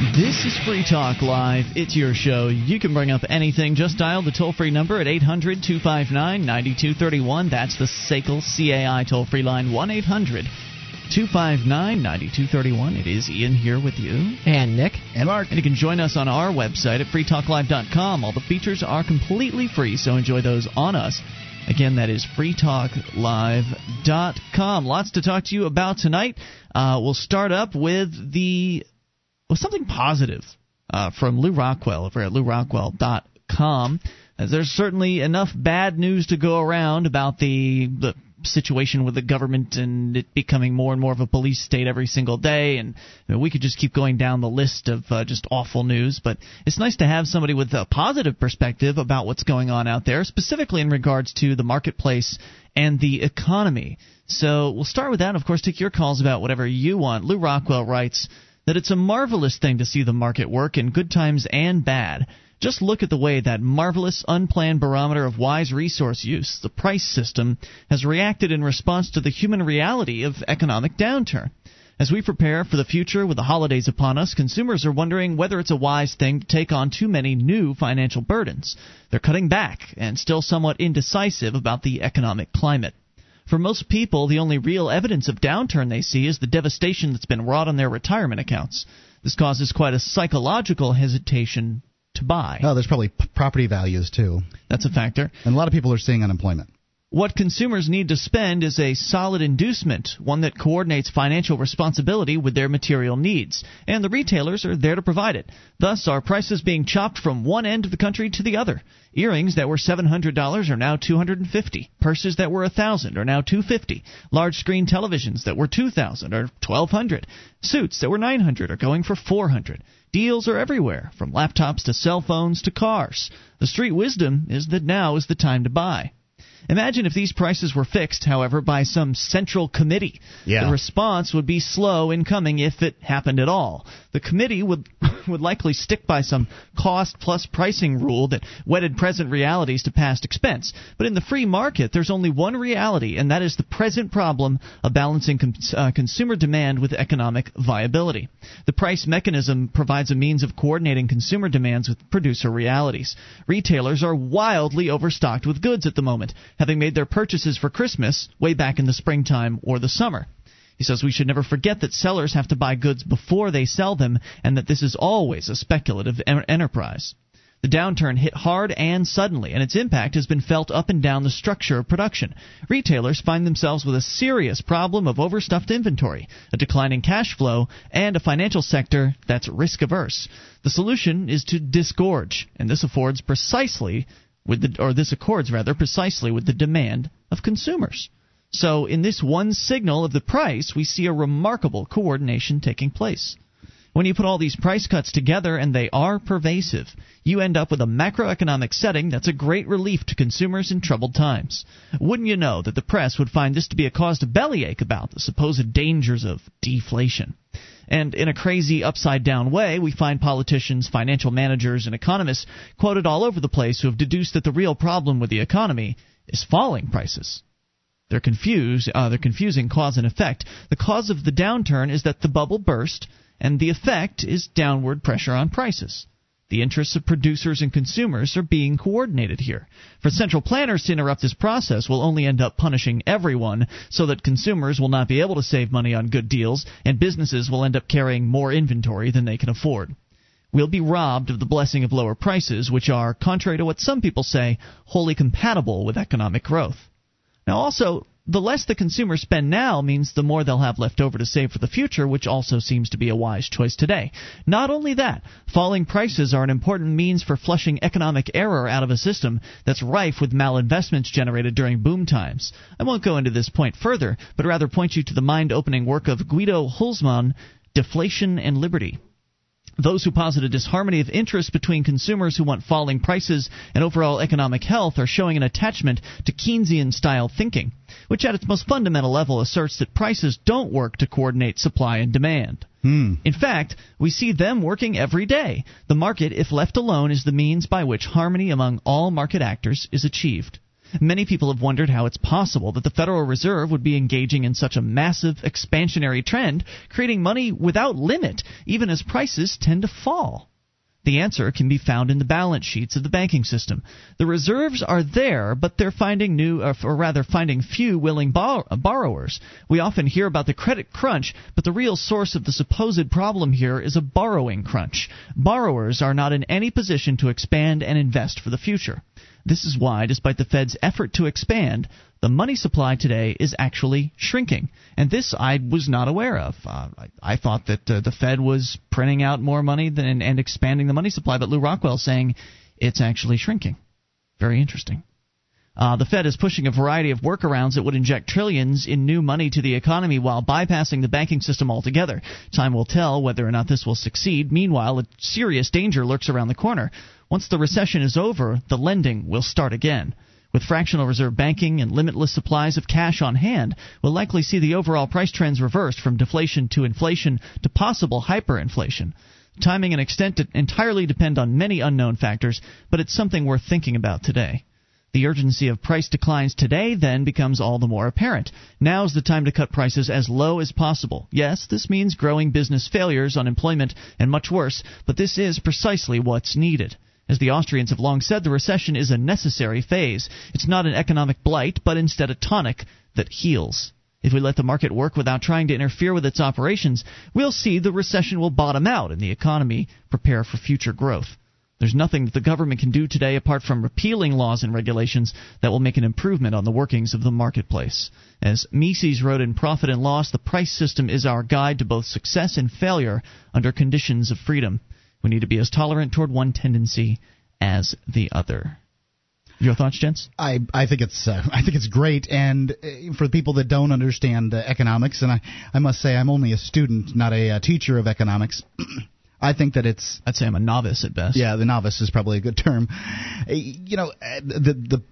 This is Free Talk Live. It's your show. You can bring up anything. Just dial the toll free number at 800 259 9231. That's the SACL CAI toll free line 1 800 259 9231. It is Ian here with you. And Nick. And Mark. And you can join us on our website at freetalklive.com. All the features are completely free, so enjoy those on us. Again, that is freetalklive.com. Lots to talk to you about tonight. Uh, we'll start up with the with something positive uh, from Lew Rockwell over at lewrockwell.com. As there's certainly enough bad news to go around about the the situation with the government and it becoming more and more of a police state every single day. And you know, we could just keep going down the list of uh, just awful news. But it's nice to have somebody with a positive perspective about what's going on out there, specifically in regards to the marketplace and the economy. So we'll start with that. And of course, take your calls about whatever you want. Lew Rockwell writes that it's a marvelous thing to see the market work in good times and bad. Just look at the way that marvelous, unplanned barometer of wise resource use, the price system, has reacted in response to the human reality of economic downturn. As we prepare for the future with the holidays upon us, consumers are wondering whether it's a wise thing to take on too many new financial burdens. They're cutting back and still somewhat indecisive about the economic climate. For most people, the only real evidence of downturn they see is the devastation that's been wrought on their retirement accounts. This causes quite a psychological hesitation to buy. Oh, there's probably p- property values too. That's a factor. And a lot of people are seeing unemployment. What consumers need to spend is a solid inducement, one that coordinates financial responsibility with their material needs, and the retailers are there to provide it. Thus, are prices being chopped from one end of the country to the other. Earrings that were $700 are now 250. Purses that were 1000 are now 250. Large screen televisions that were 2000 are 1200. Suits that were 900 are going for 400. Deals are everywhere, from laptops to cell phones to cars. The street wisdom is that now is the time to buy. Imagine if these prices were fixed, however, by some central committee. Yeah. The response would be slow in coming if it happened at all. The committee would would likely stick by some cost plus pricing rule that wedded present realities to past expense. But in the free market, there's only one reality, and that is the present problem of balancing uh, consumer demand with economic viability. The price mechanism provides a means of coordinating consumer demands with producer realities. Retailers are wildly overstocked with goods at the moment having made their purchases for Christmas way back in the springtime or the summer. He says we should never forget that sellers have to buy goods before they sell them and that this is always a speculative en- enterprise. The downturn hit hard and suddenly, and its impact has been felt up and down the structure of production. Retailers find themselves with a serious problem of overstuffed inventory, a declining cash flow, and a financial sector that's risk averse. The solution is to disgorge, and this affords precisely with the or this accords rather precisely with the demand of consumers. So in this one signal of the price, we see a remarkable coordination taking place. When you put all these price cuts together, and they are pervasive, you end up with a macroeconomic setting that's a great relief to consumers in troubled times. Wouldn't you know that the press would find this to be a cause to bellyache about the supposed dangers of deflation? And in a crazy upside down way, we find politicians, financial managers, and economists quoted all over the place who have deduced that the real problem with the economy is falling prices. They're confused. Uh, they're confusing cause and effect. The cause of the downturn is that the bubble burst, and the effect is downward pressure on prices. The interests of producers and consumers are being coordinated here. For central planners to interrupt this process will only end up punishing everyone so that consumers will not be able to save money on good deals and businesses will end up carrying more inventory than they can afford. We'll be robbed of the blessing of lower prices, which are, contrary to what some people say, wholly compatible with economic growth. Now, also, the less the consumers spend now means the more they'll have left over to save for the future, which also seems to be a wise choice today. Not only that, falling prices are an important means for flushing economic error out of a system that's rife with malinvestments generated during boom times. I won't go into this point further, but rather point you to the mind opening work of Guido Hülsmann, Deflation and Liberty. Those who posit a disharmony of interest between consumers who want falling prices and overall economic health are showing an attachment to Keynesian style thinking, which at its most fundamental level asserts that prices don't work to coordinate supply and demand. Hmm. In fact, we see them working every day. The market, if left alone, is the means by which harmony among all market actors is achieved. Many people have wondered how it's possible that the Federal Reserve would be engaging in such a massive expansionary trend, creating money without limit, even as prices tend to fall. The answer can be found in the balance sheets of the banking system. The reserves are there, but they're finding new, uh, or rather, finding few willing bor- uh, borrowers. We often hear about the credit crunch, but the real source of the supposed problem here is a borrowing crunch. Borrowers are not in any position to expand and invest for the future. This is why, despite the Fed's effort to expand, the money supply today is actually shrinking. And this I was not aware of. Uh, I, I, thought that uh, the Fed was printing out more money than, and expanding the money supply, but Lew Rockwell saying it's actually shrinking. Very interesting. Uh, the Fed is pushing a variety of workarounds that would inject trillions in new money to the economy while bypassing the banking system altogether. Time will tell whether or not this will succeed. Meanwhile, a serious danger lurks around the corner. Once the recession is over, the lending will start again. With fractional reserve banking and limitless supplies of cash on hand, we'll likely see the overall price trends reversed from deflation to inflation to possible hyperinflation. Timing and extent entirely depend on many unknown factors, but it's something worth thinking about today. The urgency of price declines today then becomes all the more apparent. Now is the time to cut prices as low as possible. Yes, this means growing business failures, unemployment, and much worse, but this is precisely what's needed. As the Austrians have long said, the recession is a necessary phase. It's not an economic blight, but instead a tonic that heals. If we let the market work without trying to interfere with its operations, we'll see the recession will bottom out and the economy prepare for future growth. There's nothing that the government can do today apart from repealing laws and regulations that will make an improvement on the workings of the marketplace. As Mises wrote in Profit and Loss, the price system is our guide to both success and failure under conditions of freedom. We need to be as tolerant toward one tendency as the other. Your thoughts, gents? I I think it's uh, I think it's great, and uh, for people that don't understand uh, economics, and I I must say I'm only a student, not a uh, teacher of economics. I think that it's. I'd say I'm a novice at best. Yeah, the novice is probably a good term. Uh, you know, uh, the the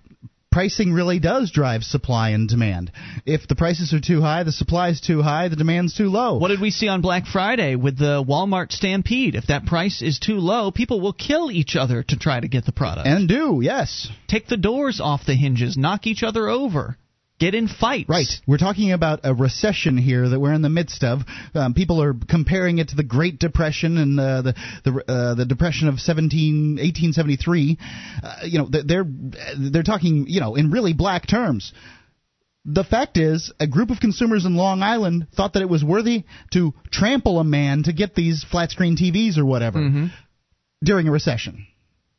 pricing really does drive supply and demand. If the prices are too high, the supply is too high, the demand's too low. What did we see on Black Friday with the Walmart stampede? If that price is too low, people will kill each other to try to get the product. And do, yes. Take the doors off the hinges, knock each other over get in fights. Right. We're talking about a recession here that we're in the midst of. Um, people are comparing it to the Great Depression and uh, the the uh, the Depression of 17, 1873. Uh, you know, they're they're talking you know in really black terms. The fact is, a group of consumers in Long Island thought that it was worthy to trample a man to get these flat screen TVs or whatever mm-hmm. during a recession.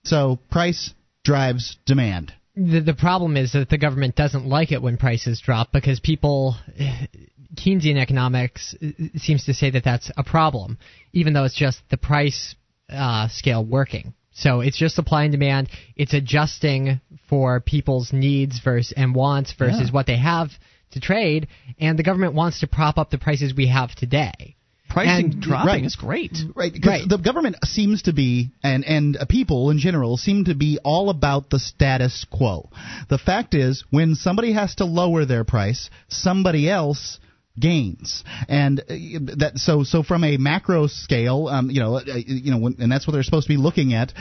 So price drives demand the, the problem is that the government doesn't like it when prices drop because people Keynesian economics uh, seems to say that that's a problem, even though it's just the price uh, scale working. So it's just supply and demand. It's adjusting for people's needs versus and wants versus yeah. what they have to trade, and the government wants to prop up the prices we have today pricing and, dropping right, is great. Right, because right. the government seems to be, and and people in general seem to be all about the status quo. The fact is, when somebody has to lower their price, somebody else gains and uh, that so so from a macro scale um, you know uh, you know and that's what they're supposed to be looking at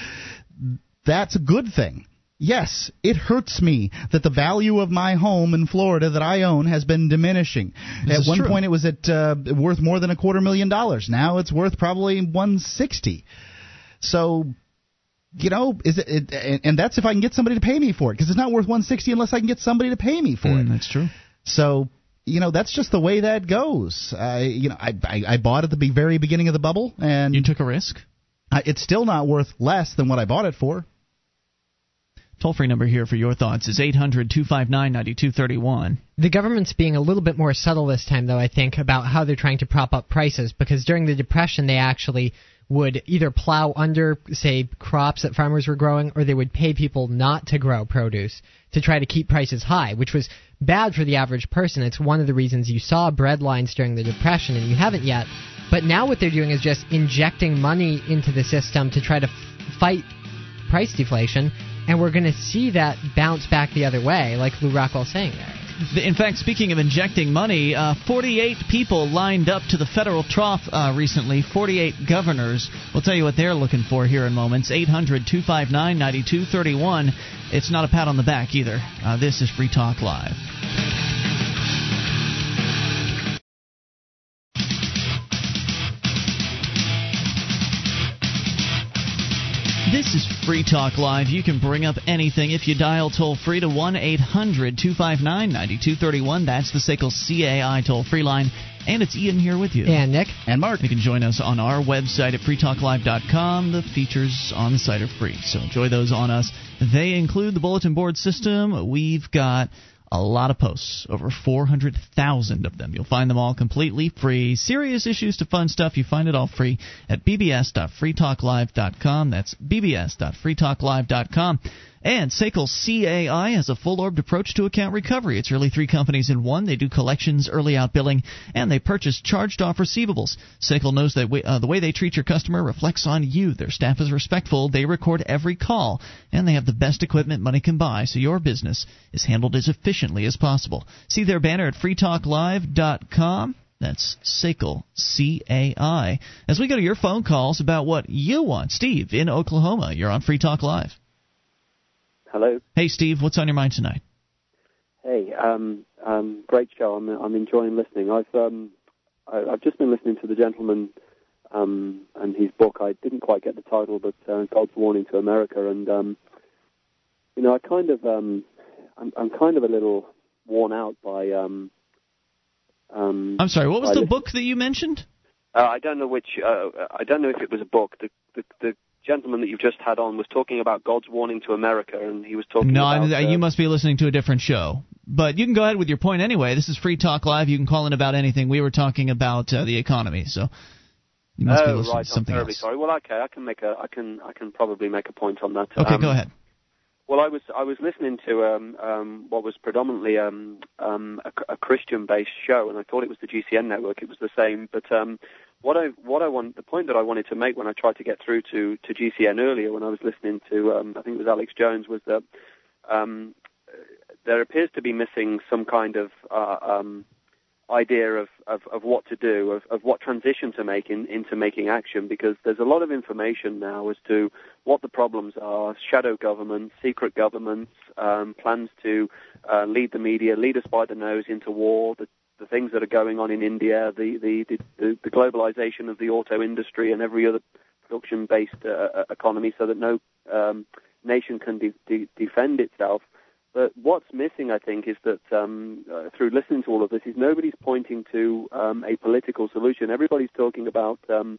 that's a good thing Yes, it hurts me that the value of my home in Florida that I own has been diminishing. This at one true. point, it was at uh, worth more than a quarter million dollars. Now it's worth probably 160. So, you know, is it, it and that's if I can get somebody to pay me for it because it's not worth 160 unless I can get somebody to pay me for mm, it. That's true. So, you know, that's just the way that goes. I, you know, I, I, I bought at the very beginning of the bubble, and you took a risk. I, it's still not worth less than what I bought it for. Toll free number here for your thoughts is 800 259 9231. The government's being a little bit more subtle this time, though, I think, about how they're trying to prop up prices because during the Depression, they actually would either plow under, say, crops that farmers were growing, or they would pay people not to grow produce to try to keep prices high, which was bad for the average person. It's one of the reasons you saw bread lines during the Depression, and you haven't yet. But now what they're doing is just injecting money into the system to try to f- fight price deflation and we're going to see that bounce back the other way, like Lew Rockwell's saying there. In fact, speaking of injecting money, uh, 48 people lined up to the federal trough uh, recently. 48 governors. We'll tell you what they're looking for here in moments. 800 259 9231. It's not a pat on the back either. Uh, this is Free Talk Live. This is Free Talk Live. You can bring up anything if you dial toll free to 1 800 259 9231. That's the SACL CAI toll free line. And it's Ian here with you. And Nick. And Mark. You can join us on our website at freetalklive.com. The features on the site are free, so enjoy those on us. They include the bulletin board system. We've got a lot of posts, over 400,000 of them. You'll find them all completely free. Serious issues to fun stuff, you find it all free at bbs.freetalklive.com. That's bbs.freetalklive.com. And SACL CAI has a full orbed approach to account recovery. It's really three companies in one. They do collections, early out billing, and they purchase charged off receivables. SACL knows that we, uh, the way they treat your customer reflects on you. Their staff is respectful. They record every call, and they have the best equipment money can buy, so your business is handled as efficiently as possible. See their banner at freetalklive.com. That's SACL, C-A-I. As we go to your phone calls about what you want. Steve in Oklahoma, you're on Free Talk Live. Hello. Hey, Steve. What's on your mind tonight? Hey, um, um, great show. I'm, I'm enjoying listening. I've um, I, I've just been listening to the gentleman um, and his book. I didn't quite get the title, but uh, God's Warning to America. And um, you know, I kind of um, I'm, I'm kind of a little worn out by. Um, um, I'm sorry. What was the this- book that you mentioned? Uh, I don't know which. Uh, I don't know if it was a book. The, the the gentleman that you've just had on was talking about God's warning to America, and he was talking No, about. I, uh, you must be listening to a different show. But you can go ahead with your point anyway. This is Free Talk Live. You can call in about anything. We were talking about uh, the economy, so you must be oh listening right, to I'm terribly else. sorry. Well, okay, I can make a, I can, I can probably make a point on that. Okay, Um, go ahead. Well, I was, I was listening to um, um, what was predominantly um, um, a, a Christian-based show, and I thought it was the GCN network. It was the same, but um, what I, what I want, the point that I wanted to make when I tried to get through to, to GCN earlier, when I was listening to, um, I think it was Alex Jones, was that um, there appears to be missing some kind of uh, um, idea of, of, of what to do, of, of what transition to make in, into making action, because there's a lot of information now as to what the problems are, shadow governments, secret governments, um, plans to uh, lead the media, lead us by the nose into war, the, the things that are going on in India, the, the, the, the, globalization of the auto industry and every other production-based uh, economy so that no um, nation can de- de- defend itself. But what's missing, I think, is that um, uh, through listening to all of this, is nobody's pointing to um, a political solution. Everybody's talking about um,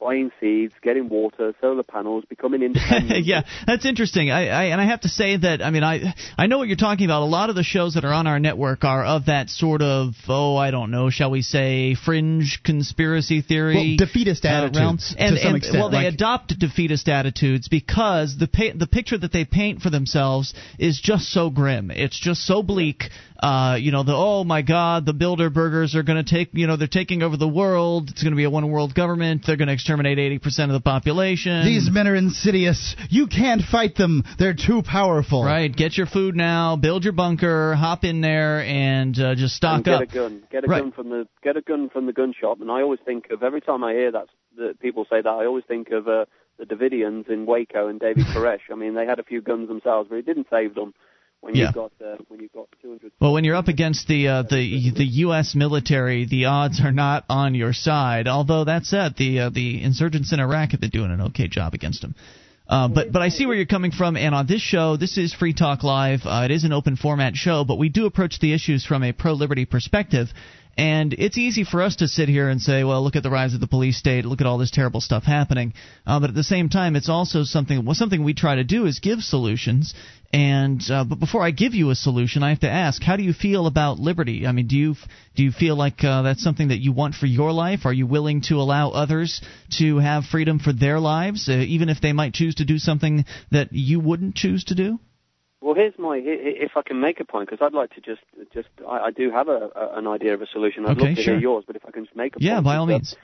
buying seeds, getting water, solar panels, becoming independent. yeah, that's interesting. I, I and I have to say that I mean I I know what you're talking about. A lot of the shows that are on our network are of that sort of oh I don't know, shall we say fringe conspiracy theory, Well, defeatist uh, attitudes realm. to some and, extent, Well, they like- adopt defeatist attitudes because the pa- the picture that they paint for themselves is just so grim. It's just so bleak. Uh, you know, the oh my God, the Bilderbergers are going to take you know they're taking over the world. It's going to be a one world government. They're going to exterminate eighty percent of the population. These men are insidious. You can't fight them. They're too powerful. Right, get your food now, build your bunker, hop in there, and uh, just stock and get up. a gun. Get a Right. gun from the get a gun from the gun shop. And I always think of every time I hear that, that people say that, I always think of uh, the Davidians in Waco and David Koresh. I mean, they had a few guns themselves, but it didn't save them. When Yeah. you've got uh, when you've got 200. Well, when you're up against the uh, the the U.S. military, the odds are not on your side. Although that said, the uh, the insurgents in Iraq have been doing an okay job against them. Uh, but but I see where you're coming from, and on this show, this is Free Talk Live. Uh, it is an open format show, but we do approach the issues from a pro liberty perspective. And it's easy for us to sit here and say, well, look at the rise of the police state, look at all this terrible stuff happening. Uh, but at the same time, it's also something well, something we try to do is give solutions. And uh, but before I give you a solution, I have to ask, how do you feel about liberty? I mean, do you do you feel like uh, that's something that you want for your life? Are you willing to allow others to have freedom for their lives, uh, even if they might choose to do something that you wouldn't choose to do? Well, here's my if I can make a point because I'd like to just just I, I do have a, a an idea of a solution. I'd Okay, love to sure. hear yours, but if I can just make a point. Yeah, point, by all that, means.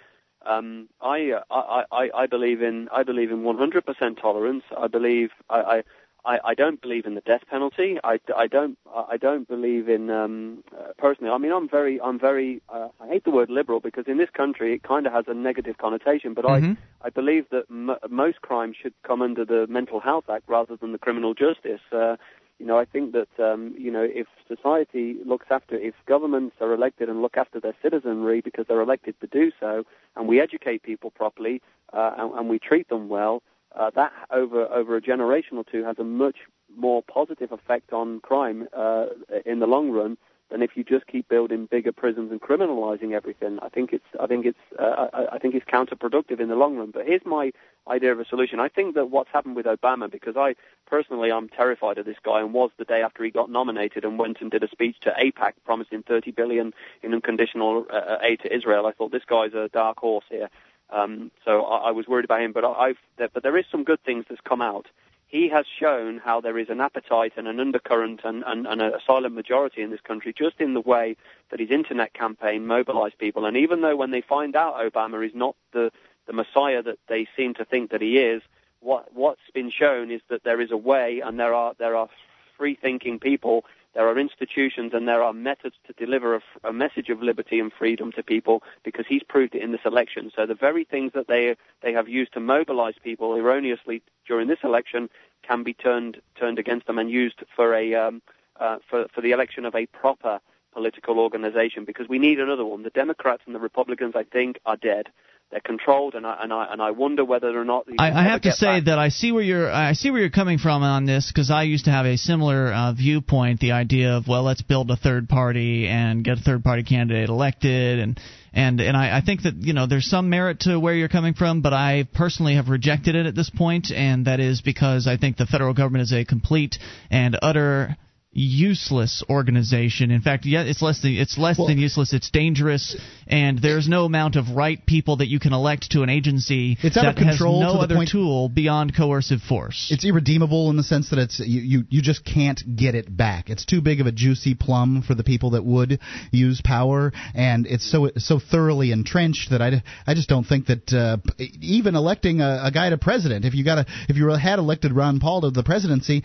Um, I, uh, I, I, I believe in I believe in 100% tolerance. I believe I, I, I, I don't believe in the death penalty. I, I don't I don't believe in um, uh, personally. I mean, I'm very I'm very uh, I hate the word liberal because in this country it kind of has a negative connotation. But Mm-hmm. I I believe that m- most crimes should come under the Mental Health Act rather than the criminal justice. Uh, you know, I think that um, you know if society looks after, if governments are elected and look after their citizenry because they're elected to do so, and we educate people properly uh, and, and we treat them well, uh, that over over a generation or two has a much more positive effect on crime uh, in the long run than if you just keep building bigger prisons and criminalizing everything. I think it's I think it's uh, I, I think it's counterproductive in the long run. But here's my idea of a solution. I think that what's happened with Obama, because I personally I'm terrified of this guy, and was the day after he got nominated and went and did a speech to AIPAC promising 30 billion in unconditional uh, aid to Israel. I thought this guy's a dark horse here. Um, so I, I was worried about him, but I, there, but there is some good things that's come out he has shown how there is an appetite and an undercurrent and, and, and, a silent majority in this country just in the way that his internet campaign mobilized people. And even though when they find out Obama is not the, the messiah that they seem to think that he is, what, what's been shown is that there is a way and there are, there are free thinking people there are institutions and there are methods to deliver a, a, message of liberty and freedom to people because he's proved it in this election. So the very things that they they have used to mobilize people erroneously during this election can be turned turned against them and used for a um, uh, for for the election of a proper political organization because we need another one. The Democrats and the Republicans, I think, are dead they're controlled, and I and I and I wonder whether or not. I, I have to say back. that I see where you're I see where you're coming from on this because I used to have a similar uh, viewpoint. The idea of well, let's build a third party and get a third party candidate elected, and and and I, I think that you know there's some merit to where you're coming from, but I personally have rejected it at this point, and that is because I think the federal government is a complete and utter useless organization. In fact, yeah, it's less than it's less well, than useless. It's dangerous, and there's no amount of right people that you can elect to an agency it's out that of control has no other point, tool beyond coercive force. It's irredeemable in the sense that it's you, you you just can't get it back. It's too big of a juicy plum for the people that would use power, and it's so so thoroughly entrenched that I, I just don't think that uh, even electing a, a guy to president, if you got a if you had elected Ron Paul to the presidency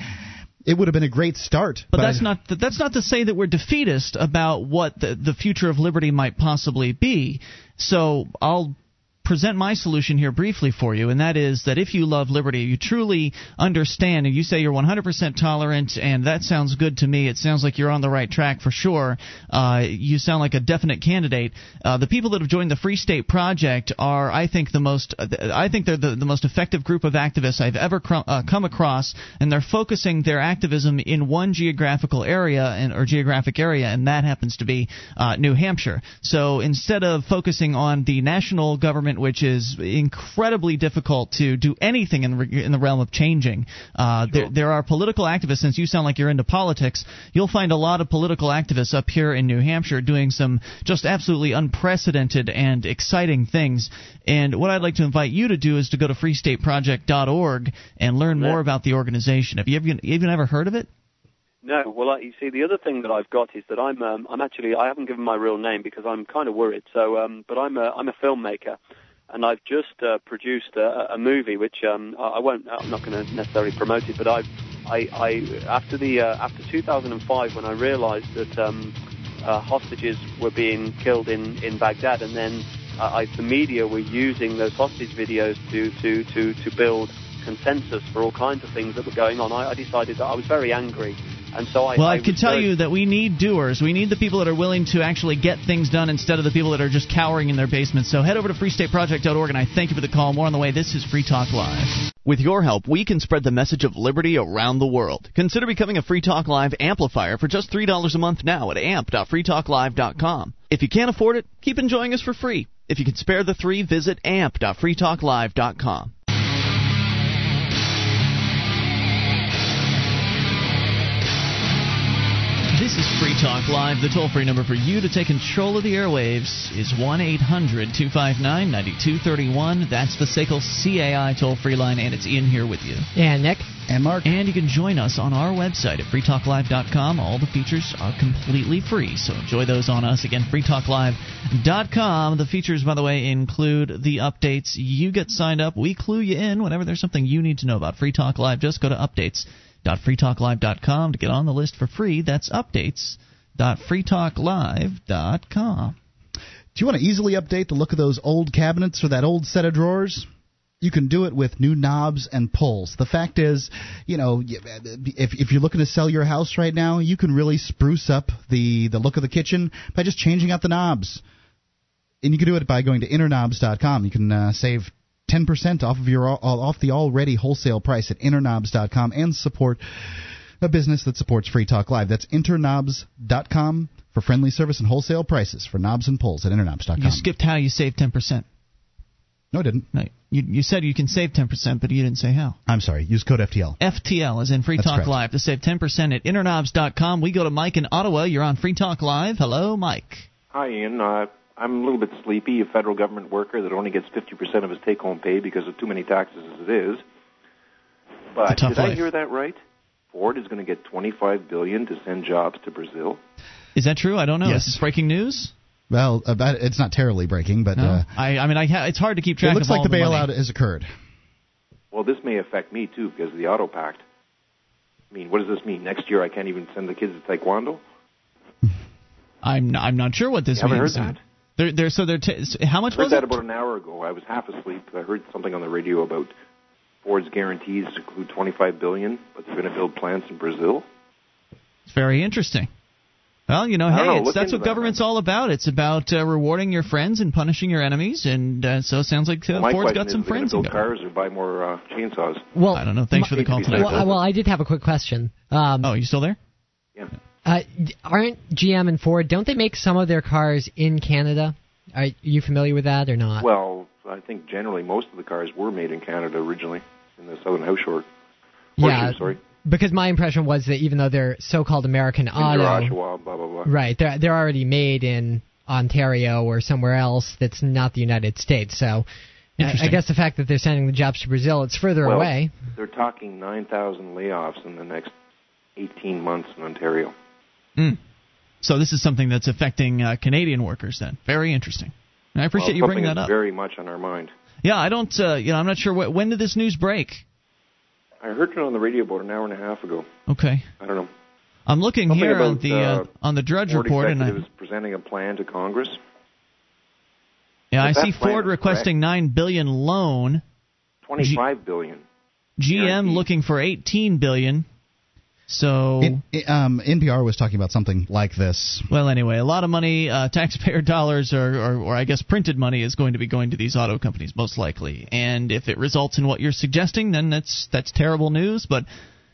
it would have been a great start. But, but that's not that's not to say that we're defeatist about what the, the future of liberty might possibly be. So I'll present my solution here briefly for you, and that is that if you love liberty, you truly understand, and you say you're 100% tolerant, and that sounds good to me. It sounds like you're on the right track for sure. Uh, you sound like a definite candidate. Uh, the people that have joined the Free State Project are, I think, the most. Uh, I think they're the, the most effective group of activists I've ever cr- uh, come across, and they're focusing their activism in one geographical area and or geographic area, and that happens to be uh, New Hampshire. So instead of focusing on the national government which is incredibly difficult to do anything in, re- in the realm of changing. Uh, sure. there, there are political activists, since you sound like you're into politics, you'll find a lot of political activists up here in New Hampshire doing some just absolutely unprecedented and exciting things. And what I'd like to invite you to do is to go to freestateproject.org and learn more about the organization. Have you even, even ever heard of it? No, well, you see, the other thing that I've got is that I'm um, I'm actually I haven't given my real name because I'm kind of worried. So, um, but I'm a I'm a filmmaker, and I've just uh, produced a, a movie which um, I won't I'm not going to necessarily promote it, but I've I, I after the uh, after 2005 when I realised that um, uh, hostages were being killed in in Baghdad, and then uh, I, the media were using those hostage videos to to to to build consensus for all kinds of things that were going on. I, I decided that I was very angry and so I, well, I, I can tell very... you that we need doers. We need the people that are willing to actually get things done instead of the people that are just cowering in their basements. So head over to freestateproject.org, and I thank you for the call. More on the way. This is Free Talk Live. With your help, we can spread the message of liberty around the world. Consider becoming a Free Talk Live amplifier for just $3 a month now at amp.freetalklive.com. If you can't afford it, keep enjoying us for free. If you can spare the three, visit amp.freetalklive.com. This is Free Talk Live. The toll free number for you to take control of the airwaves is 1 800 259 9231. That's the SACL CAI toll free line, and it's Ian here with you. And Nick. And Mark. And you can join us on our website at freetalklive.com. All the features are completely free, so enjoy those on us. Again, freetalklive.com. The features, by the way, include the updates. You get signed up, we clue you in whenever there's something you need to know about Free Talk Live. Just go to updates updates.freetalklive.com to get on the list for free. That's updates.freetalklive.com. Do you want to easily update the look of those old cabinets or that old set of drawers? You can do it with new knobs and pulls. The fact is, you know, if if you're looking to sell your house right now, you can really spruce up the the look of the kitchen by just changing out the knobs. And you can do it by going to interknobs.com. You can uh, save 10% off of your off the already wholesale price at interknobs.com and support a business that supports Free Talk Live. That's interknobs.com for friendly service and wholesale prices for knobs and pulls at interknobs.com. You skipped how you save 10%. No, I didn't. No, you, you said you can save 10%, but you didn't say how. I'm sorry. Use code FTL. FTL is in Free That's Talk correct. Live to save 10% at interknobs.com. We go to Mike in Ottawa. You're on Free Talk Live. Hello, Mike. Hi, Ian. Uh, I'm a little bit sleepy, a federal government worker that only gets 50% of his take home pay because of too many taxes as it is. But It's a tough did I hear that right? Ford is going to get 25 billion to send jobs to Brazil. Is that true? I don't know. Yes. Is this breaking news? Well, about, it's not terribly breaking, but No. uh, I, I mean, I ha- it's hard to keep track it looks of like all the money. bailout has occurred. Well, this may affect me too because of the auto pact. I mean, what does this mean? Next year I can't even send the kids to taekwondo? I'm I'm not sure what this You haven't means. heard that? They're, they're, so they're t- how much I heard was that it? about an hour ago. I was half asleep. I heard something on the radio about Ford's guarantees include 25 billion, but they're going to build plants in Brazil. It's very interesting. Well, you know, hey, know. it's, that's what that, government's man. all about. It's about uh, rewarding your friends and punishing your enemies, and uh, so it sounds like uh, My Ford's question got is, some are they going friends. in build cars or buy more uh, chainsaws? Well, I don't know. Thanks for the call Need to tonight. Well, well, I did have a quick question. Um, Oh, you still there? Yeah. Uh, aren't GM and Ford? Don't they make some of their cars in Canada? Are you familiar with that or not? Well, I think generally most of the cars were made in Canada originally, in the Southern House Shore. yeah, sorry. because my impression was that even though they're so-called American In auto, Oshawa, blah blah blah. right, they're they're already made in Ontario or somewhere else that's not the United States. So, I, I guess the fact that they're sending the jobs to Brazil, it's further Well, away. They're talking 9,000 layoffs in the next 18 months in Ontario. Mm. So this is something that's affecting uh, Canadian workers. Then, very interesting. I appreciate well, you bringing that up. Very much on our mind. Yeah, I don't. Uh, you know, I'm not sure wh- when did this news break. I heard it on the radio about an hour and a half ago. Okay, I don't know. I'm looking Something here on the uh, uh, on the Drudge report, and I, was presenting a plan to Congress. yeah, I If see Ford requesting nine billion loan. 25 billion. GM looking for 18 billion. So, It, it, um, NPR was talking about something like this. well, anyway, a lot of money, uh, taxpayer dollars, or, or, or I guess printed money, is going to be going to these auto companies most likely. And if it results in what you're suggesting, then that's that's terrible news. But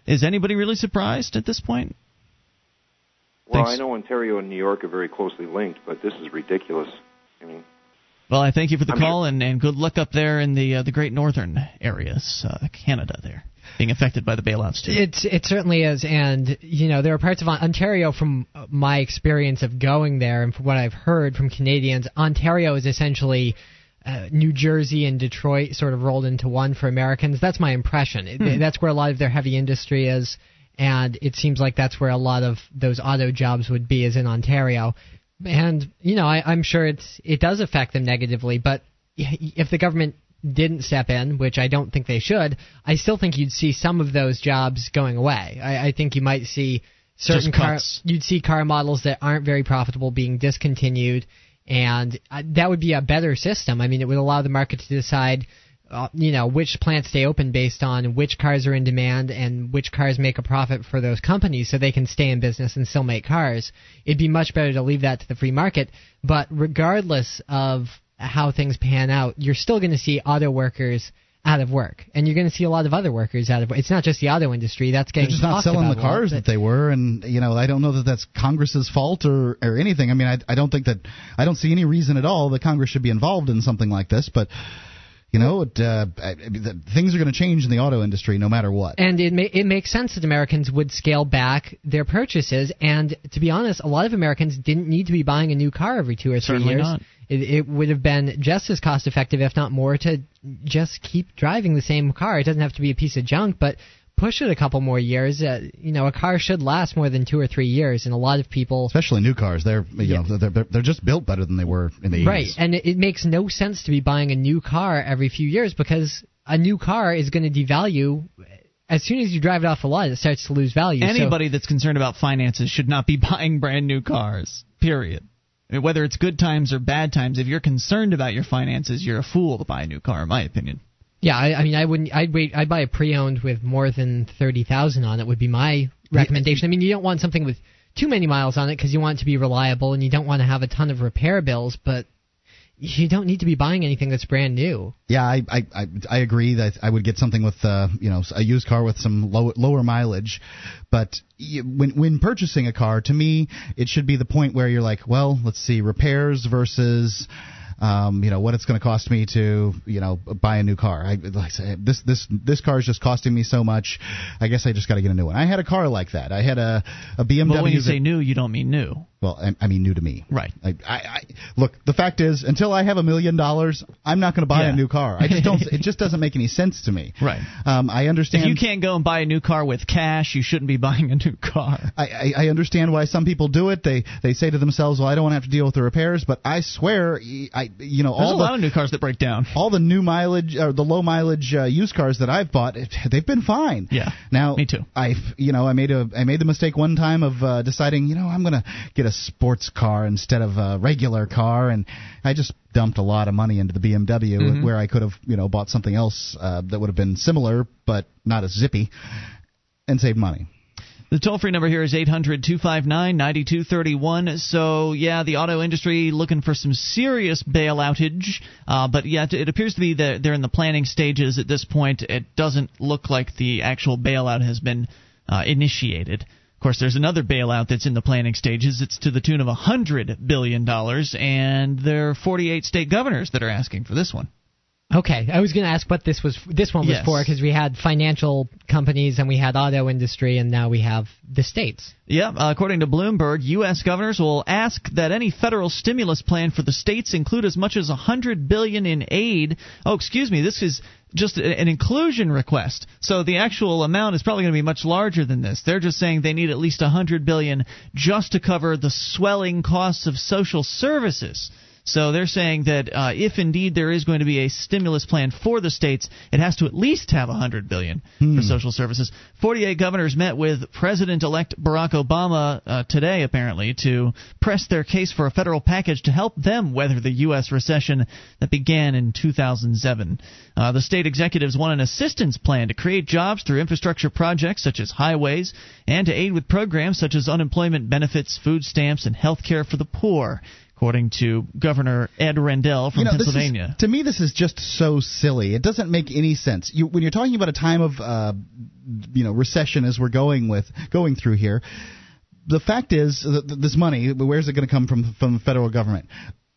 is anybody really surprised at this point? Well, Thanks. I know Ontario and New York are very closely linked, but this is ridiculous. I mean, Well, I thank you for the I'm call, and, and good luck up there in the uh, the great northern areas, uh, Canada, there being affected by the bailouts too. It's it certainly is, and you know there are parts of Ontario, from my experience of going there and from what I've heard from Canadians, Ontario is essentially uh, New Jersey and Detroit sort of rolled into one for Americans. That's my impression. It- That's where a lot of their heavy industry is, and it seems like that's where a lot of those auto jobs would be, is in Ontario. And you know, I, I'm sure it's it does affect them negatively, but if the government didn't step in, which I don't think they should, I still think you'd see some of those jobs going away. I, I think you might see certain car you'd see car models that aren't very profitable being discontinued, and uh, that would be a better system. I mean, it would allow the market to decide. Uh, you know which plants stay open based on which cars are in demand and which cars make a profit for those companies so they can stay in business and still make cars. It'd be much better to leave that to the free market. But regardless of how things pan out, you're still going to see auto workers out of work, and you're going to see a lot of other workers out of work. It's not just the auto industry that's They're getting just not talked selling the a lot, cars that they were, and you know I don't know that that's Congress's fault or or anything. I mean, I I don't think that I don't see any reason at all that Congress should be involved in something like this, but. You know, it, uh, I, I mean, the, things are going to change in the auto industry no matter what. And it ma- it makes sense that Americans would scale back their purchases. And to be honest, a lot of Americans didn't need to be buying a new car every two or three Certainly years. not. It, it would have been just as cost effective, if not more, to just keep driving the same car. It doesn't have to be a piece of junk, but push it a couple more years. Uh, you know, a car should last more than two or three years, and a lot of people Especially new cars, they're you Yeah. know they're, they're they're just built better than they were in the 80s. Right, and it, it makes no sense to be buying a new car every few years because a new car is going to devalue as soon as you drive it off the lot, it starts to lose value. So- Anybody that's concerned about finances should not be buying brand new cars. Period. I Whether it's good times or bad times, if you're concerned about your finances, you're a fool to buy a new car, in my opinion. Yeah, I, I mean, I wouldn't. I'd wait. I'd buy a pre-owned with more than thirty thousand on it. Would be my recommendation. I mean, you don't want something with too many miles on it because you want it to be reliable and you don't want to have a ton of repair bills. But you don't need to be buying anything that's brand new. Yeah, I, I I I agree that I would get something with uh, you know a used car with some low, lower mileage, but y- when when purchasing a car, to me it should be the point where you're like, well, let's see, repairs versus. Um, you know what it's going to cost me to, you know, buy a new car. I like I say, this this this car is just costing me so much. I guess I just got to get a new one. I had a car like that. I had a a BMW. But when you that- say new, you don't mean new. Well, I, I mean new to me. Right. I, I, I look. The fact is, until I have a million dollars, I'm not going to buy Yeah. a new car. I just don't. it just doesn't make any sense to me. Right. Um, I understand. If you can't go and buy a new car with cash, you shouldn't be buying a new car. I, I, I understand why some people do it. They they say to themselves, "Well, I don't want to have to deal with the repairs." But I swear, I you know There's all a the lot of new cars that break down. all the new mileage or the low mileage uh, used cars that I've bought, it, they've been fine. Yeah, Now, me too. I you know I made a I made the mistake one time of uh, deciding you know I'm gonna get a sports car instead of a regular car, and I just dumped a lot of money into the BMW Mm-hmm. where I could have you know bought something else uh, that would have been similar but not as zippy, and saved money. The toll free number here is 800 259 9231. So, yeah, the auto industry looking for some serious bailoutage. Uh, but, yeah, it- it appears to be that they're in the planning stages at this point. It doesn't look like the actual bailout has been uh, initiated. Of course, there's another bailout that's in the planning stages. It's to the tune of $100 billion, and there are 48 state governors that are asking for this one. Okay, I was going to ask what this was. This one was Yes. for because we had financial companies and we had auto industry and now we have the states. Yeah, uh, according to Bloomberg, U.S. governors will ask that any federal stimulus plan for the states include as much as 100 billion in aid. Oh, excuse me, this is just an inclusion request. So the actual amount is probably going to be much larger than this. They're just saying they need at least 100 billion just to cover the swelling costs of social services. So they're saying that uh, if indeed there is going to be a stimulus plan for the states, it has to at least have 100 billion for social services. 48 governors met with President-elect Barack Obama uh, today, apparently, to press their case for a federal package to help them weather the U.S. recession that began in 2007. Uh, the state executives want an assistance plan to create jobs through infrastructure projects such as highways and to aid with programs such as unemployment benefits, food stamps, and health care for the poor according to Governor Ed Rendell from you know, this is- Pennsylvania. to me, this is just so silly. It doesn't make any sense. You, when you're talking about a time of, uh, you know, recession as we're going with going through here, the fact is this money, where's it going to come from from the federal government?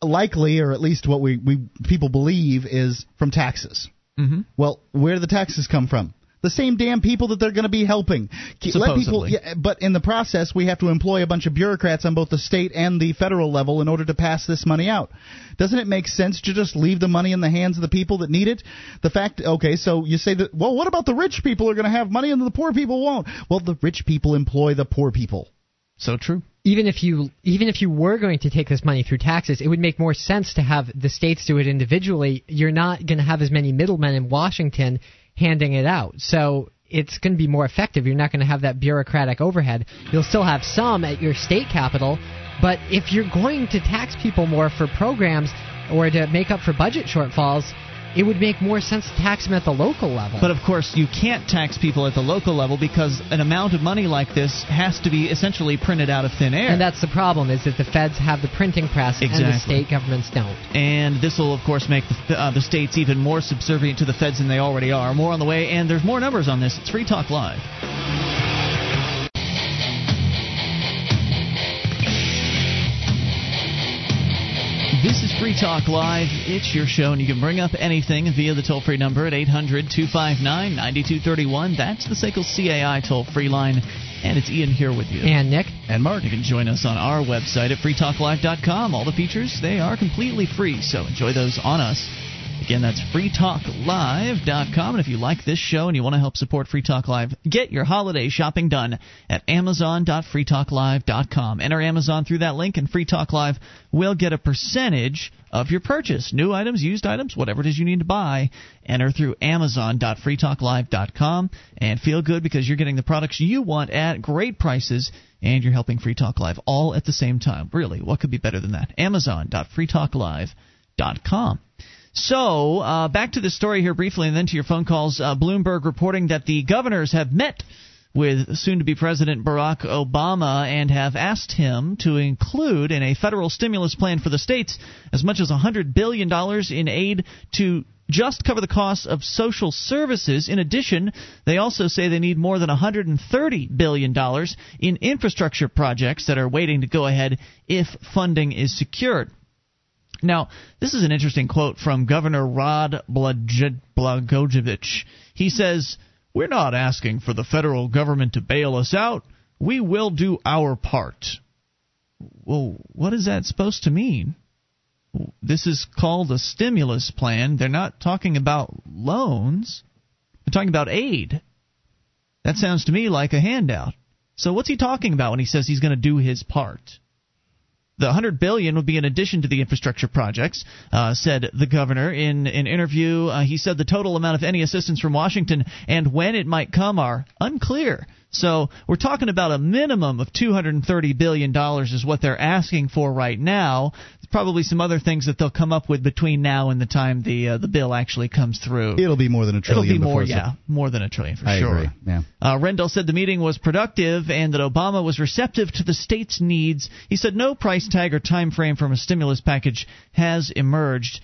Likely, or at least what we, we people believe, is from taxes. Mhm. Well, where do the taxes come from? The same damn people that they're going to be helping. Ke- Let people, Supposedly. yeah, but in the process, we have to employ a bunch of bureaucrats on both the state and the federal level in order to pass this money out. Doesn't it make sense to just leave the money in the hands of the people that need it? The fact, okay, so you say that, well, what about the rich people are going to have money and the poor people won't? Well, the rich people employ the poor people. So true. Even if you even if you were going to take this money through taxes, it would make more sense to have the states do it individually. You're not going to have as many middlemen in Washington handing it out. So it's going to be more effective. You're not going to have that bureaucratic overhead. You'll still have some at your state capital, but if you're going to tax people more for programs or to make up for budget shortfalls, it would make more sense to tax them at the local level. But of course, you can't tax people at the local level because an amount of money like this has to be essentially printed out of thin air. and that's the problem is that the feds have the printing press and the state governments don't. And this will, of course, make the, uh, the states even more subservient to the feds than they already are. More on the way, and there's more numbers on this. It's Free Talk Live. This is Free Talk Live. It's your show, and you can bring up anything via the toll free number at 800 259 9231. That's the SACL CAI toll free line. And it's Ian here with you. And Nick, And Mark. You can join us on our website at freetalklive.com. All the features, they are completely free, so enjoy those on us. Again, that's freetalklive.com. And if you like this show and you want to help support Free Talk Live, get your holiday shopping done at amazon.freetalklive.com. Enter Amazon through that link, and Free Talk Live will get a percentage of your purchase. New items, used items, whatever it is you need to buy, enter through amazon.freetalklive.com and feel good because you're getting the products you want at great prices and you're helping Free Talk Live all at the same time. Really, what could be better than that? Amazon.freetalklive.com. So, uh, back to the story here briefly, and then to your phone calls. Uh, Bloomberg reporting that the governors have met with soon to be President Barack Obama and have asked him to include in a federal stimulus plan for the states as much as $100 billion in aid to just cover the costs of social services. In addition, they also say they need more than $130 billion in infrastructure projects that are waiting to go ahead if funding is secured. Now, this is an interesting quote from Governor Rod Blagojevich. He says, We're not asking for the federal government to bail us out. We will do our part. Well, what is that supposed to mean? This is called a stimulus plan. They're not talking about loans, they're talking about aid. That sounds to me like a handout. So, what's he talking about when he says he's going to do his part? The 100 billion would be in addition to the infrastructure projects, uh, said the governor in an interview. Uh, he said the total amount of any assistance from Washington and when it might come are unclear. So we're talking about a minimum of 230 billion dollars is what they're asking for right now. Probably some other things that they'll come up with between now and the time the uh, the bill actually comes through. It'll be more than a trillion. It'll be more, yeah, more than a trillion for I sure. Agree. Yeah. Uh, Rendell said the meeting was productive and that Obama was receptive to the state's needs. He said no price tag or time frame from a stimulus package has emerged.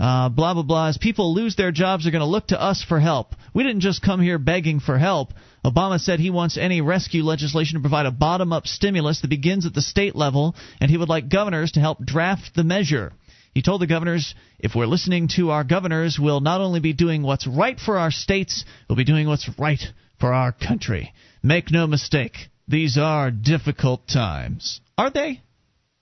Uh, blah blah blah. As people lose their jobs, they're going to look to us for help. We didn't just come here begging for help. Obama said he wants any rescue legislation to provide a bottom up stimulus that begins at the state level, and he would like governors to help draft the measure. He told the governors, if we're listening to our governors, we'll not only be doing what's right for our states, we'll be doing what's right for our country. Make no mistake, these are difficult times. Are they?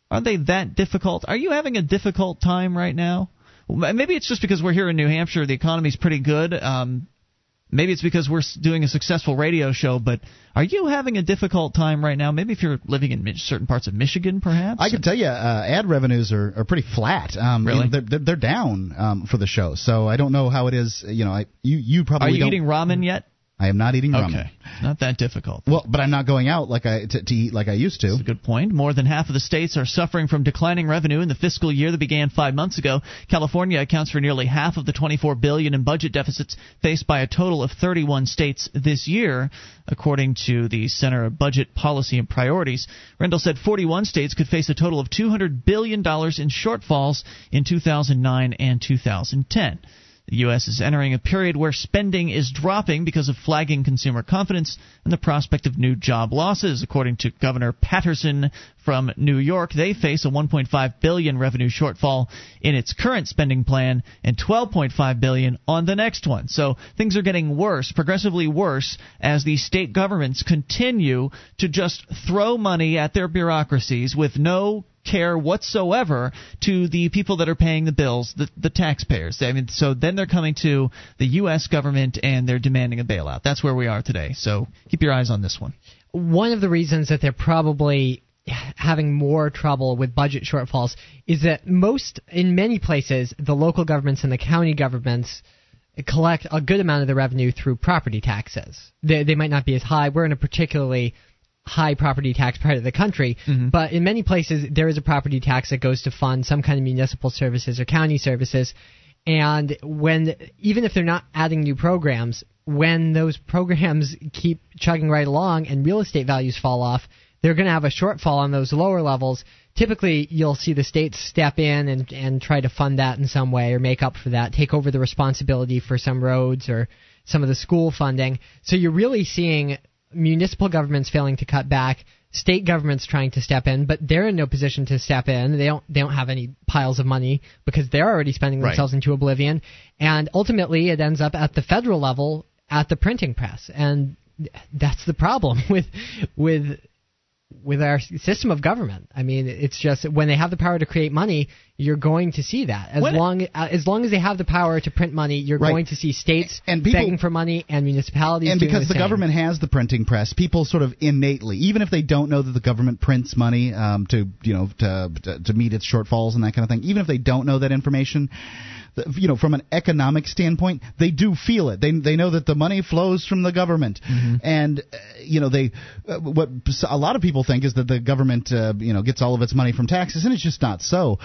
Are they that difficult? Are you having a difficult time right now? Maybe it's just because we're here in New Hampshire. The economy's pretty good. Um, maybe it's because we're doing a successful radio show. But are you having a difficult time right now? Maybe if you're living in certain parts of Michigan, perhaps. I can tell you, uh, ad revenues are, are pretty flat. Um, really, you know, they're, they're down um, for the show. So I don't know how it is. You know, I, you you probably are you eating ramen yet? I am not eating ramen. Okay, not that difficult. Well, but I'm not going out like I to, to eat like I used to. That's a good point. More than half of the states are suffering from declining revenue in the fiscal year that began five months ago. California accounts for nearly half of the 24 billion in budget deficits faced by a total of 31 states this year, according to the Center of Budget Policy and Priorities. Rendell said 41 states could face a total of 200 billion dollars in shortfalls in 2009 and 2010. The U.S. is entering a period where spending is dropping because of flagging consumer confidence and the prospect of new job losses. According to Governor Paterson from New York, they face a 1.5 billion revenue shortfall in its current spending plan and 12.5 billion on the next one. So things are getting worse, progressively worse, as the state governments continue to just throw money at their bureaucracies with no care whatsoever to the people that are paying the bills, the, the taxpayers. I mean, so then they're coming to the U.S. government and they're demanding a bailout. That's where we are today. So keep your eyes on this one. One of the reasons that they're probably having more trouble with budget shortfalls is that most, in many places, the local governments and the county governments collect a good amount of the revenue through property taxes. They, they might not be as high. We're in a particularly high property tax part of the country, mm-hmm. but in many places there is a property tax that goes to fund some kind of municipal services or county services. And when even if they're not adding new programs, when those programs keep chugging right along and real estate values fall off, they're going to have a shortfall on those lower levels. Typically, you'll see the states step in and, and try to fund that in some way or make up for that, take over the responsibility for some roads or some of the school funding. So you're really seeing municipal governments failing to cut back, state governments trying to step in, but they're in no position to step in. They don't they don't have any piles of money because they're already spending themselves right. into oblivion. And ultimately it ends up at the federal level at the printing press. And that's the problem with with with our system of government. I mean, it's just when they have the power to create money, you're going to see that. As What- long uh, as long as they have the power to print money, you're Right. going to see states And people- begging for money and municipalities and because the, same. government has the printing press, people sort of innately, even if they don't know that the government prints money um, to you know to, to to meet its shortfalls and that kind of thing, even if they don't know that information, the- you know from an economic standpoint, they do feel it. They they know that the money flows from the government, and uh, you know they uh, what a lot of people think is that the government uh, you know gets all of its money from taxes, and it's just not so.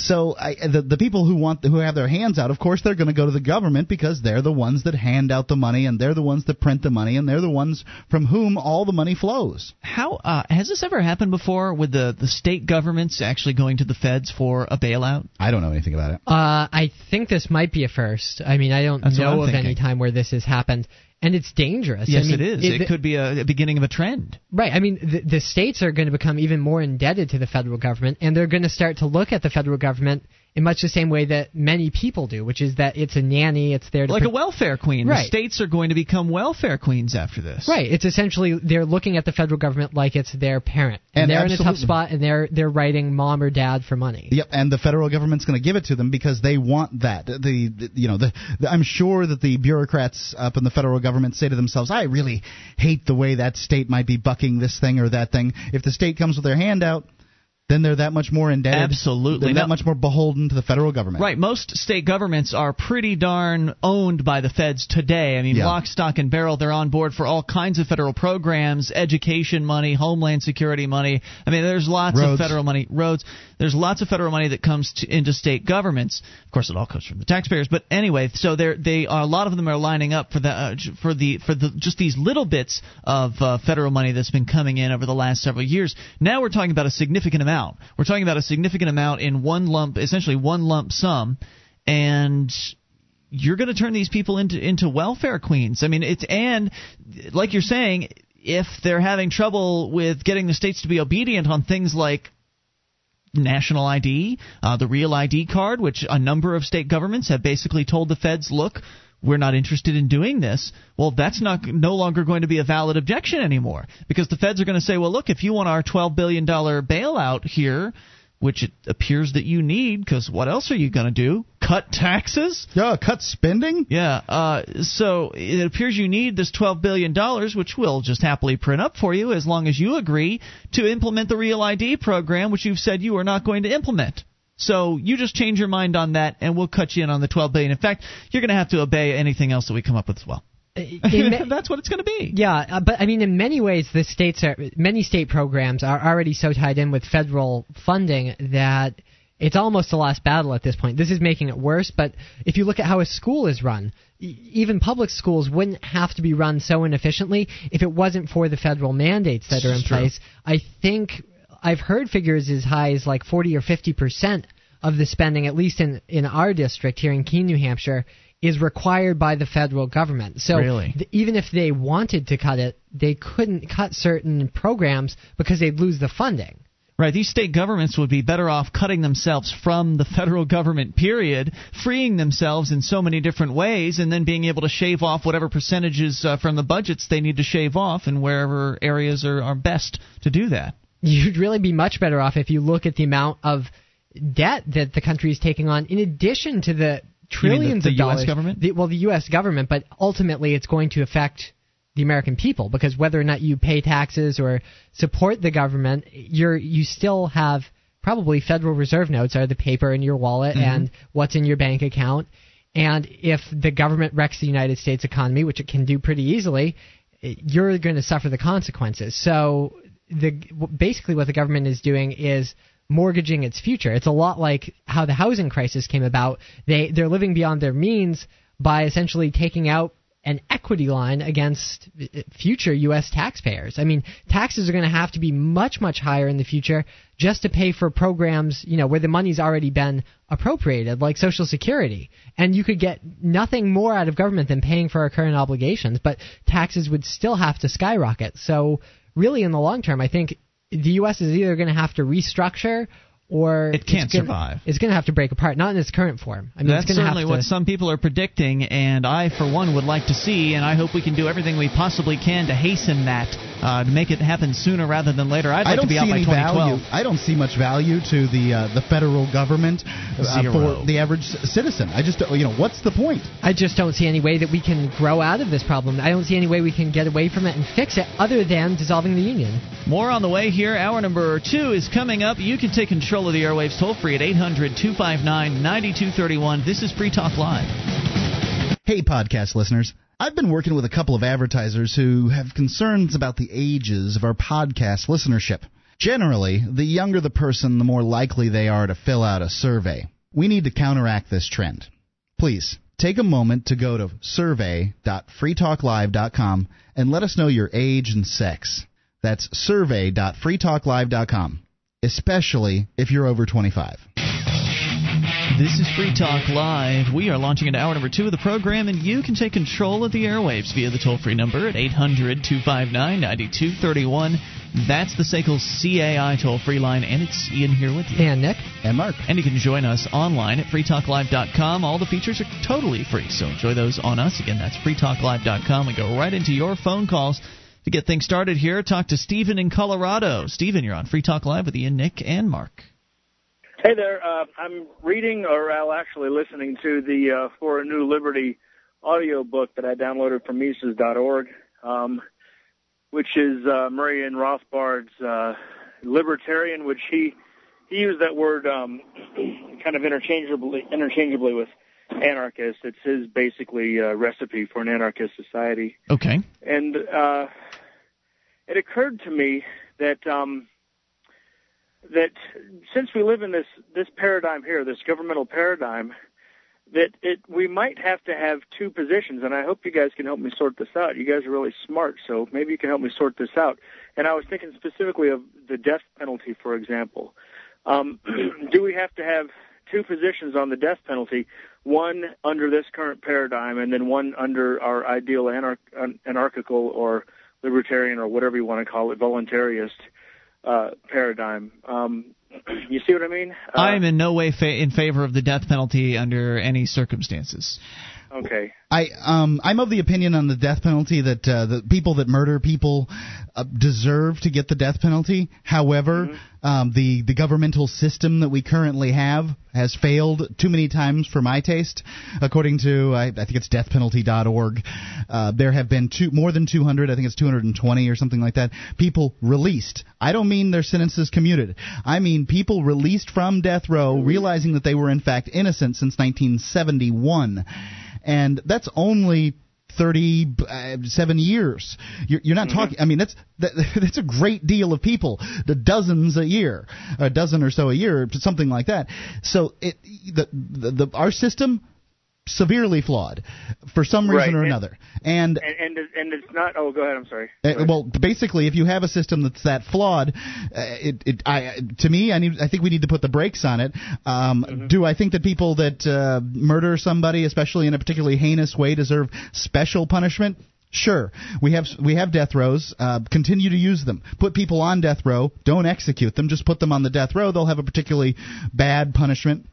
So I, the the people who want who have their hands out, of course, they're going to go to the government because they're the ones that hand out the money and they're the ones that print the money and they're the ones from whom all the money flows. How uh, has this ever happened before with the the state governments actually going to the feds for a bailout? I don't know anything about it. Uh, I think this might be a first. I mean, I don't That's know of any time where this has happened, and it's dangerous. Yes, I mean, it is. It, could be a, a beginning of a trend. Right. I mean, the, the states are going to become even more indebted to the federal government, and they're going to start to look at the federal government in much the same way that many people do, which is that it's a nanny, it's there to Like pro- a welfare queen. The states are going to become welfare queens after this. Right. It's essentially they're looking at the federal government like it's their parent, and, And they're in a tough spot, and they're they're writing mom or dad for money. Yep, and the federal government's going to give it to them because they want that. The, the you know the, the I'm sure that the bureaucrats up in the federal government say to themselves, "I really hate the way that state might be bucking this thing or that thing." If the state comes with their hand out, then they're that much more indebted. Absolutely. they're Now- that much more beholden to the federal government. Right. Most state governments are pretty darn owned by the feds today. I mean, Yeah. lock, stock, and barrel. They're on board for all kinds of federal programs, education money, homeland security money. I mean, there's lots of federal money, roads. There's lots of federal money that comes to, into state governments. Of course, it all comes from the taxpayers. But anyway, so they're, they are a lot of them are lining up for the uh, for the for the just these little bits of uh, federal money that's been coming in over the last several years. Now we're talking about a significant amount. We're talking about a significant amount in one lump, essentially one lump sum, and you're going to turn these people into into welfare queens. I mean, it's and like you're saying, if they're having trouble with getting the states to be obedient on things like national ID, uh, the real ID card, which a number of state governments have basically told the feds, look, we're not interested in doing this. Well, that's not no longer going to be a valid objection anymore because the feds are going to say, well, look, if you want our 12 billion dollar bailout here, which it appears that you need, because what else are you going to do? Cut taxes? Yeah, cut spending. Yeah. Uh, so it appears you need this $12 billion, which we'll just happily print up for you as long as you agree to implement the Real ID program, which you've said you are not going to implement. So you just change your mind on that, and we'll cut you in on the 12 billion. In fact, you're going to have to obey anything else that we come up with as well. Ma- That's what it's going to be. Yeah, uh, but I mean, in many ways, the states are many state programs are already so tied in with federal funding that it's almost a last battle at this point. This is making it worse. But if you look at how a school is run, e- even public schools wouldn't have to be run so inefficiently if it wasn't for the federal mandates that are in place. I think I've heard figures as high as like 40 or 50 percent of the spending, at least in in our district here in Keene, New Hampshire, is required by the federal government. So Really? th- even if they wanted to cut it, they couldn't cut certain programs because they'd lose the funding. Right, these state governments would be better off cutting themselves from the federal government, period, freeing themselves in so many different ways, and then being able to shave off whatever percentages uh, from the budgets they need to shave off, and wherever areas are, are best to do that. You'd really be much better off if you look at the amount of debt that the country is taking on, in addition to the trillions the- of the US dollars. government? The, well, the U.S. government, but ultimately it's going to affect the American people because whether or not you pay taxes or support the government, you're you still have probably Federal Reserve notes are the paper in your wallet Mm-hmm. and what's in your bank account. And if the government wrecks the United States economy, which it can do pretty easily, you're going to suffer the consequences. So the basically what the government is doing is mortgaging its future. It's a lot like how the housing crisis came about. They they're living beyond their means by essentially taking out an equity line against uh, future U.S. taxpayers. I mean, taxes are going to have to be much, much higher in the future just to pay for programs, you know, where the money's already been appropriated, like Social Security. And you could get nothing more out of government than paying for our current obligations, but taxes would still have to skyrocket. So, really, in the long term, I think the U.S. is either going to have to restructure or It can't it's gonna- survive. It's going to have to break apart, not in its current form. I mean, That's it's going to certainly have to, what some people are predicting, and I, for one, would like to see, and I hope we can do everything we possibly can to hasten that. Uh, to make it happen sooner rather than later. I'd like I don't to be see out by any 2012. value. I don't see much value to the uh, the federal government uh, for the average citizen. I just you know what's the point? I just don't see any way that we can grow out of this problem. I don't see any way we can get away from it and fix it other than dissolving the union. More on the way here. Hour number two is coming up. You can take control of the airwaves toll free at 800 259 9231. This is Free Talk Live. Hey, podcast listeners. I've been working with a couple of advertisers who have concerns about the ages of our podcast listenership. Generally, the younger the person, the more likely they are to fill out a survey. We need to counteract this trend. Please, take a moment to go to survey.freetalklive.com and let us know your age and sex. That's survey.freetalklive.com, especially if you're over 25. This is Free Talk Live. We are launching into hour number two of the program, and you can take control of the airwaves via the toll free number at 800 259 9231. That's the SACL CAI toll free line, and it's Ian here with you. And Nick, And Mark. And you can join us online at freetalklive.com. All the features are totally free, so enjoy those on us. Again, that's freetalklive.com. We go right into your phone calls to get things started here. Talk to Stephen in Colorado. Stephen, you're on Free Talk Live with Ian, Nick, and Mark. Hey there. Uh, I'm reading, or I'll actually listening to the uh, For a New Liberty audio book that I downloaded from Mises.org, um, which is uh, Murray Rothbard's uh, libertarian, which he he used that word um, kind of interchangeably interchangeably with anarchist. It's his basically uh, recipe for an anarchist society. Okay. And uh, it occurred to me that um, that since we live in this this paradigm here, this governmental paradigm, that it we might have to have two positions. And I hope you guys can help me sort this out. You guys are really smart, so maybe you can help me sort this out. And I was thinking specifically of the death penalty, for example. Um, do we have to have two positions on the death penalty? One under this current paradigm, and then one under our ideal anar- anarchical or libertarian or whatever you want to call it, voluntarist uh, paradigm. Um, you see what I mean? Uh, I am in no way fa- in favor of the death penalty under any circumstances. okay. I um I'm of the opinion on the death penalty that uh, the people that murder people uh, deserve to get the death penalty. However, um, the the governmental system that we currently have has failed too many times for my taste. According to I, I think it's deathpenalty.org, uh, there have been two more than 200. I think it's 220 or something like that. People released. I don't mean their sentences commuted. I mean people released from death row, realizing that they were in fact innocent since 1971 and that's only 37 uh, years. You're, you're not mm-hmm. talking. I mean, that's that, that's a great deal of people. The dozens a year, a dozen or so a year, something like that. So it the the, the our system severely flawed for some reason Right, or and- another. And And, and and it's not. Oh, go ahead. I'm sorry. uh, well, basically, if you have a system that's that flawed, uh, it, it, I, to me, I need, I think we need to put the brakes on it. Um, Do I think that people that uh, murder somebody, especially in a particularly heinous way, deserve special punishment? Sure, we have we have death rows. Uh, continue to use them. Put people on death row. Don't execute them. Just put them on the death row. They'll have a particularly bad punishment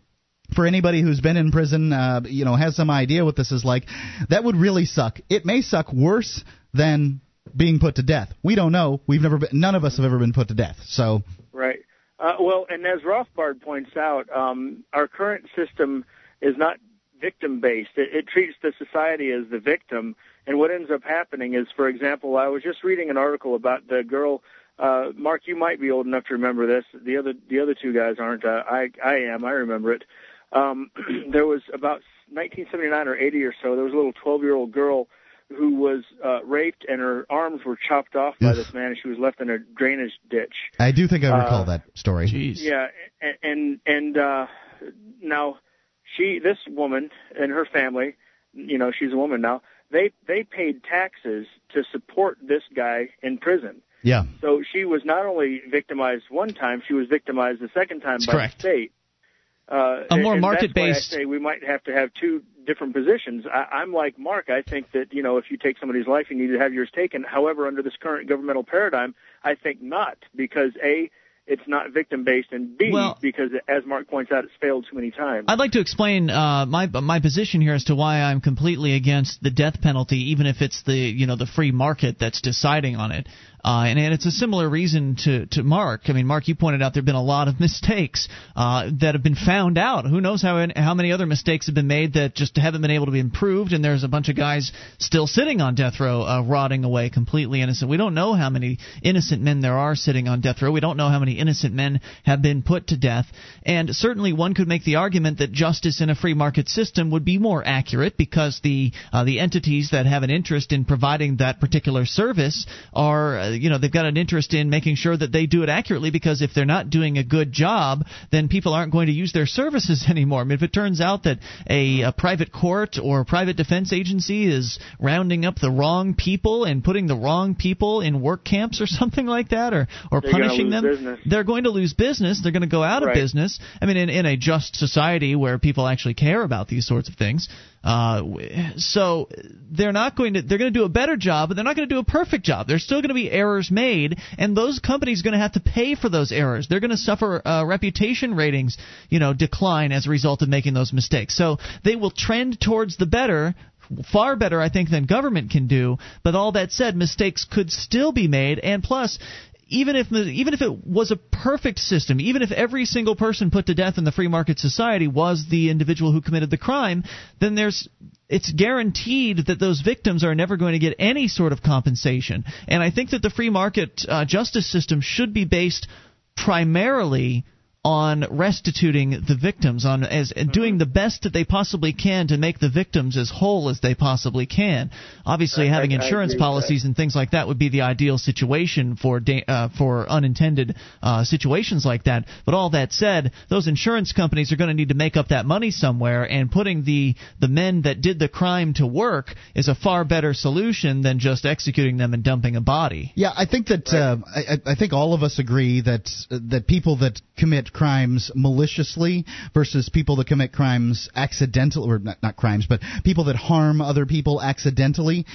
for anybody who's been in prison, uh, you know, has some idea what this is like, that would really suck. It may suck worse than being put to death. We don't know. We've never been. None of us have ever been put to death. So Right. Uh, well, and as Rothbard points out, um, our current system is not victim based. It, it treats the society as the victim. And what ends up happening is, for example, I was just reading an article about the girl. Uh, Mark, you might be old enough to remember this. The other, the other two guys aren't. Uh, I, I am. I remember it. Um, there was about 1979 or 80 or so. There was a little 12 year old girl who was uh, raped and her arms were chopped off by this man, and she was left in a drainage ditch. I do think I recall Uh, that story. Jeez. Yeah, and and, and uh, now she, this woman and her family, you know, she's a woman now. They they paid taxes to support this guy in prison. Yeah. So she was not only victimized one time, she was victimized the second time That's by correct. the state. Uh, A more market-based- That's why I say we might have to have two different positions. I, I'm like Mark. I think that you know if you take somebody's life, you need to have yours taken. However, under this current governmental paradigm, I think not because a it's not victim based, and B Well- because as Mark points out, it's failed too many times. I'd like to explain uh, my my position here as to why I'm completely against the death penalty, even if it's the you know the free market that's deciding on it. Uh, and, and it's a similar reason to, to Mark. I mean, Mark, you pointed out there have been a lot of mistakes uh, that have been found out. Who knows how how many other mistakes have been made that just haven't been able to be improved? And there's a bunch of guys still sitting on death row, uh, rotting away, completely innocent. We don't know how many innocent men there are sitting on death row. We don't know how many innocent men have been put to death. And certainly, one could make the argument that justice in a free market system would be more accurate because the uh, the entities that have an interest in providing that particular service are, uh, you know, they've got an interest in making sure that they do it accurately. Because if they're not doing a good job, then people aren't going to use their services anymore. I mean, if it turns out that a, a private court or a private defense agency is rounding up the wrong people and putting the wrong people in work camps or something like that, or or They're punishing them, business. they're going to lose business. They're going to go out of business. I mean, in, in a just society where people actually care about these sorts of things. Uh, so they're not going to they're going to do a better job, but they're not going to do a perfect job. There's still going to be errors made, and those companies are going to have to pay for those errors. They're going to suffer uh, reputation ratings, you know, decline as a result of making those mistakes. So they will trend towards the better far better I think than government can do but all that said mistakes could still be made and plus even if even if it was a perfect system, even if every single person put to death in the free market society was the individual who committed the crime, then there's it's guaranteed that those victims are never going to get any sort of compensation. And I think that the free market uh, justice system should be based primarily on restituting the victims on as doing the best that they possibly can to make the victims as whole as they possibly can. Obviously, I- having I- I insurance agree policies and things like that would be the ideal situation for da- uh, for unintended uh, situations like that. But all that said, those insurance companies are going to need to make up that money somewhere, and putting the the men that did the crime to work is a far better solution than just executing them and dumping a body. Yeah, I think that uh, I, I think all of us agree that that people that commit crimes maliciously versus people that commit crimes accidental or not, not crimes, but people that harm other people accidentally.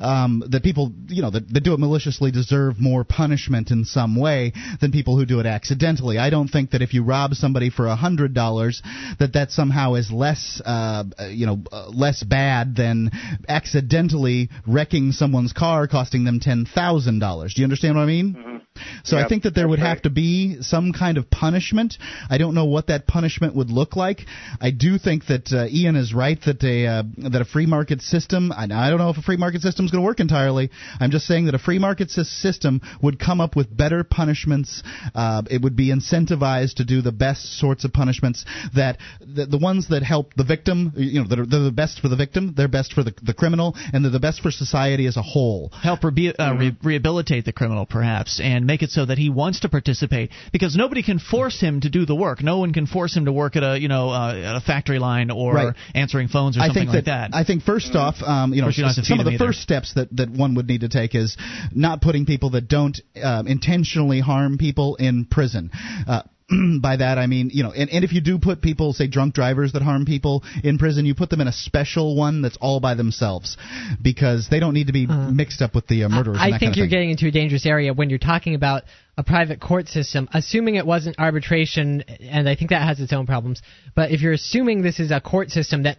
Um, that people, you know, that, that do it maliciously deserve more punishment in some way than people who do it accidentally. I don't think that if you rob somebody for a hundred dollars, that that somehow is less, uh, uh, you know, uh, less bad than accidentally wrecking someone's car, costing them ten thousand dollars. Do you understand what I mean? So I think that there would right. have to be some kind of punishment. I don't know what that punishment would look like. I do think that uh, Ian is right that a uh, that a free market system. I, I don't know if a free market system is going to work entirely. I'm just saying that a free market system would come up with better punishments. Uh, it would be incentivized to do the best sorts of punishments that the, the ones that help the victim. You know, that are they're the best for the victim. They're best for the the criminal, and they're the best for society as a whole. help uh, re- rehabilitate the criminal, perhaps, and make it so that he wants to participate. Because nobody can force him to do the work. No one can force him to work at a you know uh, a factory line or Right. answering phones or I something like that, that. I think first off, um, you know, course, you don't have to some of the either. first steps that, that one would need to take is not putting people that don't um, intentionally harm people in prison. Uh, by that I mean, you know, and, and if you do put people, say drunk drivers that harm people in prison, you put them in a special one that's all by themselves because they don't need to be mixed up with the uh, murderers. I and that think you're thing. getting into a dangerous area when you're talking about a private court system, assuming it wasn't arbitration, and I think that has its own problems. But if you're assuming this is a court system that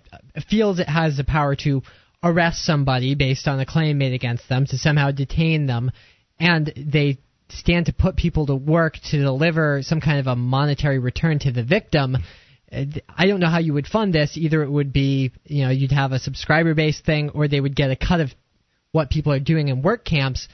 feels it has the power to arrest somebody based on a claim made against them, to somehow detain them, and they stand to put people to work to deliver some kind of a monetary return to the victim. I don't know how you would fund this. Either it would be, you know, you'd have a subscriber based thing, or they would get a cut of what people are doing in work camps.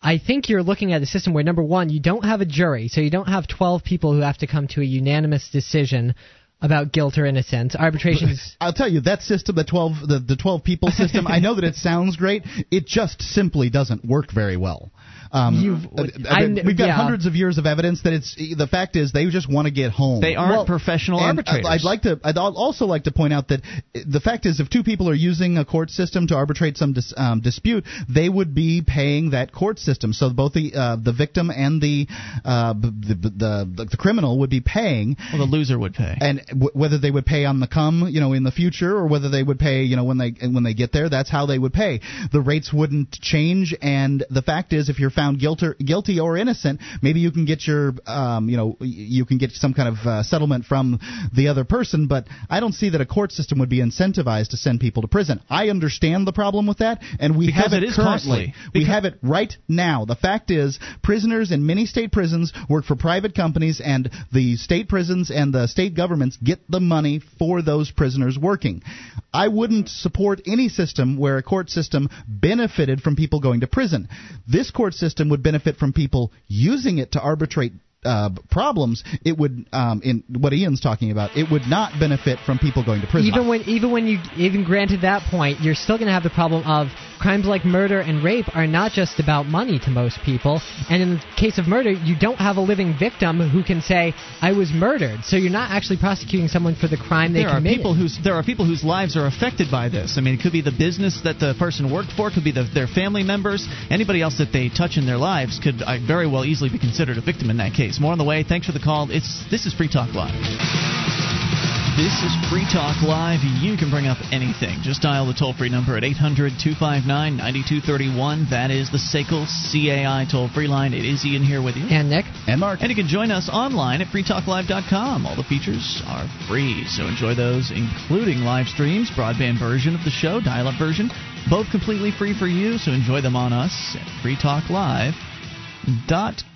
I think you're looking at a system where number one, you don't have a jury, so you don't have 12 people who have to come to a unanimous decision about guilt or innocence. Arbitrations. I'll tell you that system, the twelve, the, the twelve people system. I know that it sounds great. It just simply doesn't work very well. Um, You've- I- I- I'm- we've got yeah. hundreds of years of evidence that it's. The fact is, they just want to get home. They aren't Well, professional arbitrators. I'd like to. I'd also like to point out that the fact is, if two people are using a court system to arbitrate some dis, um, dispute, they would be paying that court system. So both the uh, the victim and the, uh, the, the the the criminal would be paying well, the loser would pay. and w- whether they would pay on the come, you know, in the future, or whether they would pay, you know, when they when they get there, that's how they would pay. The rates wouldn't change, and the fact is, if you're found guilty, guilty or innocent, maybe you can get your, um, you know, you can get some kind of uh, settlement from the other person. But I don't see that a court system would be incentivized to send people to prison. I understand the problem with that, and we because have it, it currently. We have it right now. The fact is, prisoners in many state prisons work for private companies, and the state prisons and the state governments get the money for those prisoners working. I wouldn't support any system where a court system benefited from people going to prison. This court system would benefit from people using it to arbitrate. Uh, problems, it would, um, in what Ian's talking about, it would not benefit from people going to prison. Even when even when you even granted that point, you're still going to have the problem of crimes like murder and rape are not just about money to most people. And in the case of murder, you don't have a living victim who can say I was murdered. So you're not actually prosecuting someone for the crime they there are people whose there are people whose lives are affected by this. I mean, it could be the business that the person worked for, could be the, their family members, anybody else that they touch in their lives could uh, very well easily be considered a victim in that case. More on the way. Thanks for the call. It's this is Free Talk Live. This is Free Talk Live. You can bring up anything. Just dial the toll free number at 800 259 9231. That is the SACL CAI toll free line. It is Ian here with you. and Nick, and Mark, And you can join us online at freetalklive.com. All the features are free, so enjoy those, including live streams, broadband version of the show, dial up version, both completely free for you, so enjoy them on us at freetalklive.com.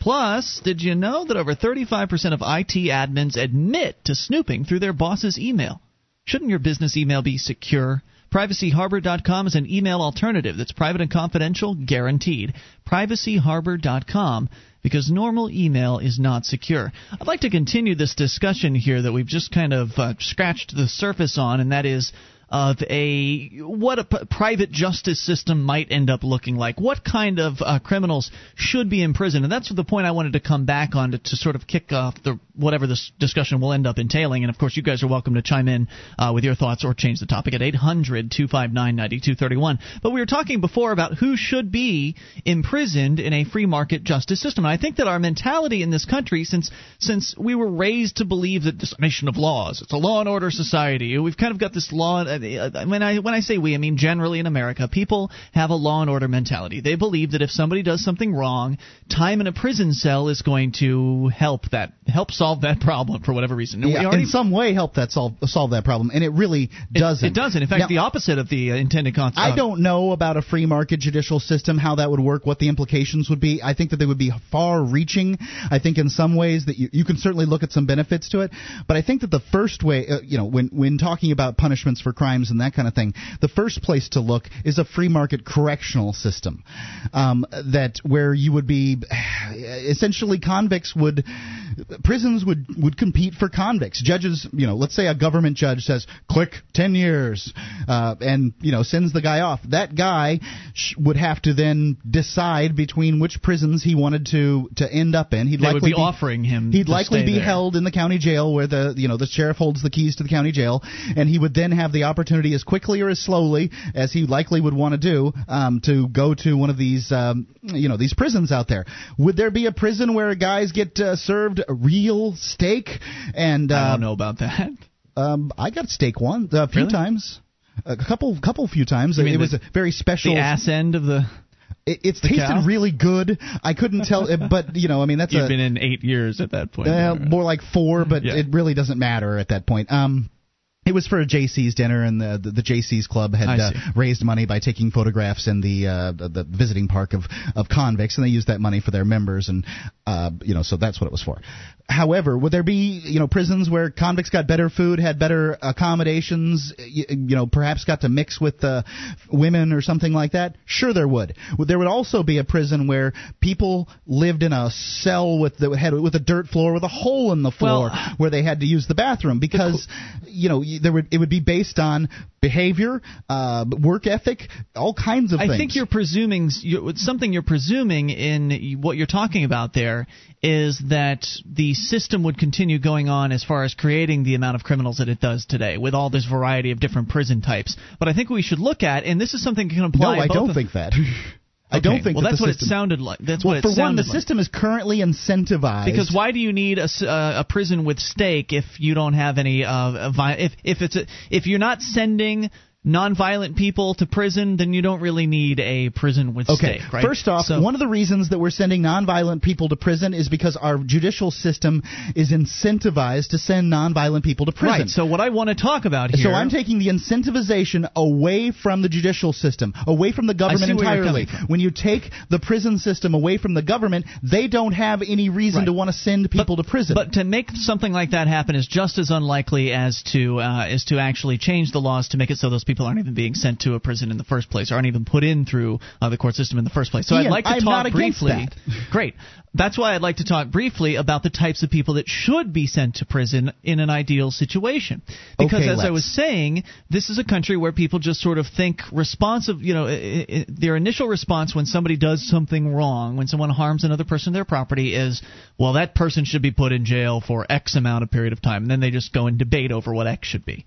Plus, did you know that over 35% of IT admins admit to snooping through their boss's email? Shouldn't your business email be secure? PrivacyHarbor.com is an email alternative that's private and confidential, guaranteed. PrivacyHarbor.com because normal email is not secure. I'd like to continue this discussion here that we've just kind of uh, scratched the surface on, and that is of a what a p- private justice system might end up looking like. What kind of uh, criminals should be in prison, and that's the point I wanted to come back on to, to sort of kick off the whatever this discussion will end up entailing. And of course, you guys are welcome to chime in uh, with your thoughts or change the topic at 800-259-9231. But we were talking before about who should be imprisoned in a free market justice system. And I think that our mentality in this country, since since we were raised to believe that this nation of laws, it's a law and order society, we've kind of got this law. Uh, when I when I say we, I mean generally in America, people have a law and order mentality. They believe that if somebody does something wrong, time in a prison cell is going to help that help solve that problem for whatever reason. And we yeah, already- in some way help that solve solve that problem, and it really doesn't. It doesn't. In fact, Now, the opposite of the uh, intended consequence. I don't know about a free market judicial system, how that would work, what the implications would be. I think that they would be far reaching. I think in some ways that you, you can certainly look at some benefits to it, but I think that the first way, uh, you know, when when talking about punishments for crimes and that kind of thing, the first place to look is a free market correctional system, um, that where you would be essentially convicts would prisons would would compete for convicts. Judges, you know, let's say a government judge says, "Click ten years," uh, and you know sends the guy off. That guy sh- would have to then decide between which prisons he wanted to to end up in. He'd They would likely be offering him He'd likely be there. held in the county jail where the you know the sheriff holds the keys to the county jail, and he would then have the opportunity as quickly or as slowly as he likely would want to do um, to go to one of these um, you know these prisons out there. Would there be a prison where guys get uh, served a real steak? And uh, I don't know about that. Um, I got steak one a few Really? times. A couple, couple, few times. It was a very special. The ass end of the. It, it's the tasted cow? really good. I couldn't tell, but you know, I mean, that's You've a, been in eight years at that point. uh, more like four, but Yeah. it really doesn't matter at that point. Um, it was for a Jaycees dinner, and the the, the Jaycees club had uh, raised money by taking photographs in the, uh, the the visiting park of of convicts, and they used that money for their members, and uh, you know, so that's what it was for. However, would there be you know prisons where convicts got better food, had better accommodations, you, you know, perhaps got to mix with uh, women or something like that? Sure, there would. Would- There would also be a prison where people lived in a cell with the had with a dirt floor with a hole in the floor Well, where they had to use the bathroom because you know there would it would be based on behavior, uh, work ethic, all kinds of I things. I think you're presuming something you're presuming in what you're talking about there is that the system would continue going on as far as creating the amount of criminals that it does today with all this variety of different prison types. But I think we should look at, and this is something that can no. I don't of- think that. I Okay, don't think. Well, that that's what system, it sounded like. That's Well, what it for one, the like. system is currently incentivized Because why do you need a, uh, a prison with steak if you don't have any uh, vi- if if it's a, if you're not sending nonviolent people to prison, then you don't really need a prison with Okay. stake, right? First off, So- one of the reasons that we're sending nonviolent people to prison is because our judicial system is incentivized to send nonviolent people to prison. Right. So what I want to talk about here. So I'm taking the incentivization away from the judicial system, away from the government see where you're entirely. When you take the prison system away from the government, they don't have any reason Right. to want to send people to prison. But to make something like that happen is just as unlikely as to uh, as to actually change the laws to make it so those people aren't even being sent to a prison in the first place, or aren't even put in through uh, the court system in the first place. So Ian, I'd like to I'm talk briefly. that. Great. That's why I'd like to talk briefly about the types of people that should be sent to prison in an ideal situation. Because Okay, as I let's. was saying, this is a country where people just sort of think responsive. You know, i i their initial response when somebody does something wrong, when someone harms another person, their property, is, well, that person should be put in jail for X amount of period of time, and then they just go and debate over what X should be.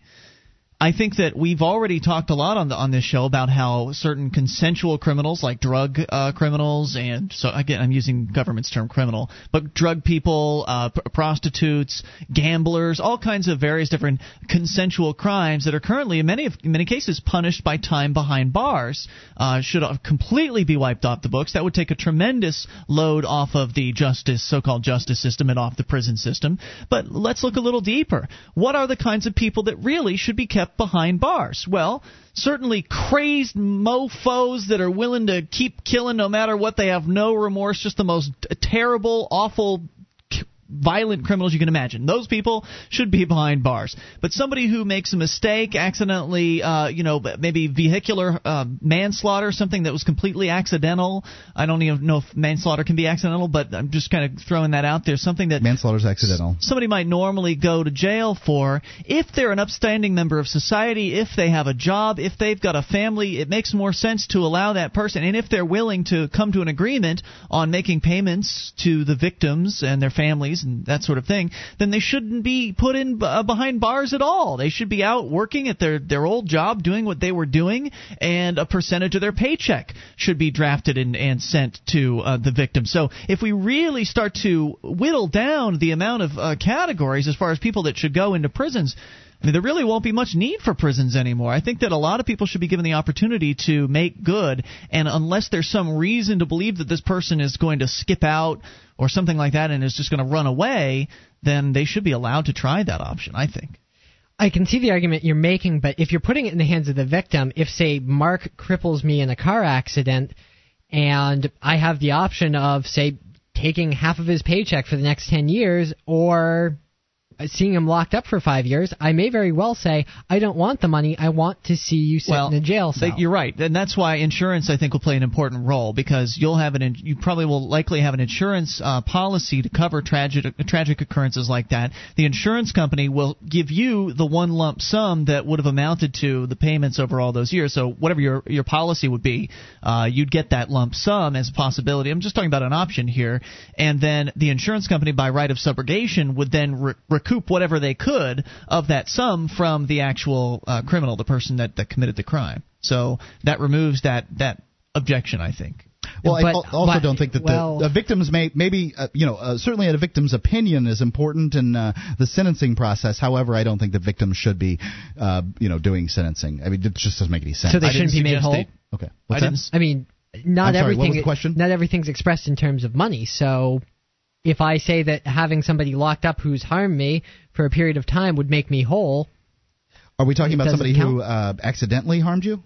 I think that we've already talked a lot on the on this show about how certain consensual criminals, like drug uh, criminals, and so again, I'm using government's term criminal, but drug people, uh, pr- prostitutes, gamblers, all kinds of various different consensual crimes that are currently, in many of, in many cases, punished by time behind bars, uh, should completely be wiped off the books. That would take a tremendous load off of the justice, so-called justice system, and off the prison system. But let's look a little deeper. What are the kinds of people that really should be kept behind bars? Well, certainly crazed mofos that are willing to keep killing no matter what. They have no remorse, just the most terrible, awful violent criminals you can imagine. Those people should be behind bars. But somebody who makes a mistake, accidentally, uh, you know, maybe vehicular uh, manslaughter, something that was completely accidental. I don't even know if manslaughter can be accidental, but I'm just kind of throwing that out there. Something that manslaughter is accidental. somebody might normally go to jail for if they're an upstanding member of society if they have a job if they've got a family it makes more sense to allow that person and if they're willing to come to an agreement on making payments to the victims and their families and that sort of thing then they shouldn't be put in uh, behind bars at all. They should be out working at their their old job doing what they were doing and a percentage of their paycheck should be drafted and, and sent to uh, the victim. So if we really start to whittle down the amount of uh, categories as far as people that should go into prisons, there really won't be much need for prisons anymore. I think that a lot of people should be given the opportunity to make good, and unless there's some reason to believe that this person is going to skip out or something like that and is just going to run away, then they should be allowed to try that option, I think. I can see the argument you're making, but if you're putting it in the hands of the victim, if say Mark cripples me in a car accident, and I have the option of say taking half of his paycheck for the next 10 years or seeing him locked up for 5 years, I may very well say I don't want the money, I want to see you sit well, in a jail cell. they- you're right, and that's why insurance I think will play an important role because you'll have an you probably will likely have an insurance uh, policy to cover tragic tragic occurrences like that. The insurance company will give you the one lump sum that would have amounted to the payments over all those years. So whatever your your policy would be, uh, you'd get that lump sum as a possibility. I'm just talking about an option here, and then the insurance company by right of subrogation would then re- recoup whatever they could of that sum from the actual uh, criminal, the person that, that committed the crime. So that removes that that objection, I think. Well, I But- al- also but- don't think that well- the, the victims may maybe uh, you know uh, certainly a victim's opinion is important in uh, the sentencing process. However, I don't think the victims should be uh, you know doing sentencing. I mean, it just doesn't make any sense. so they I shouldn't be made whole. they- okay. I What's that? I mean, not I'm sorry, what everything. was the question? Not everything's expressed in terms of money. So, if I say that having somebody locked up who's harmed me for a period of time would make me whole, Are we talking about somebody count? who uh, accidentally harmed you?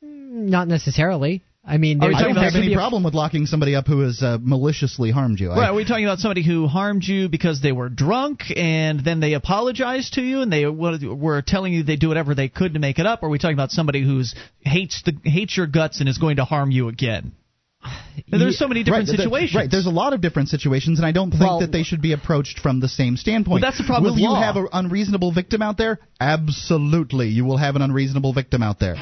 not necessarily. I mean, Are we there's I don't talking about have there could any be a- problem with locking somebody up who has uh, maliciously harmed you. Right, are we talking about somebody who harmed you because they were drunk and then they apologized to you and they wa- were telling you they'd do whatever they could to make it up? Or are we talking about somebody who hates the hates your guts and is going to harm you again? And there's so many different right, situations. Right, there's a lot of different situations, and I don't think Well- that they should be approached from the same standpoint. Well, that's the problem Will with you law. have an unreasonable victim out there? Absolutely, you will have an unreasonable victim out there.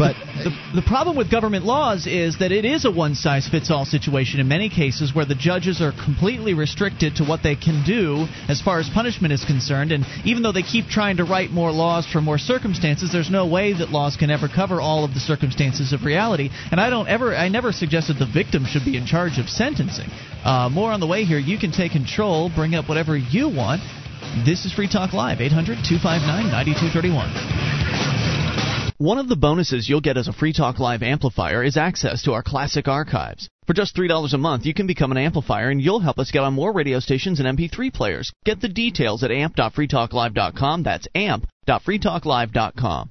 But the, the problem with government laws is that it is a one size fits all situation in many cases where the judges are completely restricted to what they can do as far as punishment is concerned. And even though they keep trying to write more laws for more circumstances, there's no way that laws can ever cover all of the circumstances of reality. And I don't ever, I never suggested the victim should be in charge of sentencing. Uh, more on the way here. You can take control, bring up whatever you want. This is Free Talk Live, 800 259 9231. One of the bonuses you'll get as a Free Talk Live amplifier is access to our classic archives. For just $3 a month, you can become an amplifier and you'll help us get on more radio stations and MP3 players. Get the details at amp.freetalklive.com. That's amp.freetalklive.com.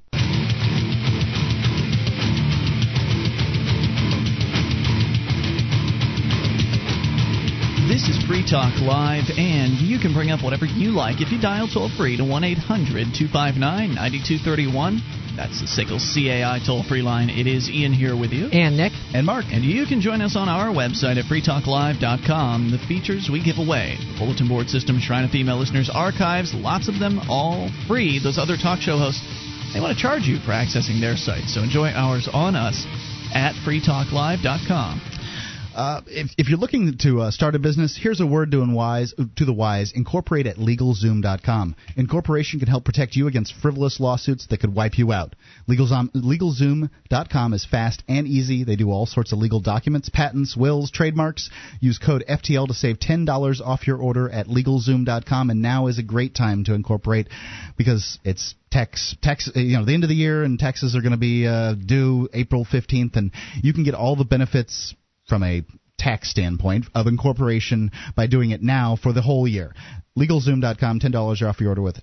This is Free Talk Live, and you can bring up whatever you like if you dial toll free to 1 800 259 9231. That's the SIGL CAI toll free line. It is Ian here with you. And Nick. And Mark. And you can join us on our website at freetalklive.com. The features we give away the bulletin board system, Shrine of Female Listeners archives, lots of them all free. Those other talk show hosts, they want to charge you for accessing their site. So enjoy ours on us at freetalklive.com. Uh, if, if, you're looking to uh, start a business, here's a word to, wise, to the wise. Incorporate at LegalZoom.com. Incorporation can help protect you against frivolous lawsuits that could wipe you out. LegalZoom, LegalZoom.com is fast and easy. They do all sorts of legal documents, patents, wills, trademarks. Use code FTL to save $10 off your order at LegalZoom.com. And now is a great time to incorporate because it's tax tax you know the end of the year and taxes are going to be uh, due April 15th and you can get all the benefits from a tax standpoint of incorporation by doing it now for the whole year. LegalZoom.com, $10 off your order with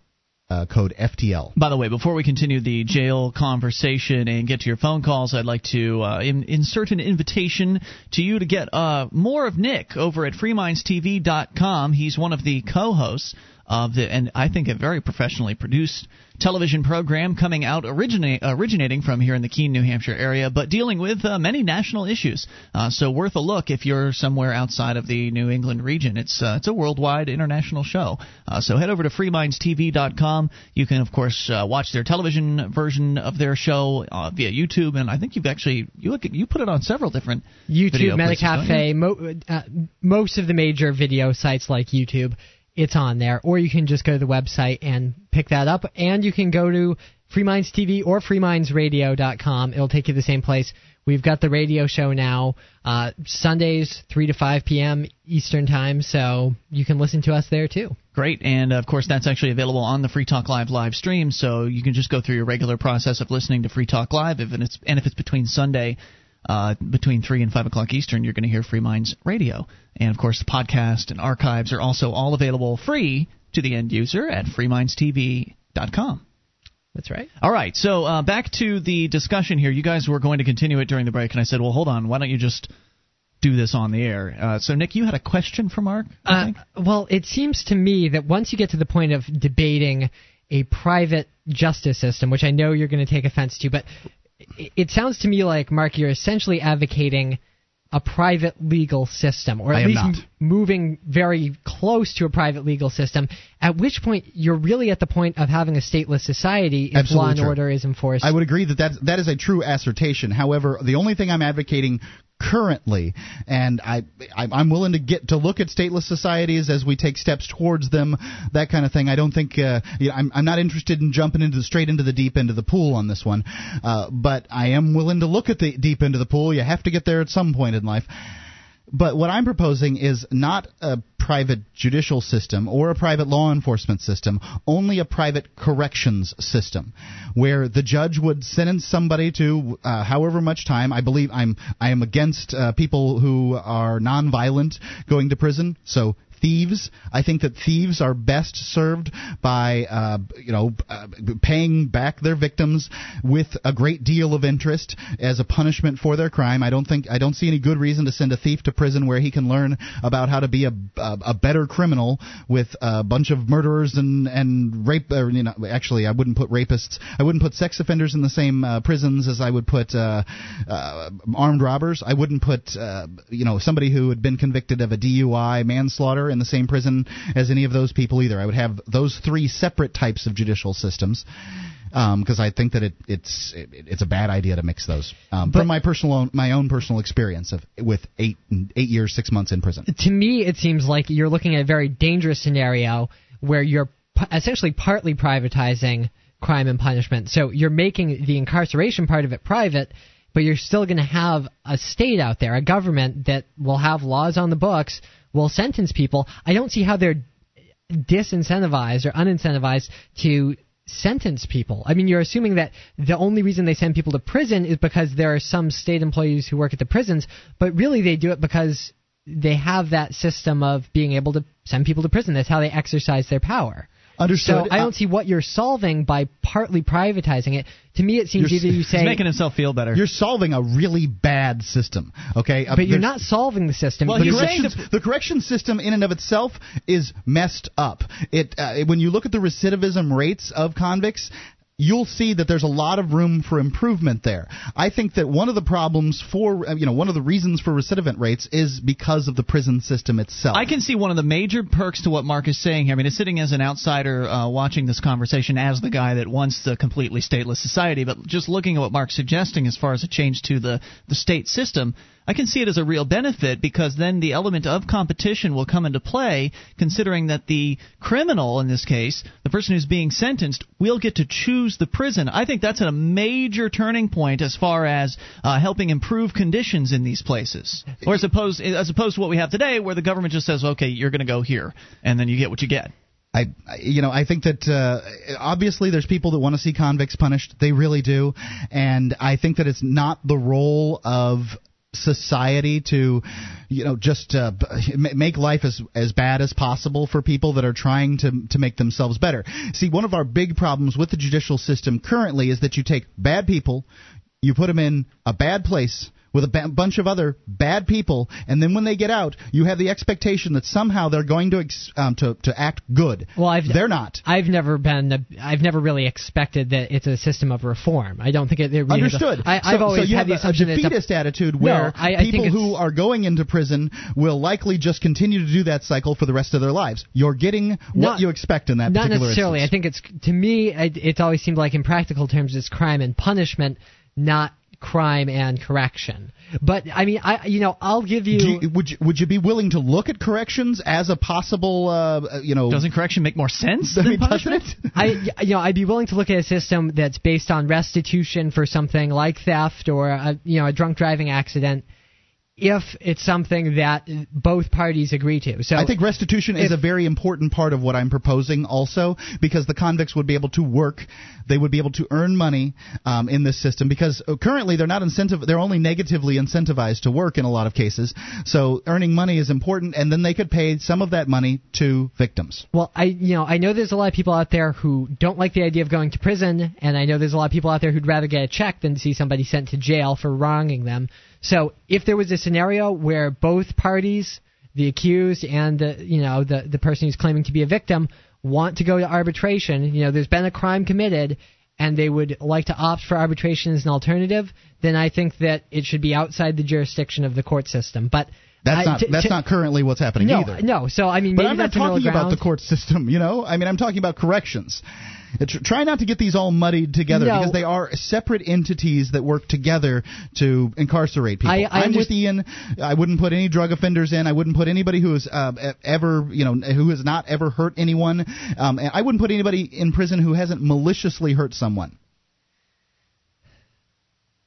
uh, code FTL. By the way, before we continue the jail conversation and get to your phone calls, I'd like to uh, in, insert an invitation to you to get uh, more of Nick over at FreeMindsTV.com. He's one of the co-hosts of the, and I think a very professionally produced television program coming out originate, originating from here in the Keene, New Hampshire area, but dealing with uh, many national issues. Uh, so worth a look if you're somewhere outside of the New England region. It's uh, it's a worldwide international show. Uh, so head over to freemindstv.com. You can of course uh, watch their television version of their show uh, via YouTube, and I think you've actually you look at, you put it on several different YouTube, Metacafe, mo- most of the major video sites like YouTube it's on there. Or you can just go to the website and pick that up. And you can go to Free Minds TV or FreeMindsRadio.com. It'll take you to the same place. We've got the radio show now, uh, Sundays, 3 to 5 p.m. Eastern Time, so you can listen to us there too. Great, and of course, that's actually available on the Free Talk Live live stream, so you can just go through your regular process of listening to Free Talk Live, if it's, and if it's between Sunday uh, between 3 and 5 o'clock Eastern, you're going to hear Free Minds Radio. And of course, the podcast and archives are also all available free to the end user at freemindstv.com. That's right. All right, so uh, back to the discussion here. You guys were going to continue it during the break, and I said, well, hold on, why don't you just do this on the air. Uh, so, Nick, you had a question for Mark? Uh, well, it seems to me that once you get to the point of debating a private justice system, which I know you're going to take offense to, but it sounds to me like Mark, you're essentially advocating a private legal system, or at least m- moving very close to a private legal system. At which point you're really at the point of having a stateless society if Absolutely law and true. order is enforced. I would agree that that that is a true assertion. However, the only thing I'm advocating currently, and I, I'm willing to get to look at stateless societies as we take steps towards them, that kind of thing. I don't think uh, you know, I'm I'm not interested in jumping into the, straight into the deep end of the pool on this one, uh, but I am willing to look at the deep end of the pool. You have to get there at some point in life. But what I'm proposing is not a private judicial system or a private law enforcement system, only a private corrections system, where the judge would sentence somebody to uh, however much time. I believe I'm I am against uh, people who are nonviolent going to prison. So thieves. I think that thieves are best served by, uh, you know, uh, paying back their victims with a great deal of interest as a punishment for their crime. I don't think I don't see any good reason to send a thief to prison where he can learn about how to be a, a, a better criminal with a bunch of murderers and and rape. Or, you know, actually, I wouldn't put rapists. I wouldn't put sex offenders in the same uh, prisons as I would put uh, uh, armed robbers. I wouldn't put, uh, you know, somebody who had been convicted of a DUI, manslaughter in the same prison as any of those people either. I would have those three separate types of judicial systems because um, I think that it, it's it, it's a bad idea to mix those. Um, from my personal my own personal experience of with eight eight years six months in prison. To me, it seems like you're looking at a very dangerous scenario where you're essentially partly privatizing crime and punishment. So you're making the incarceration part of it private, but you're still going to have a state out there, a government that will have laws on the books, will sentence people. I don't see how they're disincentivized or unincentivized to sentence people. I mean, you're assuming that the only reason they send people to prison is because there are some state employees who work at the prisons, but really they do it because they have that system of being able to send people to prison. That's how they exercise their power. Understood. So I Uh, don't see what you're solving by partly privatizing it. To me, it seems You're either you say, He's making himself feel better. You're solving a really bad system, okay? Uh, but you're not solving the system. Well, the he's You're- saying corrections, the correction system in and of itself is messed up. It uh, when you look at the recidivism rates of convicts. You'll see that there's a lot of room for improvement there. I think that one of the problems for, uh, you know, one of the reasons for recidivant rates is because of the prison system itself. I can see one of the major perks to what Mark is saying here. I mean, it's sitting as an outsider uh, watching this conversation as the guy that wants the completely stateless society, but just looking at what Mark's suggesting as far as a change to the, the state system, I can see it as a real benefit because then the element of competition will come into play, considering that the criminal, in this case, the person who's being sentenced, will get to choose the prison. I think that's a major turning point as far as uh, helping improve conditions in these places, or as opposed as opposed to what we have today, where the government just says, "Okay, you're going to go here," and then you get what you get. I, you know, I think that uh, obviously there's people that want to see convicts punished. They really do, and I think that it's not the role of society to, you know, just uh, make life as as bad as possible for people that are trying to to make themselves better. See, one of our big problems with the judicial system currently is that you take bad people, you put them in a bad place with a bunch of other bad people, and then when they get out, you have the expectation that somehow they're going to ex- um, to to act good. Well, I've, they're not. I've never been. A, I've never really expected that it's a system of reform. I don't think it. it really is a- Understood. I, so, I've always so you had have the a- a assumption that it's a defeatist attitude where I- I people who are going into prison will likely just continue to do that cycle for the rest of their lives. You're getting what Not- you expect in that Not particular necessarily. I think it's to me. It, it's always seemed like in practical terms, it's crime and punishment, not crime and correction. But I mean, I you know, I'll give you. Do you, would you, would you be willing to look at corrections as a possible, uh, you know? Doesn't correction make more sense I than mean, doesn't punishment? it? I you know I'd be willing to look at a system that's based on restitution for something like theft or a, you know a drunk driving accident if it's something that both parties agree to. So I think restitution is a very important part of what I'm proposing, also because the convicts would be able to work, they would be able to earn money um, in this system. Because uh, currently they're not incentive, they're only negatively incentivized to work in a lot of cases. So earning money is important, and then they could pay some of that money to victims. Well, I you know I know there's a lot of people out there who don't like the idea of going to prison, and I know there's a lot of people out there who'd rather get a check than see somebody sent to jail for wronging them. So if there was a scenario where both parties, the accused and the you know the the person who's claiming to be a victim, want to go to arbitration, you know there's been a crime committed. And they would like to opt for arbitration as an alternative, then I think that it should be outside the jurisdiction of the court system. But That's I- not that's to- not currently what's happening no, either. no. So I mean, But maybe I'm not talking about the court system, you know. I mean, I'm talking about corrections. Try not to get these all muddied together No. because they are separate entities that work together to incarcerate people. I- am with Ian. I wouldn't put any drug offenders in. I wouldn't put anybody who has uh, ever, you know, who has not ever hurt anyone. Um, I wouldn't put anybody in prison who hasn't maliciously hurt someone.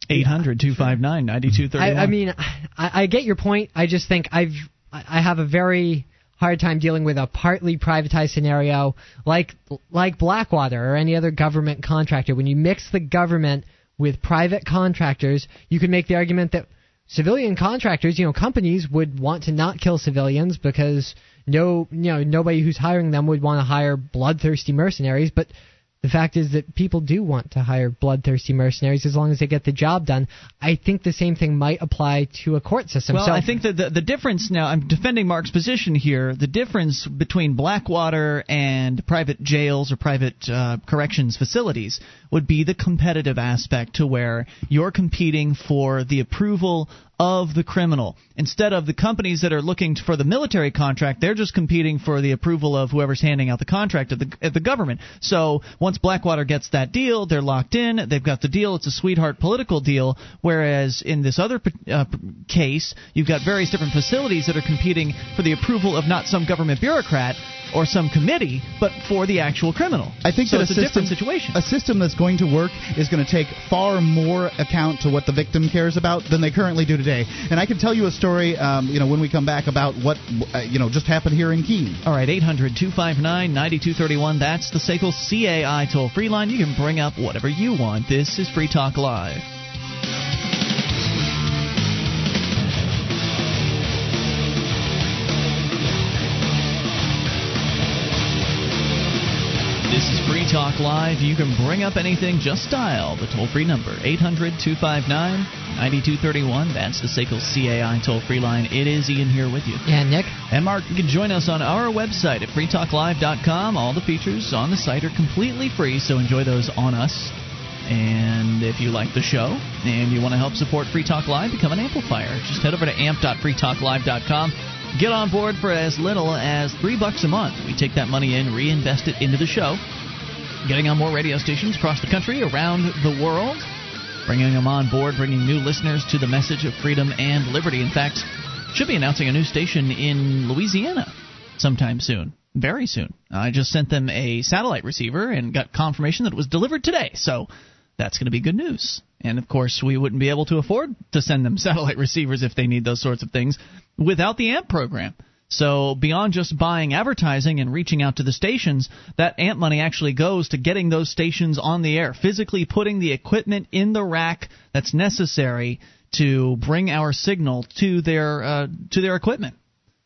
800 259 9231. I, I mean, I, I get your point. I just think I've I have a very hard time dealing with a partly privatized scenario like like Blackwater or any other government contractor. When you mix the government with private contractors, you can make the argument that civilian contractors, you know, companies would want to not kill civilians because no, you know, nobody who's hiring them would want to hire bloodthirsty mercenaries, but the fact is that people do want to hire bloodthirsty mercenaries as long as they get the job done. I think the same thing might apply to a court system. Well, so I think that the, the difference now, I'm defending Mark's position here. The difference between Blackwater and private jails or private uh, corrections facilities would be the competitive aspect to where you're competing for the approval of the criminal. Instead of the companies that are looking for the military contract, they're just competing for the approval of whoever's handing out the contract at the, at the government. So once Blackwater gets that deal, they're locked in. They've got the deal. It's a sweetheart political deal. Whereas in this other uh, case, you've got various different facilities that are competing for the approval of not some government bureaucrat or some committee, but for the actual criminal. I think so that it's a, a, system, different situation. A system that's going to work is going to take far more account to what the victim cares about than they currently do today. And I can tell you a story, um, you know, when we come back about what, uh, you know, just happened here in Keene. All right, 800 259 9231. That's the SACL CAI toll free line. You can bring up whatever you want. This is Free Talk Live. Talk Live. You can bring up anything, just dial the toll free number 800 259 9231. That's the SACL CAI toll free line. It is Ian here with you. And Nick? And Mark, you can join us on our website at freetalklive.com. All the features on the site are completely free, so enjoy those on us. And if you like the show and you want to help support Free Talk Live, become an amplifier. Just head over to amp.freetalklive.com. Get on board for as little as three bucks a month. We take that money in, reinvest it into the show, getting on more radio stations across the country, around the world, bringing them on board, bringing new listeners to the message of freedom and liberty. In fact, should be announcing a new station in Louisiana sometime soon. Very soon. I just sent them a satellite receiver and got confirmation that it was delivered today. So that's going to be good news. And of course, we wouldn't be able to afford to send them satellite receivers if they need those sorts of things without the AMP program. So beyond just buying advertising and reaching out to the stations, that AMP money actually goes to getting those stations on the air, physically putting the equipment in the rack that's necessary to bring our signal to their uh, to their equipment.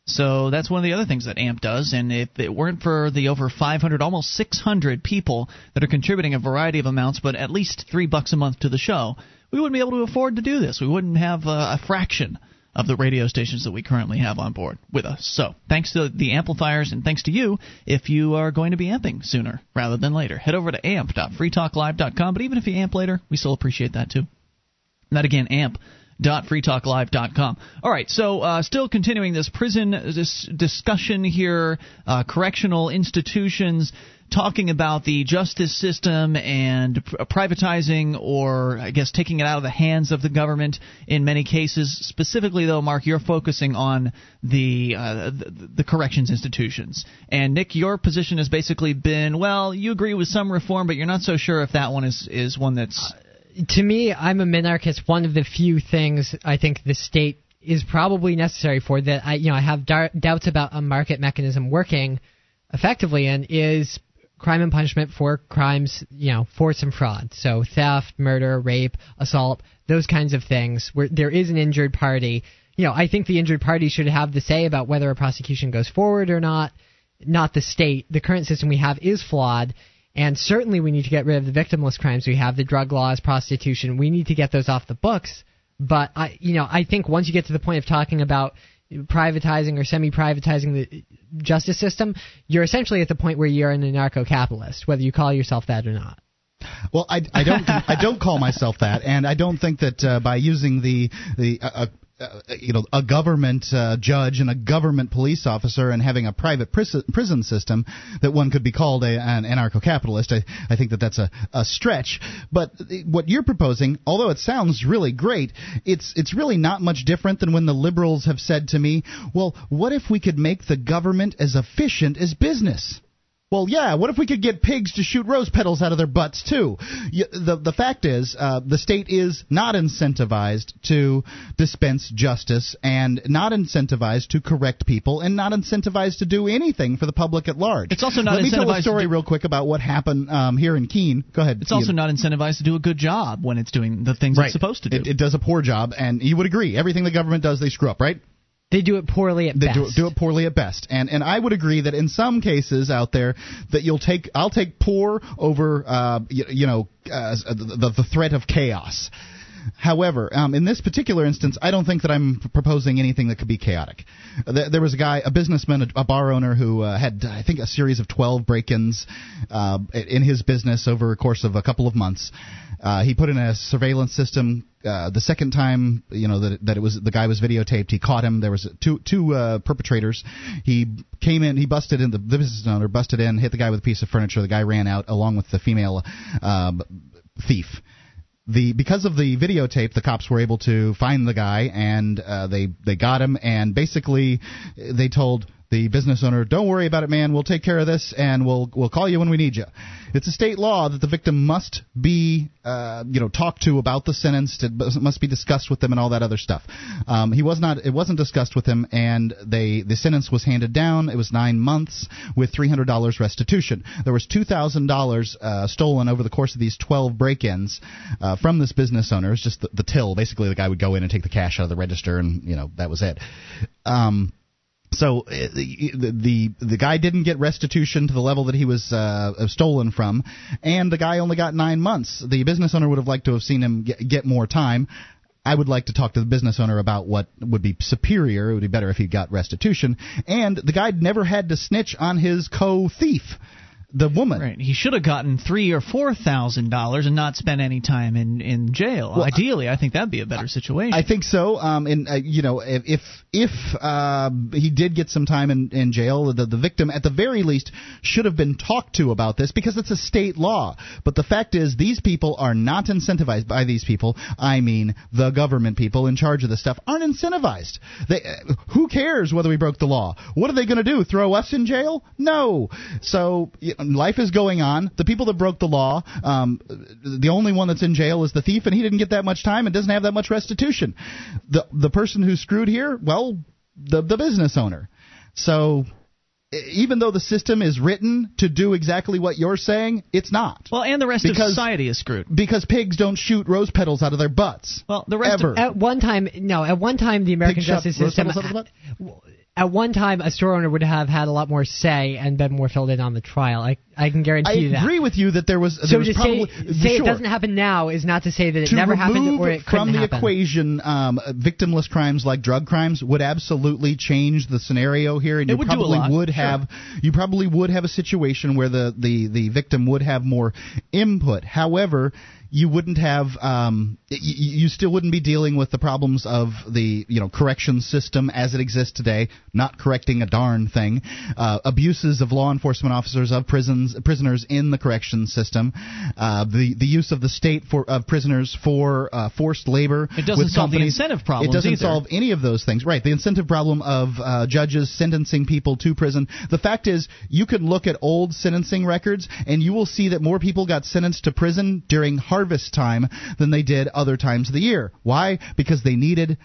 So that's one of the other things that AMP does. And if it weren't for the over 500, almost 600 people that are contributing a variety of amounts, but at least three bucks a month to the show, we wouldn't be able to afford to do this. We wouldn't have uh, a fraction of the radio stations that we currently have on board with us. So thanks to the amplifiers and thanks to you if you are going to be amping sooner rather than later. Head over to amp.freetalklive.com. But even if you amp later, we still appreciate that too. And that again, amp freetalklive.com. All right, so uh, still continuing this prison this discussion here, uh, correctional institutions talking about the justice system and pr- privatizing or I guess taking it out of the hands of the government in many cases. Specifically, though, Mark, you're focusing on the, uh, the the corrections institutions. And Nick, your position has basically been, well, you agree with some reform, but you're not so sure if that one is is one that's to me, I'm a minarchist. One of the few things I think the state is probably necessary for that. I, you know, I have dar- doubts about a market mechanism working effectively and is crime and punishment for crimes, you know, force and fraud. So theft, murder, rape, assault, those kinds of things where there is an injured party. You know, I think the injured party should have the say about whether a prosecution goes forward or not, not the state. The current system we have is flawed and certainly, we need to get rid of the victimless crimes we have, the drug laws, prostitution. We need to get those off the books. But I, you know, I think once you get to the point of talking about privatizing or semi-privatizing the justice system, you're essentially at the point where you're an anarcho-capitalist, whether you call yourself that or not. Well, I, I don't I don't call myself that, and I don't think that uh, by using the the uh, uh, you know a government uh, judge and a government police officer and having a private prison, prison system that one could be called a, an anarcho-capitalist. I, I think that that's a, a stretch. But what you're proposing, although it sounds really great, it's it's really not much different than when the liberals have said to me, "Well, what if we could make the government as efficient as business?" Well, yeah. What if we could get pigs to shoot rose petals out of their butts too? The the fact is, uh, the state is not incentivized to dispense justice, and not incentivized to correct people, and not incentivized to do anything for the public at large. It's also not Let me tell a story do- real quick about what happened um, here in Keene. Go ahead. it's also not incentivized to do a good job when it's doing the things right. it's supposed to do. It, it does a poor job, and you would agree. Everything the government does, they screw up, right? They do it poorly at They best. do, do it poorly at best, and and I would agree that in some cases out there that you'll take I'll take poor over uh, you, you know uh, the, the threat of chaos. However, um, in this particular instance, I don't think that I'm proposing anything that could be chaotic. There, was a guy, a businessman, a, bar owner who uh, had, I think, a series of 12 break-ins uh, in his business over a course of a couple of months. Uh, he put in a surveillance system. Uh, the second time, you know, that that it was the guy was videotaped, he caught him. There was two two uh, perpetrators. He came in, he busted in the, the business owner, busted in, hit the guy with a piece of furniture. The guy ran out along with the female uh, thief the because of the videotape, the cops were able to find the guy and uh, they they got him and basically they told the business owner, "Don't worry about it, man. We'll take care of this, and we'll we'll call you when we need you." It's a state law that the victim must be, uh, you know, talked to about the sentence. It must be discussed with them and all that other stuff. Um, he was not. It wasn't discussed with him, and they the sentence was handed down. It was nine months with three hundred dollars restitution. There was two thousand uh, dollars stolen over the course of these twelve break-ins uh, from this business owner. It's just the, the till. Basically, the guy would go in and take the cash out of the register, and you know that was it. Um, so uh, the, the the guy didn't get restitution to the level that he was uh, stolen from, and the guy only got nine months. The business owner would have liked to have seen him get, get more time. I would like to talk to the business owner about what would be superior. It would be better if he got restitution. And the guy never had to snitch on his co thief the woman. Right. He should have gotten three or four thousand dollars and not spent any time in in jail. Well, Ideally, I think that'd be a better situation. I think so. Um, and uh, you know, if if, if uh, he did get some time in in jail, the the victim at the very least should have been talked to about this because it's a state law. But the fact is, these people are not incentivized by these people. I mean, the government people in charge of this stuff aren't incentivized. They, uh, who cares whether we broke the law? What are they going to do? Throw us in jail? No. So. You know, life is going on. The people that broke the law, um, the only one that's in jail is the thief, and he didn't get that much time and doesn't have that much restitution. The the person who screwed here, well, the the business owner. So even though the system is written to do exactly what you're saying, it's not. Well, and the rest because, of society is screwed because pigs don't shoot rose petals out of their butts. Well, the rest ever. Of, at one time, no, at one time the American Pig justice system at one time a store owner would have had a lot more say and been more filled in on the trial. I I can guarantee I you that. I agree with you that there was. So there was to probably, say, say sure. it doesn't happen now is not to say that it to never happened or it from the happen. equation um, victimless crimes like drug crimes would absolutely change the scenario here, and it you would probably would sure. have you probably would have a situation where the the the victim would have more input. However you wouldn't have um, you, you still wouldn't be dealing with the problems of the you know correction system as it exists today, not correcting a darn thing, uh, abuses of law enforcement officers of prisons prisoners in the correction system, uh, the the use of the state for of prisoners for uh, forced labor. It doesn't solve the incentive problem. It doesn't either. solve any of those things. Right, the incentive problem of uh, judges sentencing people to prison. The fact is, you can look at old sentencing records and you will see that more people got sentenced to prison during harvest time than they did other times of the year. Why? Because they needed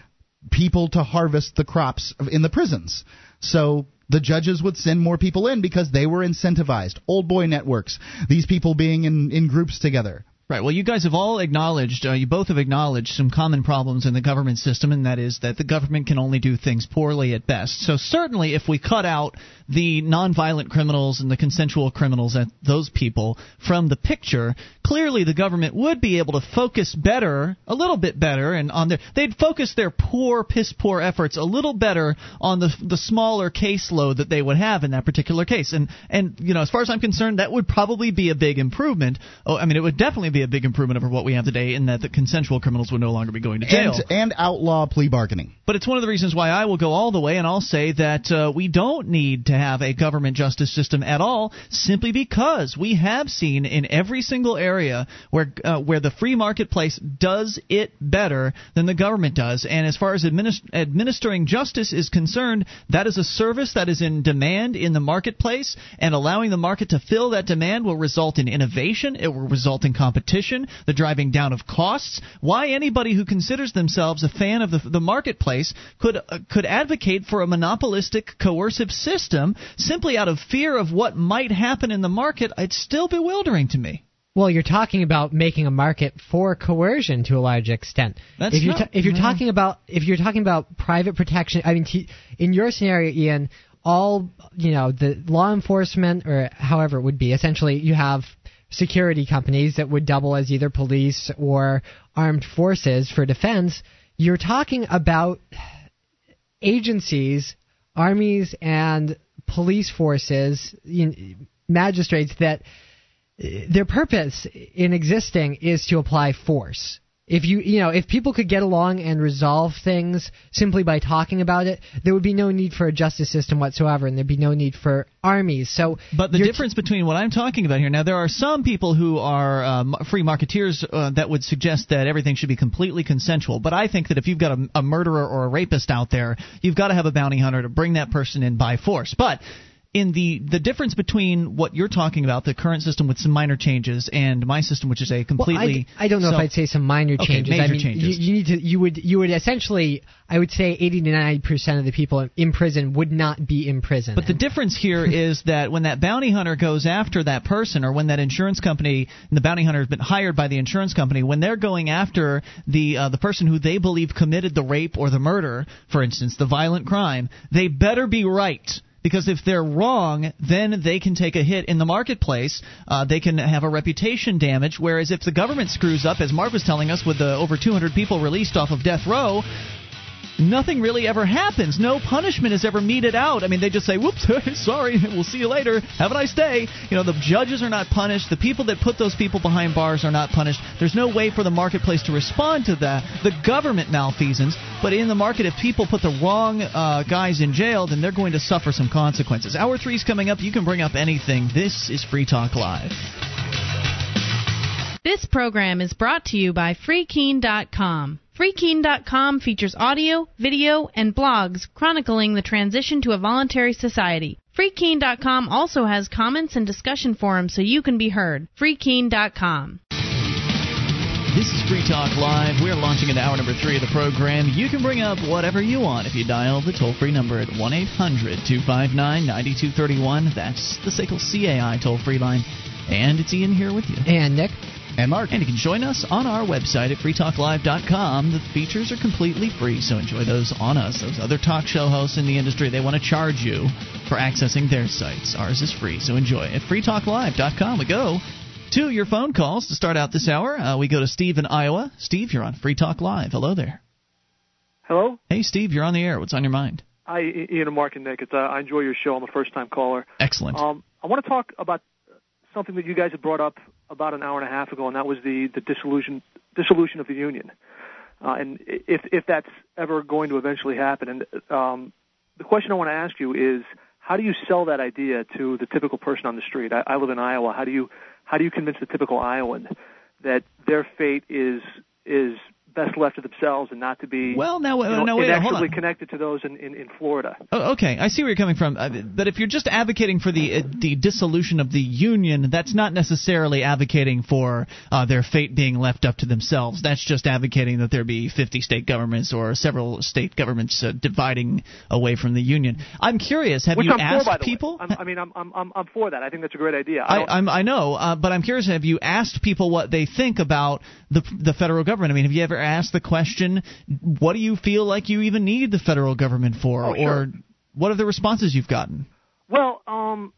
people to harvest the crops in the prisons. So the judges would send more people in because they were incentivized. Old boy networks, these people being in, in groups together. Right. Well, you guys have all acknowledged, uh, you both have acknowledged some common problems in the government system, and that is that the government can only do things poorly at best. So, certainly, if we cut out the nonviolent criminals and the consensual criminals and those people from the picture, clearly the government would be able to focus better, a little bit better, and on their they'd focus their poor, piss poor efforts a little better on the the smaller caseload that they would have in that particular case. And and you know, as far as I'm concerned, that would probably be a big improvement. Oh, I mean, it would definitely be a big improvement over what we have today, in that the consensual criminals would no longer be going to jail and, and outlaw plea bargaining. But it's one of the reasons why I will go all the way, and I'll say that uh, we don't need to have a government justice system at all, simply because we have seen in every single area where uh, where the free marketplace does it better than the government does. And as far as administ- administering justice is concerned, that is a service that is in demand in the marketplace, and allowing the market to fill that demand will result in innovation. It will result in competition, the driving down of costs. Why anybody who considers themselves a fan of the, the marketplace could uh, could advocate for a monopolistic, coercive system simply out of fear of what might happen in the market, it's still bewildering to me. Well, you're talking about making a market for coercion to a large extent. That's if you're not, if you're no. talking about if you're talking about private protection, I mean, t- in your scenario, Ian, all you know, the law enforcement or however it would be, essentially, you have security companies that would double as either police or armed forces for defense. You're talking about agencies, armies, and police forces, magistrates that their purpose in existing is to apply force. If you you know if people could get along and resolve things simply by talking about it, there would be no need for a justice system whatsoever, and there'd be no need for armies. So, but the difference between what I'm talking about here now, there are some people who are um, free marketeers uh, that would suggest that everything should be completely consensual. But I think that if you've got a, a murderer or a rapist out there, you've got to have a bounty hunter to bring that person in by force. But in the the difference between what you're talking about, the current system with some minor changes, and my system, which is a completely Well, I, I don't know so- if I'd say some minor Okay, changes. I major mean, changes. You, you need to. You would. You would essentially. I would say 80 to 90 percent of the people in prison would not be in prison. But the difference here is that when that bounty hunter goes after that person, or when that insurance company, and the bounty hunter has been hired by the insurance company, when they're going after the uh, the person who they believe committed the rape or the murder, for instance, the violent crime, they better be right. Because if they're wrong, then they can take a hit in the marketplace. Uh, they can have a reputation damage. Whereas if the government screws up, as Mark was telling us, with the over 200 people released off of death row, nothing really ever happens. No punishment is ever meted out. I mean, they just say, "Whoops, sorry, we'll see you later. Have a nice day." You know, the judges are not punished. The people that put those people behind bars are not punished. There's no way for the marketplace to respond to that. The government malfeasance, but in the market, if people put the wrong uh, guys in jail, then they're going to suffer some consequences. Hour three's coming up. You can bring up anything. This is Free Talk Live. This program is brought to you by FreeKeen.com. FreeKeen.com features audio, video, and blogs chronicling the transition to a voluntary society. FreeKeen.com also has comments and discussion forums so you can be heard. FreeKeen.com. This is Free Talk Live. We're launching into hour number three of the program. You can bring up whatever you want if you dial the toll free number at 1 800 259 9231. That's the SACL CAI toll free line. And it's Ian here with you. and Nick, And Mark. And you can join us on our website at freetalklive.com. The features are completely free, so enjoy those on us. Those other talk show hosts in the industry, they want to charge you for accessing their sites. Ours is free, so enjoy. At freetalklive.com, we go to your phone calls to start out this hour. Uh, we go to Steve in Iowa. Steve, you're on Free Talk Live. Hello there. Hello? Hey, Steve, you're on the air. What's on your mind? Hi, Ian and Mark and Nick. It's, uh, I enjoy your show. I'm a first time caller. Excellent. Um, I want to talk about something that you guys had brought up about an hour and a half ago, and that was the, the dissolution, dissolution of the union. Uh, and if, if that's ever going to eventually happen. And um, the question I want to ask you is how do you sell that idea to the typical person on the street? I, I live in Iowa. How do you how do you convince the typical Iowan that their fate is is best left to themselves and not to be Well, now, you know, now wait, hold on. connected to those in, in, in Florida? Oh, okay, I see where you're coming from. Uh, but if you're just advocating for the uh, the dissolution of the union, that's not necessarily advocating for uh, their fate being left up to themselves. That's just advocating that there be 50 state governments or several state governments uh, dividing away from the union. I'm curious. Have Which you I'm asked for, people? I'm, I mean, I'm, I'm I'm I'm for that. I think that's a great idea. I, I, I'm, I know, uh, but I'm curious. Have you asked people what they think about the the federal government? I mean, have you ever asked the question, "What do you feel like you even need the federal government for?" Oh, sure. Or what are the responses you've gotten? Well, um,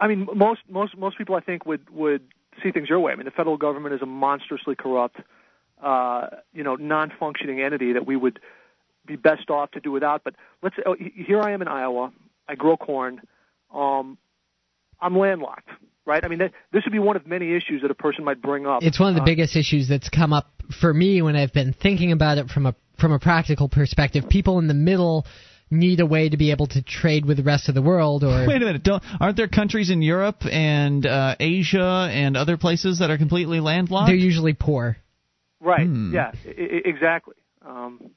I mean, most most most people I think would would see things your way. I mean, the federal government is a monstrously corrupt, uh, you know, non-functioning entity that we would be best off to do without. But let's oh, here I am in Iowa. I grow corn. Um, I'm landlocked, right? I mean, that, this would be one of many issues that a person might bring up. it's one of the Uh, biggest issues that's come up for me when I've been thinking about it from a from a practical perspective. People in the middle need a way to be able to trade with the rest of the world, or Wait a minute! Don't aren't there countries in Europe and uh, Asia and other places that are completely landlocked? they're usually poor. right? Hmm. Yeah, I- I- exactly. Um, If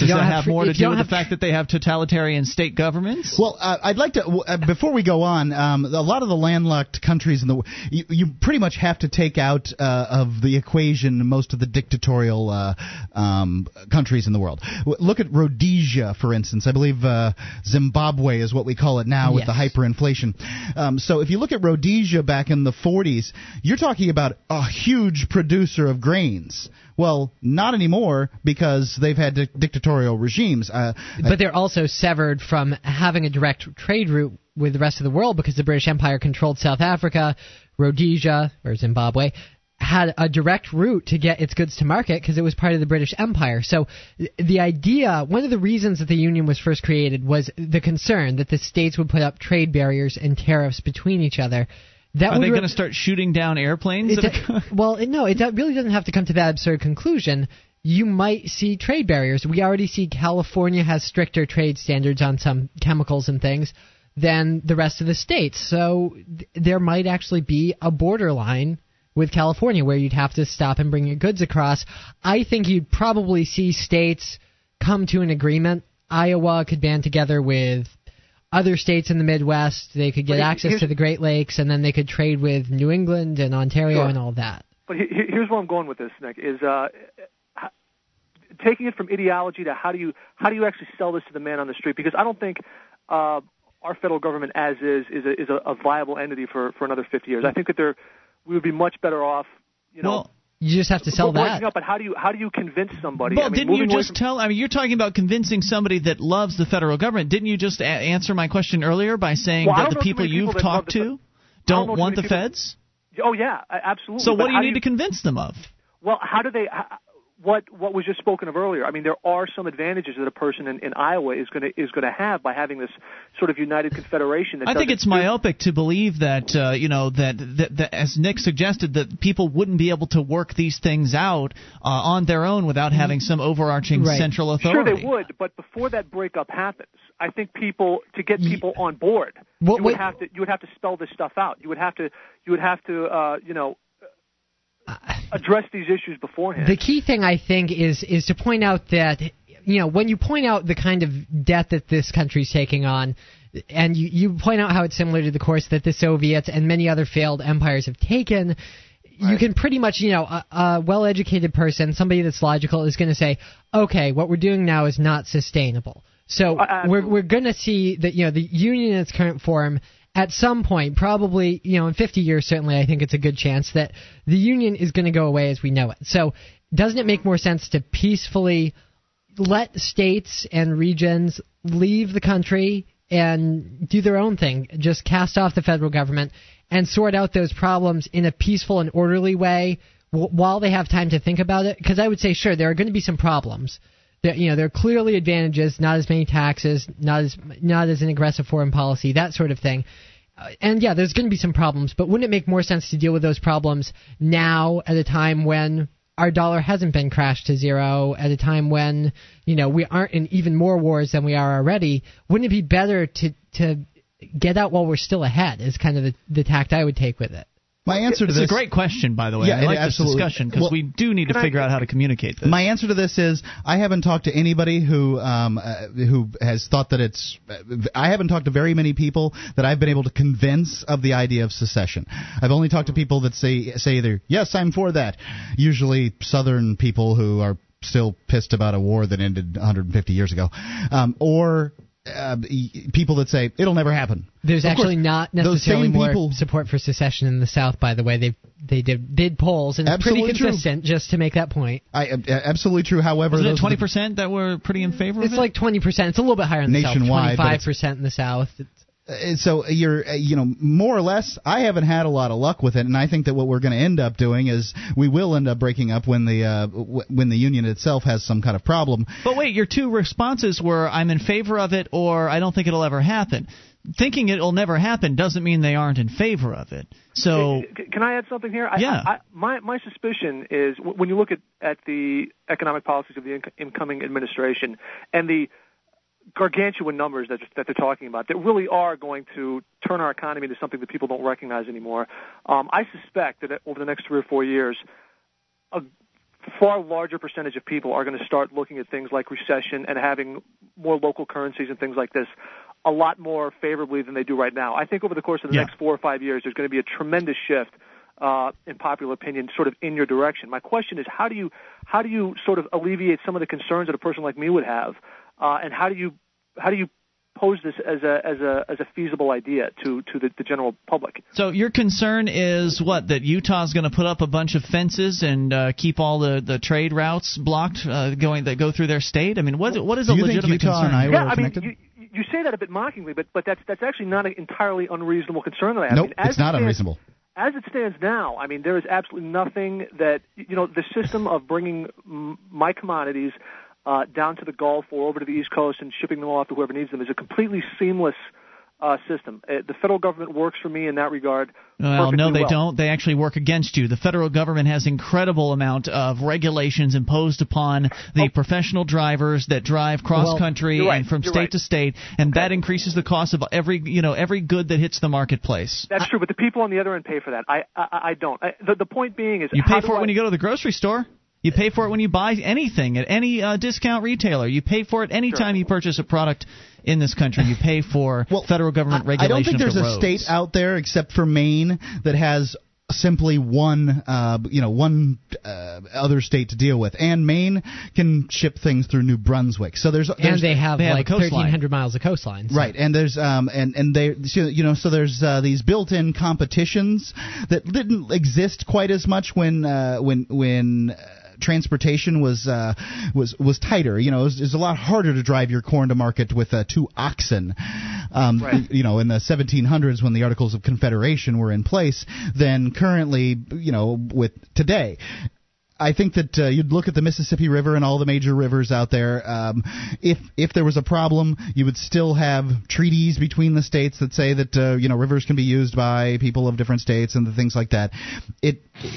Does you that have, free- more to do with the have fact that they have totalitarian state governments? Well, uh, I'd like to uh, before we go on. Um, a lot of the landlocked countries in the you, you pretty much have to take out uh, of the equation most of the dictatorial uh, um, countries in the world. W- Look at Rhodesia, for instance. I believe uh, Zimbabwe is what we call it now with the hyperinflation. Um, so if you look at Rhodesia back in the 40s, you're talking about a huge producer of grains. Well, not anymore because they've had di- dictatorial regimes. Uh, but they're also severed from having a direct trade route with the rest of the world because the British Empire controlled South Africa, Rhodesia or Zimbabwe had a direct route to get its goods to market because it was part of the British Empire. So the idea, one of the reasons that the union was first created was the concern that the states would put up trade barriers and tariffs between each other. That Are they re- going to start shooting down airplanes? Well, no, it really doesn't have to come to that absurd conclusion. You might see trade barriers. We already see California has stricter trade standards on some chemicals and things than the rest of the states. So th- there might actually be a borderline with California where you'd have to stop and bring your goods across. I think you'd probably see states come to an agreement. Iowa could band together with other states in the Midwest. They could get he- access to the Great Lakes, and then they could trade with New England and Ontario Sure. and all that. But he- he- here's where I'm going with this, Nick. Is uh, h- taking it from ideology to how do you how do you actually sell this to the man on the street? Because I don't think uh, our federal government, as is, is a, is a, a viable entity for for another 50 years. I think that there we would be much better off. You know, well, You just have to sell breaking that. Up, but how do you how do you convince somebody? well I mean, didn't you just from- tell? I mean, you're talking about convincing somebody that loves the federal government. Didn't you just a- answer my question earlier by saying Well, that the people you've people talked to I don't don't want the people- feds? Oh yeah, absolutely. So But what do you need to convince them of? Well, how do they? How, what what was just spoken of earlier? I mean, there are some advantages that a person in, in Iowa is going to is going to have by having this sort of united confederation. That I think it's do- myopic to believe that uh, you know that, that, that as Nick suggested that people wouldn't be able to work these things out uh, on their own without having some overarching Right. central authority. Sure, they would, but before that breakup happens, I think people to get people on board, Well, you would wait- have to you would have to spell this stuff out. You would have to you would have to uh, you know address these issues beforehand. The key thing I think is is to point out that you know when you point out the kind of debt that this country's taking on, and you, you point out how it's similar to the course that the Soviets and many other failed empires have taken. You can pretty much, you know, a, a well-educated person, somebody that's logical, is going to say, "Okay, what we're doing now is not sustainable." So Uh, we're we're going to see that you know the union in its current form at some point, probably you know in 50 years, certainly I think it's a good chance that the union is going to go away as we know it. So doesn't it make more sense to peacefully let states and regions leave the country and do their own thing, just cast off the federal government and sort out those problems in a peaceful and orderly way while they have time to think about it? Because I would say, sure, there are going to be some problems. You know, there are clearly advantages, not as many taxes, not as not as an aggressive foreign policy, that sort of thing. Uh, and yeah, there's going to be some problems, but wouldn't it make more sense to deal with those problems now at a time when our dollar hasn't been crashed to zero, at a time when you know we aren't in even more wars than we are already? Wouldn't it be better to to get out while we're still ahead? Is kind of the, the tact I would take with it. My answer to It's this is a great question, by the way. Yeah, I it like this absolutely- discussion because well, we do need to can I- figure out how to communicate this. My answer to this is I haven't talked to anybody who um, uh, who has thought that it's. Uh, I haven't talked to very many people that I've been able to convince of the idea of secession. I've only talked to people that say say either yes, I'm for that. Usually Southern people who are still pissed about a war that ended 150 years ago, um, or uh, people that say it'll never happen. There's Of actually course, not those necessarily same more people- support for secession in the South. By the way, they they did did polls and it's pretty Absolutely true. consistent. Just to make that point, I uh, absolutely true. However, Wasn't it those twenty percent that were pretty in favor it's of it? like 20 percent. It's a little bit higher in the Nationwide, South. Twenty five percent in the South. It's, so you're uh, you know more or less i haven't had a lot of luck with it and i think that what we're going to end up doing is we will end up breaking up when the uh, w- when the union itself has some kind of problem But wait, your two responses were I'm in favor of it or I don't think it'll ever happen. Thinking it'll never happen doesn't mean they aren't in favor of it. So Can I add something here? Yeah. I, I, my my suspicion is when you look at at the economic policies of the incoming administration and the gargantuan numbers that that they're talking about that really are going to turn our economy into something that people don't recognize anymore. Um, I suspect that over the next three or four years, a far larger percentage of people are going to start looking at things like secession and having more local currencies and things like this a lot more favorably than they do right now. I think over the course of the Yeah. next four or five years, there's going to be a tremendous shift uh, in popular opinion, sort of in your direction. My question is, how do you how do you sort of alleviate some of the concerns that a person like me would have, uh, and how do you how do you pose this as a as a as a feasible idea to to the, the general public? So your concern is what that Utah's going to put up a bunch of fences and uh, keep all the, the trade routes blocked uh, going that go through their state. I mean, what what is a Do you think legitimate Utah concern? and Iowa yeah, are I mean, you, you say that a bit mockingly, but but that's that's actually not an entirely unreasonable concern that I have. nope I mean, as it's not it stands- unreasonable as it stands now, I mean, there is absolutely nothing that you know the system of bringing m- my commodities uh, down to the Gulf or over to the East Coast and shipping them off to whoever needs them is a completely seamless uh, system. Uh, the federal government works for me in that regard. Well, no, they well. don't. They actually work against you. The federal government has incredible amount of regulations imposed upon the Oh. professional drivers that drive cross country you're right, and from you're state right. to state, and that increases the cost of every you know every good that hits the marketplace. That's true, but the people on the other end pay for that. I I, I don't. I, the, the point being is You pay for it I- when you go to the grocery store. You pay for it when you buy anything at any uh, discount retailer. You pay for it any time you purchase a product in this country. You pay for federal government regulations. I regulation don't think there's the a roads. state out there except for Maine that has simply one uh you know one uh, other state to deal with and Maine can ship things through New Brunswick so there's, and they have they like coastline. 1,300 miles of coastline. so- Right, and there's um and and they you know so there's uh, these built-in competitions that didn't exist quite as much when uh, when when. Transportation was uh, was was tighter. You know, it was, it was a lot harder to drive your corn to market with uh, two oxen. Um, Right. You know, in the 1700s when the Articles of Confederation were in place, than currently. You know, with today. I think that uh, you'd look at the Mississippi River and all the major rivers out there. Um, if if there was a problem, you would still have treaties between the states that say that uh, you know rivers can be used by people of different states and the things like that. It you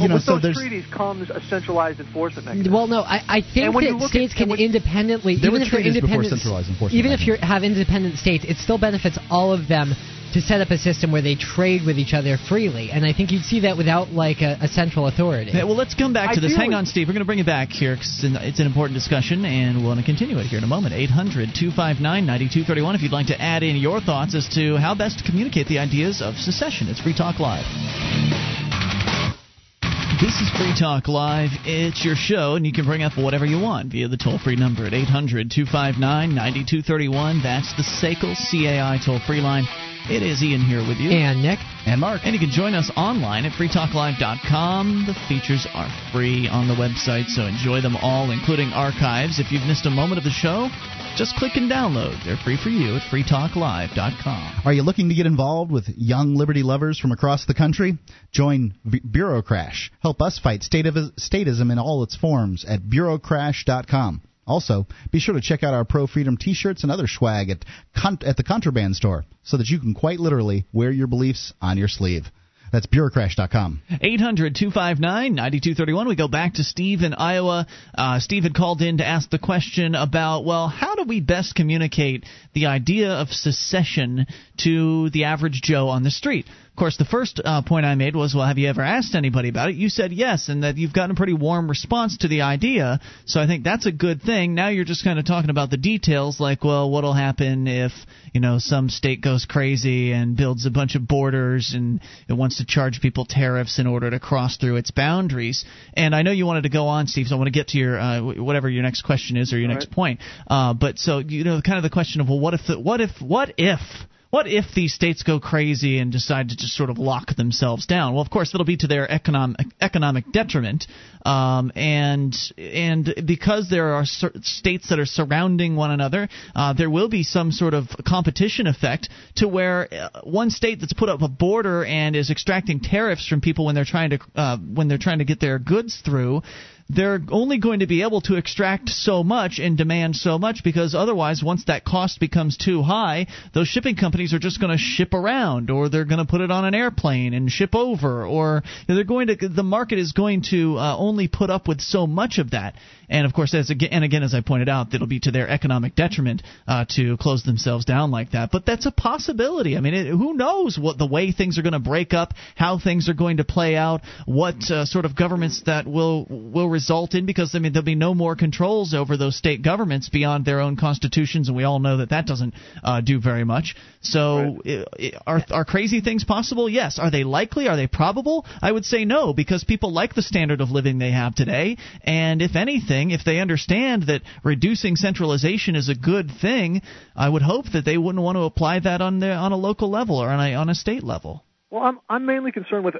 Well, know with so those treaties comes a centralized enforcement mechanism. Well, no, I, I think And when you that states at- can when- independently, There were even if they're treaties before independent, centralized enforcement even if you have independent states, it still benefits all of them to set up a system where they trade with each other freely. And I think you'd see that without like a, a central authority. Yeah, well, let's come back to this. Hang on, Steve. We're going to bring it back here because it's an important discussion, and we're going to continue it here in a moment. 800 259 9231 if you'd like to add in your thoughts as to how best to communicate the ideas of secession. It's Free Talk Live. This is Free Talk Live. It's your show, and you can bring up whatever you want via the toll free number at 800 259 9231. That's the SACL CAI toll free line. It is Ian here with you. and Nick, and Mark. And you can join us online at freetalklive.com. The features are free on the website, so enjoy them all, including archives. If you've missed a moment of the show, just click and download. They're free for you at freetalklive.com. Are you looking to get involved with young liberty lovers from across the country? Join B- Bureaucrash. Help us fight state of, statism in all its forms at bureaucrash.com. Also, be sure to check out our Pro Freedom T-shirts and other swag at con- at the Contraband store, so that you can quite literally wear your beliefs on your sleeve. That's bureaucrash.com. 800 259 9231. We go back to Steve in Iowa. Uh, Steve had called in to ask the question about, well, how do we best communicate the idea of secession to the average Joe on the street? Of course, the first uh, point I made was, well, have you ever asked anybody about it? You said yes, and that you've gotten a pretty warm response to the idea. So I think that's a good thing. Now you're just kind of talking about the details, like, well, what'll happen if you know some state goes crazy and builds a bunch of borders and it wants to charge people tariffs in order to cross through its boundaries. And I know you wanted to go on, Steve. So I want to get to your uh, whatever your next question is or your All next right. point. Uh, but so you know, kind of the question of, well, what if the, what if what if what if these states go crazy and decide to just sort of lock themselves down? Well, of course, it'll be to their economic economic detriment, um, and and because there are states that are surrounding one another, uh, there will be some sort of competition effect to where uh, one state that's put up a border and is extracting tariffs from people when they're trying to uh, when they're trying to get their goods through they're only going to be able to extract so much and demand so much because otherwise once that cost becomes too high those shipping companies are just going to ship around or they're going to put it on an airplane and ship over or they're going to the market is going to uh, only put up with so much of that. And of course as again and again as I pointed out it'll be to their economic detriment uh, to close themselves down like that. But that's a possibility. I mean it, who knows what the way things are going to break up how things are going to play out what uh, sort of governments that will will result in because I mean there'll be no more controls over those state governments beyond their own constitutions and we all know that that doesn't uh, do very much. So i i are are crazy things possible? Yes. Are they likely? Are they probable? I would say no because people like the standard of living they have today. And if anything if they understand that reducing centralization is a good thing I would hope that they wouldn't want to apply that on the on a local level or on a on a state level. Well, I'm I'm mainly concerned with,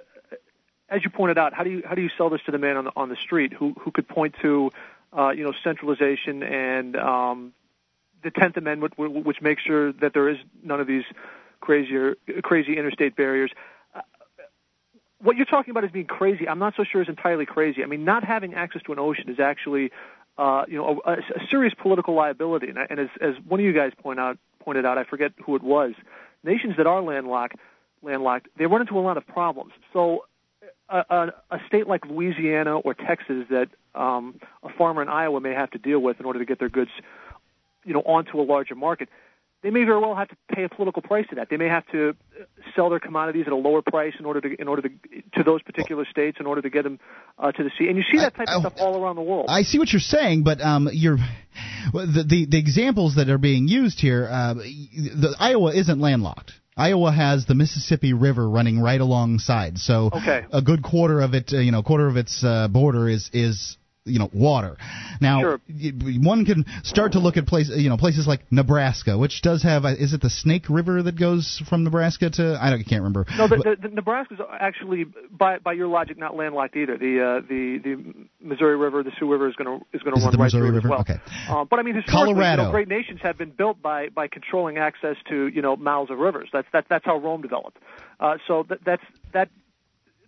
as you pointed out, how do you how do you sell this to the man on the on the street who who could point to, uh, you know, centralization and um, the Tenth Amendment, which makes sure that there is none of these crazier crazy interstate barriers. Uh, What you're talking about is being crazy, I'm not so sure is entirely crazy. I mean, not having access to an ocean is actually, uh, you know, a, a serious political liability. And, and as, as one of you guys point out pointed out, I forget who it was, nations that are landlocked, landlocked, they run into a lot of problems. So a, a, a state like Louisiana or Texas that um, a farmer in Iowa may have to deal with in order to get their goods, you know, onto a larger market they may very well have to pay a political price to that. They may have to uh, sell their commodities at a lower price in order to in order to to those particular states in order to get them uh, to the sea. And you see that type I, of stuff all around the world. I see what you're saying, but um, you're the, the the examples that are being used here. Uh, the, Iowa isn't landlocked. Iowa has the Mississippi River running right alongside, so okay. a good quarter of it, uh, you know, quarter of its uh, border is is you know water. Now sure. one can start to look at places you know places like Nebraska, which does have is it the Snake River that goes from Nebraska to I don't I can't remember. No, the, the, the Nebraska's actually by by your logic not landlocked either. The uh, the the Missouri River, the Sioux River is going to is going to run the right Missouri through River? as well. Okay. Uh, but I mean historically, Colorado. You know, great nations have been built by by controlling access to you know mouths of rivers. That's that that's how Rome developed. Uh, so that, that's that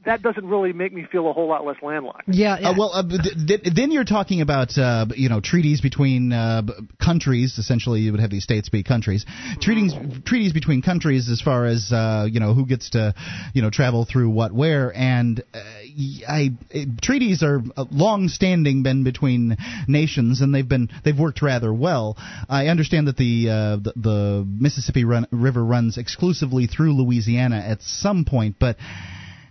that doesn't really make me feel a whole lot less landlocked. Yeah. yeah. Uh, well, uh, th- th- then you're talking about uh, you know treaties between uh, countries. Essentially, you would have these states be countries. Treaties treaties between countries as far as uh, you know who gets to you know travel through what where and uh, I, treaties are long-standing been between nations and they've been they've worked rather well. I understand that the uh, the, the Mississippi run, River runs exclusively through Louisiana at some point, but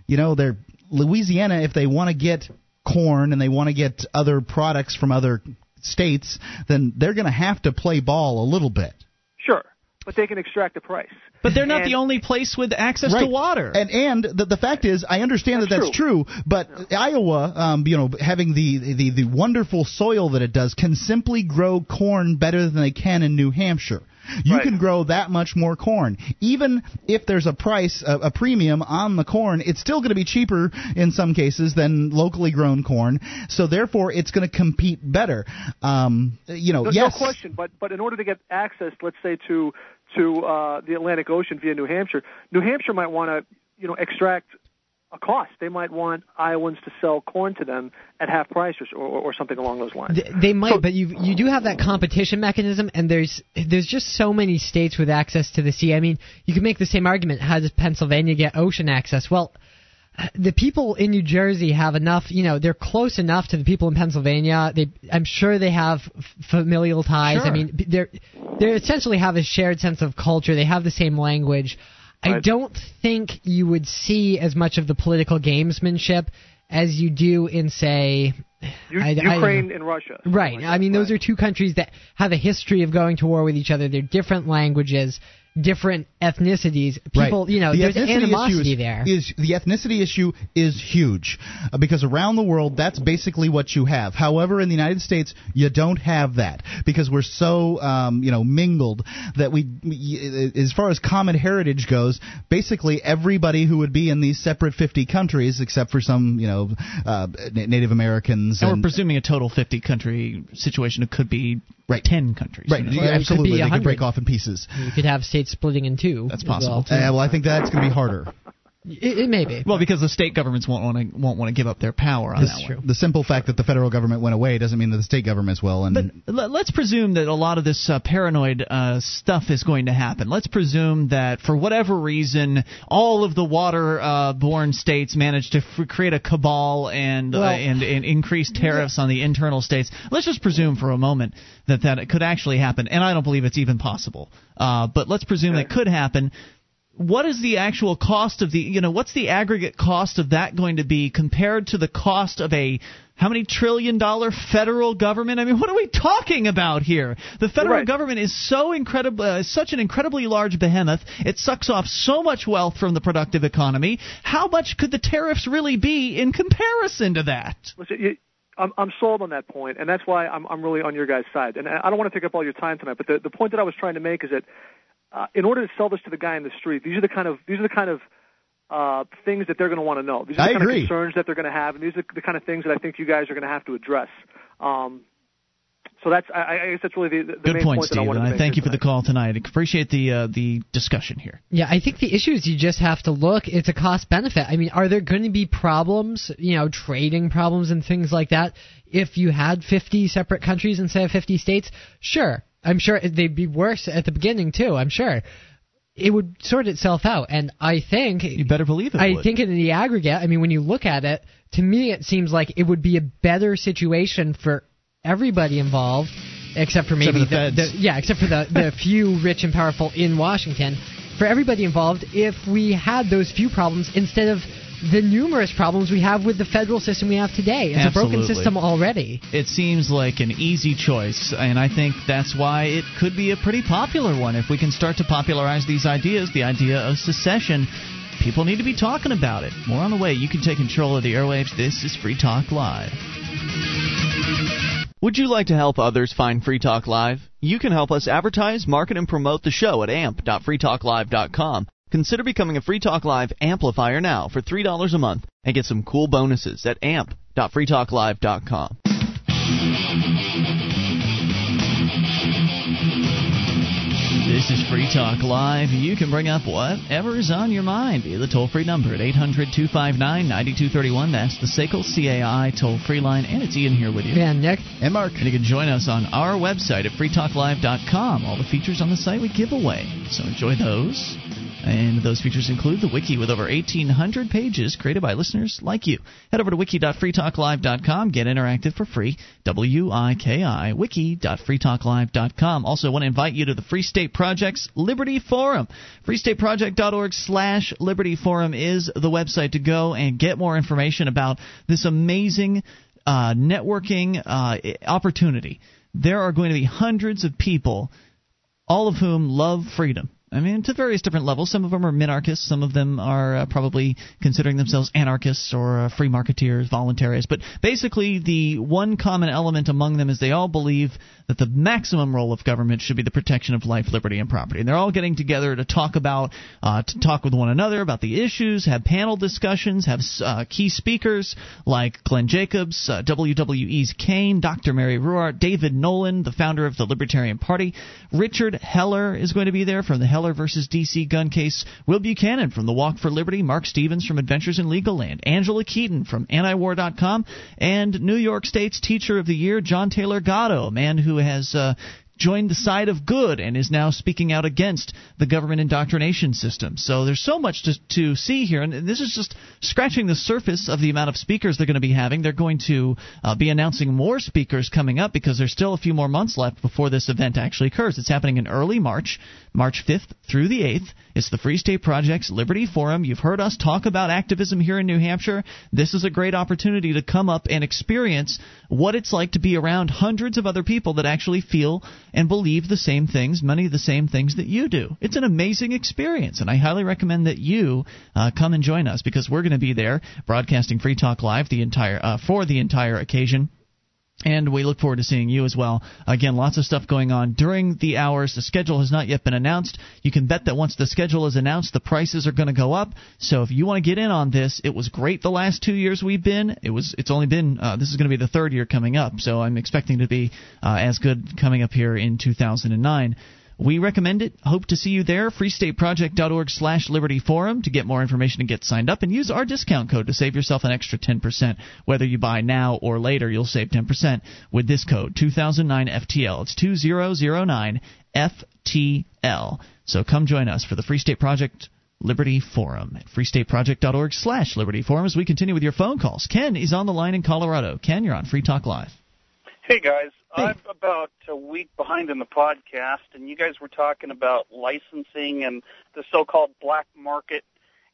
you know, they're Louisiana if they want to get corn and they want to get other products from other states, then they're going to have to play ball a little bit. Sure, but they can extract a price. But they're not and, the only place with access right. to water. And and the, the fact is, I understand that's that that's true. true but yeah. Iowa, um, you know, having the, the the wonderful soil that it does, can simply grow corn better than they can in New Hampshire. You right. can grow that much more corn. Even if there's a price, a, a premium on the corn, it's still going to be cheaper in some cases than locally grown corn. So therefore, it's going to compete better. Um, you know, no, yes, no question. But but in order to get access, let's say to to uh, the Atlantic Ocean via New Hampshire, New Hampshire might want to you know extract a cost. They might want Iowans to sell corn to them at half price or, or, or something along those lines. They might, so, but you you do have that competition mechanism, and there's there's just so many states with access to the sea. I mean, you can make the same argument: how does Pennsylvania get ocean access? Well. The people in New Jersey have enough, you know, they're close enough to the people in Pennsylvania. They, I'm sure they have f- familial ties. Sure. I mean, they're they essentially have a shared sense of culture. They have the same language. I don't think you would see as much of the political gamesmanship as you do in, say, U- I- I- Ukraine and Russia. Right. Like I mean, those are two countries that have a history of going to war with each other. They're different languages, different ethnicities. People, right. you know, the there's animosity issue is, there. Is the ethnicity issue is huge uh, because around the world that's basically what you have. However, in the United States, you don't have that because we're so um, you know mingled that we, we, as far as common heritage goes, basically everybody who would be in these separate 50 countries, except for some you know uh, Native Americans, and, and we're presuming a total 50 country situation. It could be Right. 10 countries. right, you know. Well, it could absolutely, be they could break off in pieces. You could have states splitting in two. That's possible, well. Uh, well, I think that's going to be harder. It, it may be. Well, because the state governments won't want to won't want to give up their power on This- that one. The simple fact that the federal government went away doesn't mean that the state governments will. And But let's presume that a lot of this uh, paranoid uh, stuff is going to happen. Let's presume that for whatever reason, all of the water-borne states managed to f- create a cabal and, uh, Well- and and increase tariffs on the internal states. Let's just presume for a moment that that it could actually happen, and I don't believe it's even possible. Uh, but let's presume that could happen what is the actual cost of the you know what's the aggregate cost of that going to be compared to the cost of a how many trillion dollar federal government? I mean what are we talking about here? The federal Right. government is so incredible uh, such an incredibly large behemoth. It sucks off so much wealth from the productive economy. How much could the tariffs really be in comparison to that? Listen, you, I'm, I'm sold on that point, and that's why I'm, I'm really on your guys' side. And I don't want to take up all your time tonight, but the, the point that I was trying to make is that uh, in order to sell this to the guy in the street, these are the kind of these are the kind of uh, things that they're going to want to know. These are the I kind agree. of concerns that they're going to have, and these are the kind of things that I think you guys are going to have to address. Um, so that's I, I guess that's really the, the good main point point that I steve wanted and to i thank you for the call tonight I appreciate the uh, the discussion here Yeah, I think the issue is you just have to look. It's a cost benefit. I mean, are there going to be problems, you know, trading problems and things like that if you had 50 separate countries instead of 50 states? Sure. I'm sure they'd be worse at the beginning too. I'm sure it would sort itself out, and I think You better believe it. I would. think in the aggregate, I mean, when you look at it, to me, it seems like it would be a better situation for everybody involved, except for maybe for the feds. yeah, except for the the few rich and powerful in Washington. For everybody involved, if we had those few problems instead of the numerous problems we have with the federal system we have today. It's a broken system already. it seems like an easy choice, and I think that's why it could be a pretty popular one. If we can start to popularize these ideas, the idea of secession, people need to be talking about it. More on the way. You can take control of the airwaves. This is Free Talk Live. Would you like to help others find Free Talk Live? You can help us advertise, market, and promote the show at amp.freetalklive.com. Consider becoming a Free Talk Live amplifier now for $3 a month and get some cool bonuses at amp.freetalklive.com. This is Free Talk Live. You can bring up whatever is on your mind via the toll free number at 800 259 9231. That's the SACL CAI toll free line. And it's Ian here with you. Yeah, Nick. And Mark. And you can join us on our website at freetalklive.com. All the features on the site we give away. So enjoy those. And those features include the wiki with over 1,800 pages created by listeners like you. Head over to wiki.freetalklive.com. Get interactive for free. W-I-K-I. Wiki.freetalklive.com. Also want to invite you to the Free State Project's Liberty Forum. FreeStateProject.org slash Liberty Forum is the website to go and get more information about this amazing uh, networking uh, opportunity. There are going to be hundreds of people, all of whom love freedom. I mean, to various different levels. Some of them are minarchists. Some of them are uh, probably considering themselves anarchists or uh, free marketeers, voluntarists. But basically, the one common element among them is they all believe that the maximum role of government should be the protection of life, liberty, and property. And they're all getting together to talk about, uh, to talk with one another about the issues, have panel discussions, have uh, key speakers like Glenn Jacobs, uh, WWE's Kane, Dr. Mary Ruwart, David Nolan, the founder of the Libertarian Party, Richard Heller is going to be there from the Heller versus DC gun case, Will Buchanan from the Walk for Liberty, Mark Stevens from Adventures in Legal Land, Angela Keaton from Antiwar.com, and New York State's Teacher of the Year, John Taylor Gatto, a man who has uh, joined the side of good and is now speaking out against the government indoctrination system. So there's so much to, to see here, and this is just scratching the surface of the amount of speakers they're going to be having. They're going to uh, be announcing more speakers coming up because there's still a few more months left before this event actually occurs. It's happening in early March, March 5th through the 8th. It's the Free State Project's Liberty Forum. You've heard us talk about activism here in New Hampshire. This is a great opportunity to come up and experience what it's like to be around hundreds of other people that actually feel and believe the same things, many of the same things that you do. It's an amazing experience, and I highly recommend that you uh, come and join us because we're going to be there broadcasting Free Talk Live the entire uh, for the entire occasion. And we look forward to seeing you as well. Again, lots of stuff going on during the hours. The schedule has not yet been announced. You can bet that once the schedule is announced, the prices are going to go up. So if you want to get in on this, it was great the last two years we've been. It was. It's only been. Uh, this is going to be the third year coming up. So I'm expecting to be uh, as good coming up here in 2009. We recommend it. Hope to see you there. FreeStateProject.org slash Liberty Forum to get more information and get signed up. And use our discount code to save yourself an extra 10%. Whether you buy now or later, you'll save 10% with this code, 2009FTL. It's 2009FTL. So come join us for the Free State Project Liberty Forum at freestateproject.org slash Liberty Forum as we continue with your phone calls. Ken is on the line in Colorado. Ken, you're on Free Talk Live. Hey guys, Hey. I'm about a week behind in the podcast, and you guys were talking about licensing and the so-called black market,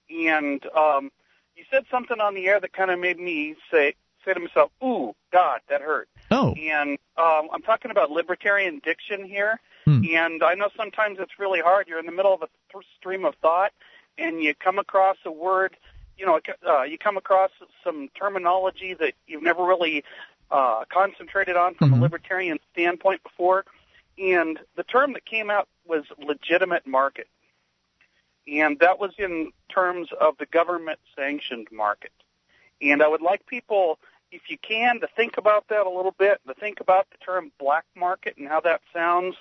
and um, you said something on the air that kind of made me say say to myself, "Ooh, God, that hurt." Oh, And um, I'm talking about libertarian diction here, Hmm. and I know sometimes it's really hard. You're in the middle of a th- stream of thought, and you come across a word. You know, uh, you come across some terminology that you've never really uh, concentrated on from Mhm. a libertarian standpoint before. And the term that came out was legitimate market. And that was in terms of the government sanctioned market. And I would like people, if you can, to think about that a little bit, to think about the term black market and how that sounds,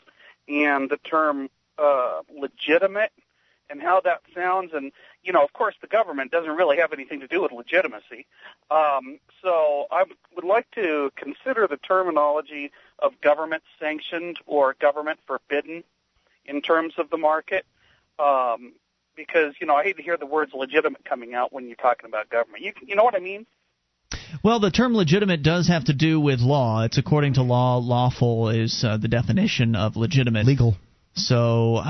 and the term uh, legitimate and how that sounds. And you know, of course, the government doesn't really have anything to do with legitimacy. Um, so I would like to consider the terminology of government sanctioned or government forbidden in terms of the market. Um, because you know I hate to hear the words legitimate coming out when you're talking about government. You you know what I mean? Well, the term legitimate does have to do with law. It's according to law. Lawful is uh, the definition of legitimate. Legal. So,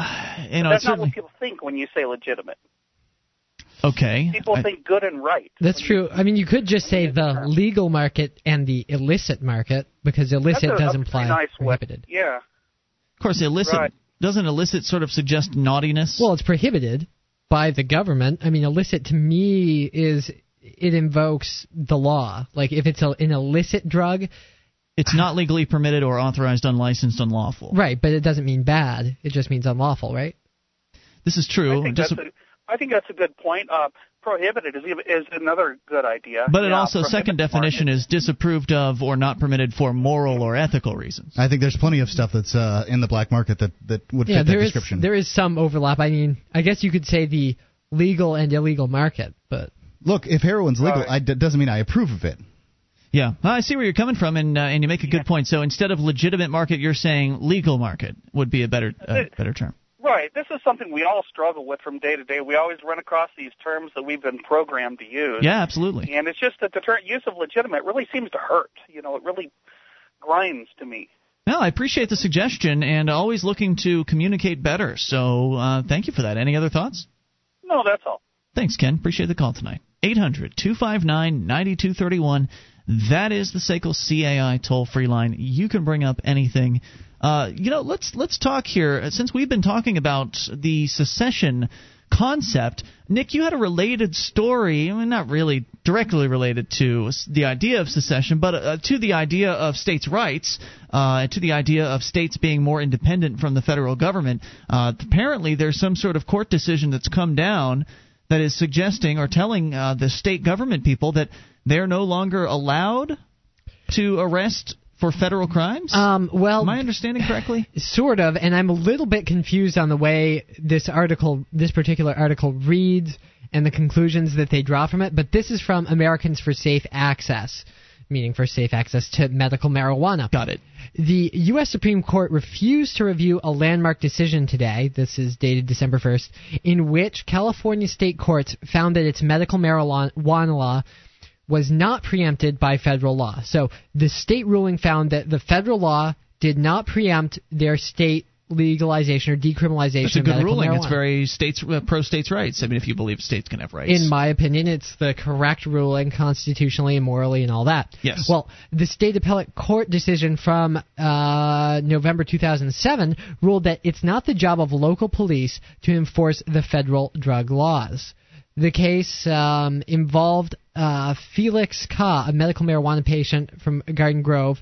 you know, that's not what people think when you say legitimate. okay. People I- think good and right. That's true. I mean, you could just say the the term. legal market and the illicit market because illicit That's a- does a imply pretty nice way. prohibited. Yeah. of course, illicit Right. doesn't illicit sort of suggest naughtiness. Well, it's prohibited by the government. I mean, illicit to me is it invokes the law. Like if it's a, an illicit drug, it's not legally permitted or authorized, unlicensed, unlawful. right? But it doesn't mean bad. It just means unlawful, right? This is true. I think Dis- that's a, I think that's a good point. Uh, prohibited is is another good idea. but it Yeah, also second definition market. is disapproved of or not permitted for moral or ethical reasons. I think there's plenty of stuff that's uh, in the black market that, that would yeah, fit that there is description. there is some overlap. I mean, I guess you could say the legal and illegal market, but Look, if heroin's legal, Right. I, that doesn't mean I approve of it. Yeah, I see where you're coming from, and uh, and you make a good point. So instead of legitimate market, you're saying legal market would be a better uh, better term. Right. This is something we all struggle with from day to day. We always run across these terms that we've been programmed to use. Yeah, absolutely. And it's just that the ter- use of legitimate really seems to hurt. You know, it really grinds to me. No, I appreciate the suggestion, and always looking to communicate better. So uh, thank you for that. Any other thoughts? No, that's all. Thanks, Ken. Appreciate the call tonight. 800 259 9231. That is the SACL CAI toll free line. You can bring up anything. Uh, you know, let's let's talk here. Since we've been talking about the secession concept, Nick, you had a related story. I mean, not really directly related to the idea of secession, but uh, to the idea of states' rights, uh, to the idea of states being more independent from the federal government. Uh, apparently, there's some sort of court decision that's come down that is suggesting or telling uh, the state government people that they're no longer allowed to arrest for federal crimes. um, well, Am I understanding correctly? sort of, and I'm a little bit confused on the way this article, this particular article reads, and the conclusions that they draw from it. But this is from Americans for Safe Access, meaning for safe access to medical marijuana. Got it. The U.S. Supreme Court refused to review a landmark decision today, this is dated December 1st, in which California state courts found that its medical marijuana law was not preempted by federal law. So the state ruling found that the federal law did not preempt their state legalization or decriminalization It's a good ruling. marijuana. It's very states uh, pro states' rights. I mean, if you believe states can have rights. In my opinion, it's the correct ruling constitutionally and morally and all that. Yes. Well, the state appellate court decision from uh, November 2007 ruled that it's not the job of local police to enforce the federal drug laws. The case um, involved uh, Felix Kha, a medical marijuana patient from Garden Grove,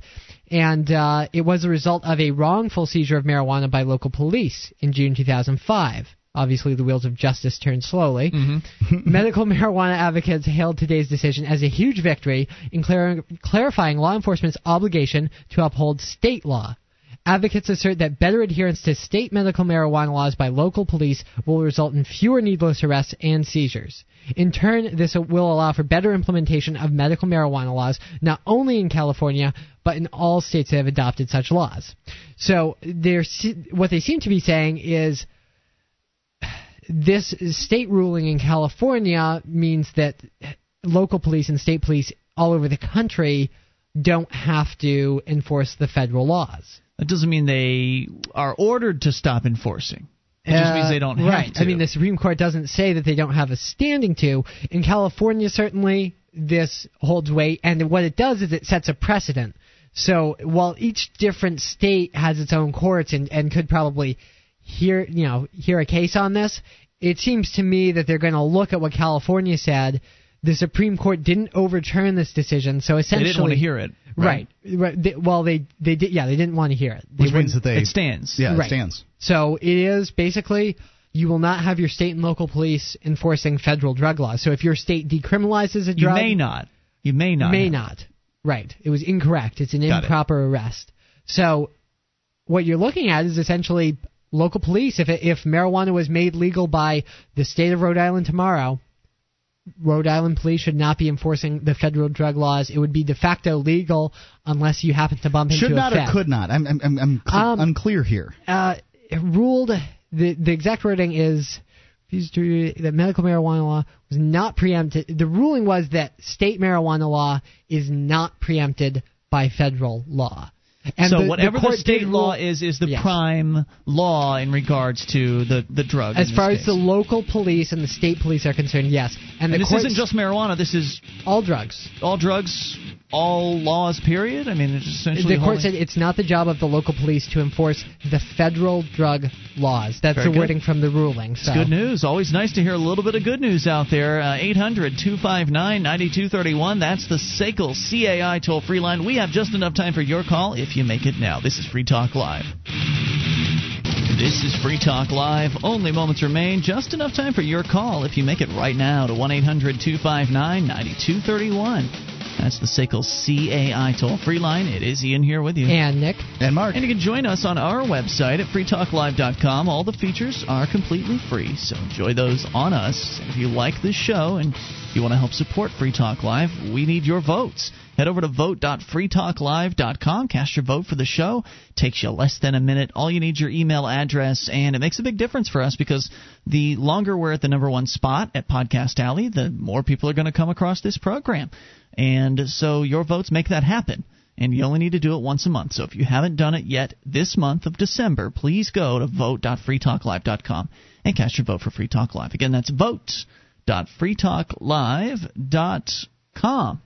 and uh, it was a result of a wrongful seizure of marijuana by local police in June 2005. Obviously, the wheels of justice turn slowly. Medical marijuana advocates hailed today's decision as a huge victory in clar- clarifying law enforcement's obligation to uphold state law. Advocates assert that better adherence to state medical marijuana laws by local police will result in fewer needless arrests and seizures. In turn, this will allow for better implementation of medical marijuana laws, not only in California, but in all states that have adopted such laws. So, what they seem to be saying is this state ruling in California means that local police and state police all over the country don't have to enforce the federal laws. That doesn't mean they are ordered to stop enforcing. It just means Uh, they don't have right. to. I mean, the Supreme Court doesn't say that they don't have a standing to. In California, certainly, this holds weight, and what it does is it sets a precedent. So while each different state has its own courts and, and could probably hear you know hear a case on this, it seems to me that they're going to look at what California said. The Supreme Court didn't overturn this decision, so essentially they essentially didn't want to hear it. Right, right. They, well, they they did. Yeah, they didn't want to hear it. They Which means that they It stands. yeah Right. it stands. so it is basically you will not have your state and local police enforcing federal drug laws. So if your state decriminalizes a drug, You may not. You may not. may have. not. Right. It was incorrect. It's an Got it. improper arrest. So what you're looking at is essentially local police. If it, if marijuana was made legal by the state of Rhode Island tomorrow, Rhode Island police should not be enforcing the federal drug laws. It would be de facto legal unless you happen to bump Should into Should not a or could not? I'm I'm I'm, I'm cl- Um, unclear here. uh, it ruled the the exact wording is that medical marijuana law was not preempted. The ruling was that state marijuana law is not preempted by federal law. And so the- the whatever the, court state did law is, is the Yes. prime law in regards to the the drug. As far this as the local police and the state police are concerned, yes. And, and this isn't just marijuana. This is all drugs. all drugs, all laws. Period. I mean, it's essentially The court holding- said it's not the job of the local police to enforce the federal drug laws. That's Very the good. wording from the ruling. So. It's good news. Always nice to hear a little bit of good news out there. Uh, 800 259 9231. That's the SACL CAI toll free line. We have just enough time for your call if you make it now. This is Free Talk Live. This is Free Talk Live. Only moments remain. Just enough time for your call if you make it right now to 1 800 259 9231. That's the SACL CAI toll free line. It is Ian here with you. And Nick. And Mark. And you can join us on our website at freetalklive.com. All the features are completely free, so enjoy those on us. And if you like this show and you want to help support Free Talk Live, we need your votes. Head over to vote.freetalklive.com. Cast your vote for the show. Takes you less than a minute. All you need is your email address, and it makes a big difference for us because the longer we're at the number one spot at Podcast Alley, the more people are going to come across this program. And so your votes make that happen and you only need to do it once a month. So if you haven't done it yet this month of December, please go to vote.freetalklive.com and cast your vote for Free Talk Live. Again, that's vote.freetalklive.com.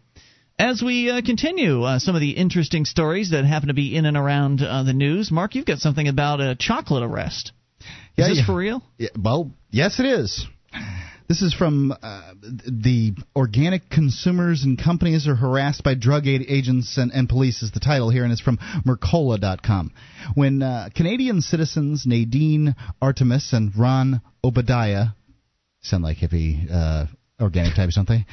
As we uh, continue uh, some of the interesting stories that happen to be in and around uh, the news, Mark, you've got something about a chocolate arrest. Is Yeah, this yeah. for real? Yeah, well, yes, it is. This is from uh, the organic consumers and companies are harassed by drug aid agents and, and police is the title here, and it's from Mercola.com. When uh, Canadian citizens Nadine Artemis and Ron Obadia sound like hippie uh, organic types, don't they?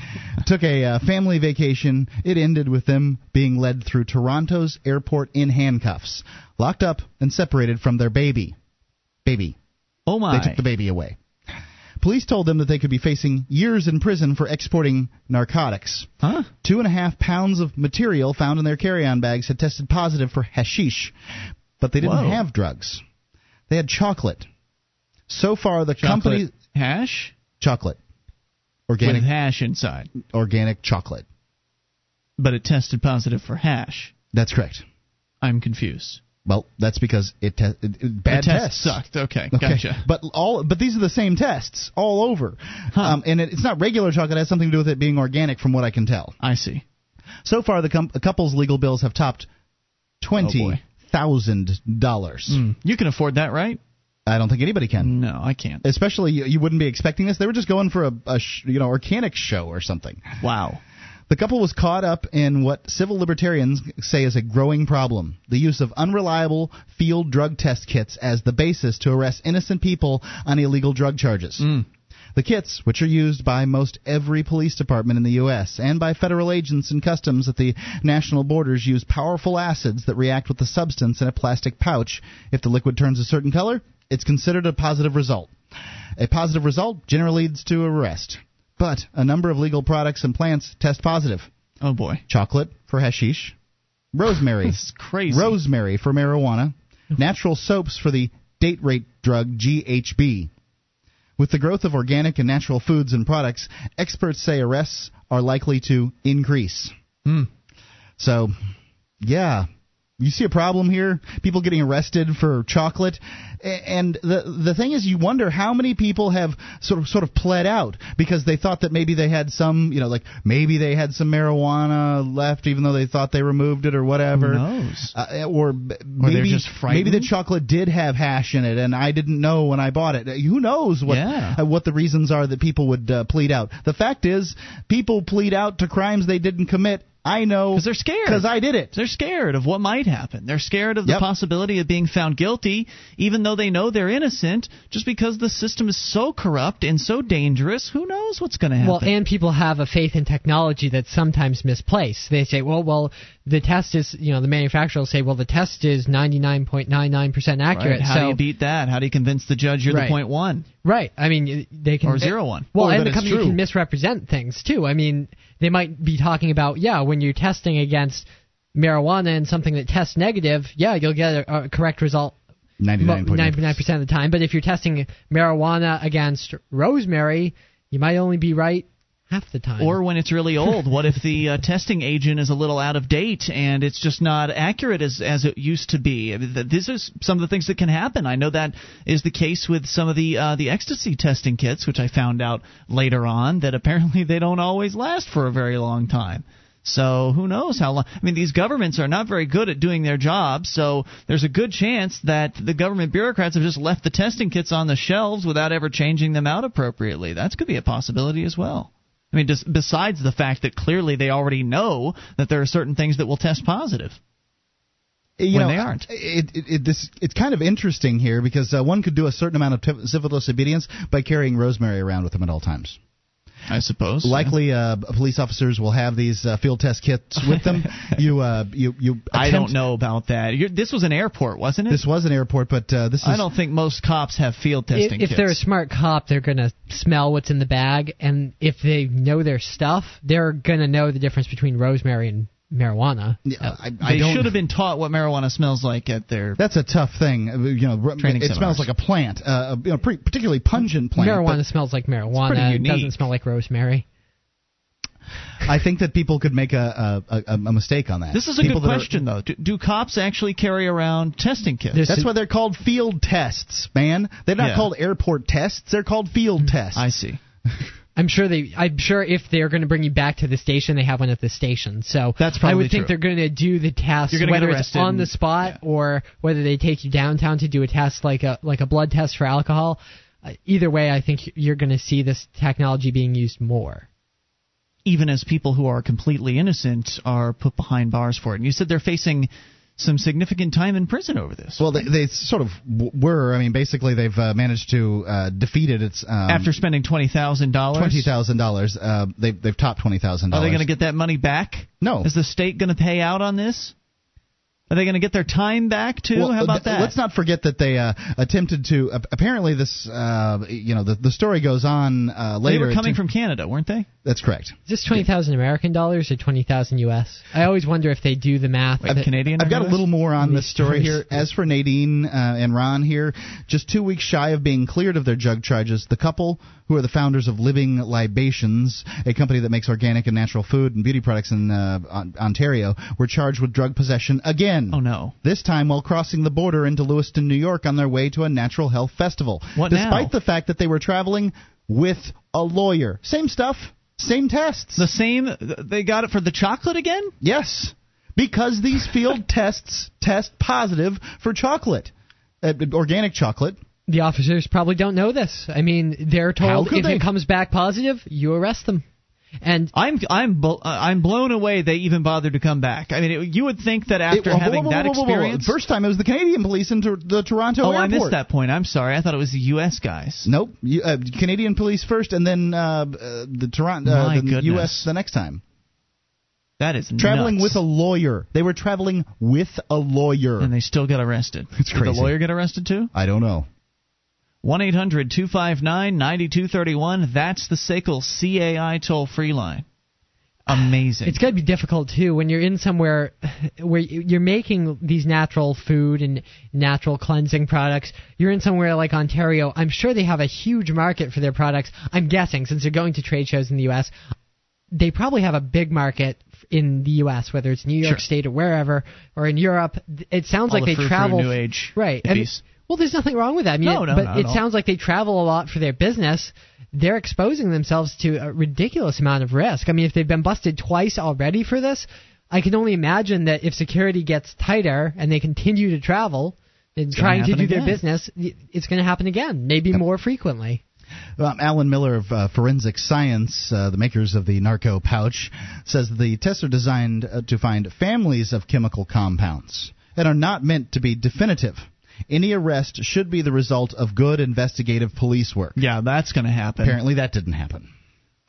Took a uh, family vacation. It ended with them being led through Toronto's airport in handcuffs, locked up and separated from their baby. Baby. Oh my! They took the baby away. Police told them that they could be facing years in prison for exporting narcotics. Huh? Two and a half pounds of material found in their carry-on bags had tested positive for hashish, but they didn't Whoa. have drugs. They had chocolate. So far, the Chocolate company hash chocolate, organic with hash inside, organic chocolate. but it tested positive for hash. That's correct. I'm confused. Well, that's because it, te- it, bad the test tests sucked. Okay, Okay, gotcha. but all but these are the same tests all over, Huh. um, and it, it's not regular chocolate. It has something to do with it being organic, from what I can tell. I see. So far, the, com- couple's legal bills have topped twenty boy. thousand dollars. Mm. You can afford that, right? I don't think anybody can. No, I can't. Especially, you, you wouldn't be expecting this. They were just going for a, a sh- you know organic show or something. Wow. The couple was caught up in what civil libertarians say is a growing problem the use of unreliable field drug test kits as the basis to arrest innocent people on illegal drug charges. Mm. The kits, which are used by most every police department in the U.S. and by federal agents and customs at the national borders, use powerful acids that react with the substance in a plastic pouch. If the liquid turns a certain color, it's considered a positive result. A positive result generally leads to arrest. But a number of legal products and plants test positive. Oh boy. Chocolate for hashish, rosemary, This is crazy. rosemary for marijuana, natural soaps for the date rape drug GHB. With the growth of organic and natural foods and products, experts say arrests are likely to increase. Hmm. So, yeah, you see a problem here? People getting arrested for chocolate, and the the thing is, you wonder how many people have sort of sort of pled out because they thought that maybe they had some, you know, like maybe they had some marijuana left, even though they thought they removed it or whatever. Who knows? Uh, or b- Or they're maybe maybe the chocolate did have hash in it, and I didn't know when I bought it. Who knows what Yeah. uh, what the reasons are that people would uh, plead out? The fact is, people plead out to crimes they didn't commit I know because they're scared. Because I did it. They're scared of what might happen. They're scared of the Yep. possibility of being found guilty, even though they know they're innocent. Just because the system is so corrupt and so dangerous, who knows what's going to happen? Well, and people have a faith in technology that's sometimes misplaced. They say, well, well, the test is, you know, the manufacturer will say, well, the test is 99.99% accurate. Right. How so, do you beat that? How do you convince the judge you're Right. the point one Right. I mean, they can or zero one? Well, Or and the company true. can misrepresent things too. I mean, they might be talking about, yeah, when you're testing against marijuana and something that tests negative, yeah, you'll get a, a correct result Ninety-nine point nine. 99% of the time. But if you're testing marijuana against rosemary, you might only be right half the time. Or when it's really old, what if the uh, testing agent is a little out of date and it's just not accurate as as it used to be? I mean, th- This is some of the things that can happen. I know that is the case with some of the uh, the ecstasy testing kits, which I found out later on that apparently they don't always last for a very long time. So who knows how long? I mean, these governments are not very good at doing their job. So there's a good chance that the government bureaucrats have just left the testing kits on the shelves without ever changing them out appropriately. That could be a possibility as well. I mean, just besides the fact that clearly they already know that there are certain things that will test positive. you when know, they aren't. It, it, it, this, it's kind of interesting here because uh, one could do a certain amount of civil disobedience by carrying rosemary around with them at all times. I suppose. Likely, uh, police officers will have these uh, field test kits with them. you, uh, you, you. I don't know about that. You're, this was an airport, wasn't it? This was an airport, but uh, this is. I don't think most cops have field if, testing if kits. they're a smart cop, they're gonna smell what's in the bag, and if they know their stuff, they're gonna know the difference between rosemary and marijuana. Yeah, I, I they should have been taught what marijuana smells like at their. That's a tough thing. Uh, You know, Training it seminars. smells like a plant, uh, you know, pretty, particularly pungent plant. marijuana smells like marijuana. It doesn't smell like rosemary. I think that people could make a a, a, a mistake on that. This is a People good that are- question, though. Do, do cops actually carry around testing kits? There's- That's why they're called field tests, man. They're not Yeah. called airport tests. They're called field tests. I see. I'm sure they. I'm sure if they're going to bring you back to the station, they have one at the station. So That's probably I would think true. they're going to do the test, whether it's on the spot yeah. or whether they take you downtown to do a test like a like a blood test for alcohol. Uh, either way, I think you're going to see this technology being used more. Even as people who are completely innocent are put behind bars for it. And you said they're facing some significant time in prison over this. Well, they, they sort of were. I mean, basically, they've uh, managed to uh, defeat it. It's um, After spending twenty thousand dollars, twenty thousand dollars. Uh, they've they've topped twenty thousand. dollars. Are they going to get that money back? No. Is the state going to pay out on this? Are they going to get their time back too? Well, How about that? Let's not forget that they uh, attempted to. Uh, apparently, this uh, you know the the story goes on uh, they later. were coming to- from Canada, weren't they? That's correct. Is this twenty thousand American dollars or twenty thousand U.S.? I always wonder if they do the math. Wait, that- Canadian. I've got a little more on These this story here. As for Nadine uh, and Ron here, just two weeks shy of being cleared of their drug charges, the couple, who are the founders of Living Libations, a company that makes organic and natural food and beauty products in uh, Ontario, were charged with drug possession again. Oh no. This time while crossing the border into Lewiston, New York on their way to a natural health festival. What Despite now? the fact that they were traveling with a lawyer. Same stuff, same tests. The same. They got it for the chocolate again. Yes, because these field tests test positive for chocolate, uh, organic chocolate. The officers probably don't know this. I mean, they're told if they? it comes back positive, you arrest them. And I'm I'm uh, I'm blown away they even bothered to come back. I mean, it, you would think that after It- whoa, having whoa, that whoa, whoa, whoa, whoa. experience. First time it was the Canadian police in Tor- the Toronto oh, airport. I missed that point. I'm sorry. I thought it was the U.S. guys. Nope, you, uh, Canadian police first, and then uh, uh, the Toronto, uh, the goodness. U.S. the next time. That is Traveling nuts. with a lawyer. They were traveling with a lawyer. and they still got arrested. It's Did crazy. the lawyer get arrested too? I don't know. 1 800 259 9231. That's the SACL CAI toll free line. Amazing. It's got to be difficult too when you're in somewhere where you're making these natural food and natural cleansing products. You're in somewhere like Ontario. I'm sure they have a huge market for their products. I'm guessing since they're going to trade shows in the U.S., they probably have a big market in the U.S. Whether it's New York Sure. State or wherever, or in Europe. It sounds All like the they travel new age right. hippies. Well, there's nothing wrong with that. I mean, No, no, but not it sounds like they travel a lot for their business. They're exposing themselves to a ridiculous amount of risk. I mean, if they've been busted twice already for this, I can only imagine that if security gets tighter and they continue to travel and trying to do their business, it's going to happen again, maybe more frequently. Um, Alan Miller of uh, Forensic Science, uh, the makers of the narco pouch, says the tests are designed uh, to find families of chemical compounds and are not meant to be definitive. Any arrest should be the result of good investigative police work. Yeah, that's going to happen. Apparently, that didn't happen.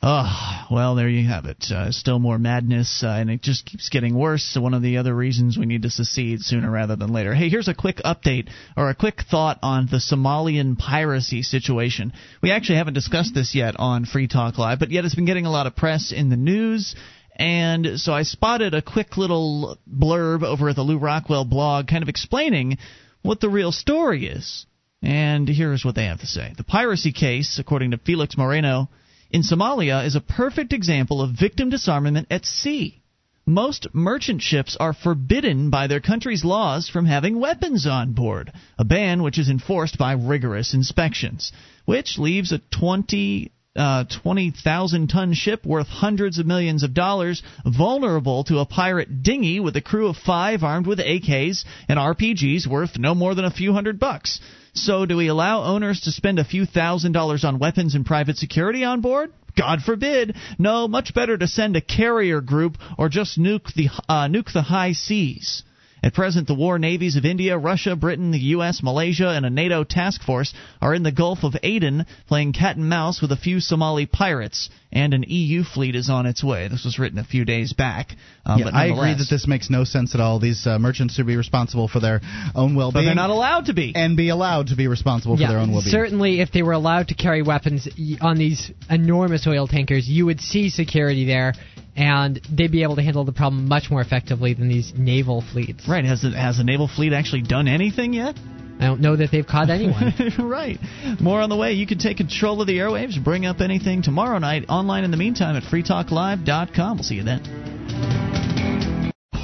Oh, well, there you have it. Uh, still more madness, uh, and it just keeps getting worse. So one of the other reasons we need to secede sooner rather than later. Hey, here's a quick update or a quick thought on the Somalian piracy situation. We actually haven't discussed this yet on Free Talk Live, but yet it's been getting a lot of press in the news. And so I spotted a quick little blurb over at the Lew Rockwell blog kind of explaining what the real story is. And here's what they have to say. The piracy case, according to Felix Moreno, in Somalia is a perfect example of victim disarmament at sea. Most merchant ships are forbidden by their country's laws from having weapons on board, a ban which is enforced by rigorous inspections, which leaves a 20 uh, 20,000 ton ship worth hundreds of millions of dollars vulnerable to a pirate dinghy with a crew of five armed with AKs and RPGs worth no more than a few hundred bucks. So, do we allow owners to spend a few thousand dollars on weapons and private security on board? God forbid. No, much better to send a carrier group or just nuke the uh, nuke the high seas. At present, the war navies of India, Russia, Britain, the U.S., Malaysia, and a NATO task force are in the Gulf of Aden playing cat and mouse with a few Somali pirates, and an EU fleet is on its way. This was written a few days back. Uh, yeah, but I agree that this makes no sense at all. These uh, merchants should be responsible for their own well being. But being. they're not allowed to be. And be allowed to be responsible yeah, for their own well being. certainly, if they were allowed to carry weapons on these enormous oil tankers, you would see security there, and they'd be able to handle the problem much more effectively than these naval fleets. Right? Has the, has the naval fleet actually done anything yet? I don't know that they've caught anyone. right. More on the way. You can take control of the airwaves, bring up anything tomorrow night online in the meantime at freetalklive.com. We'll see you then.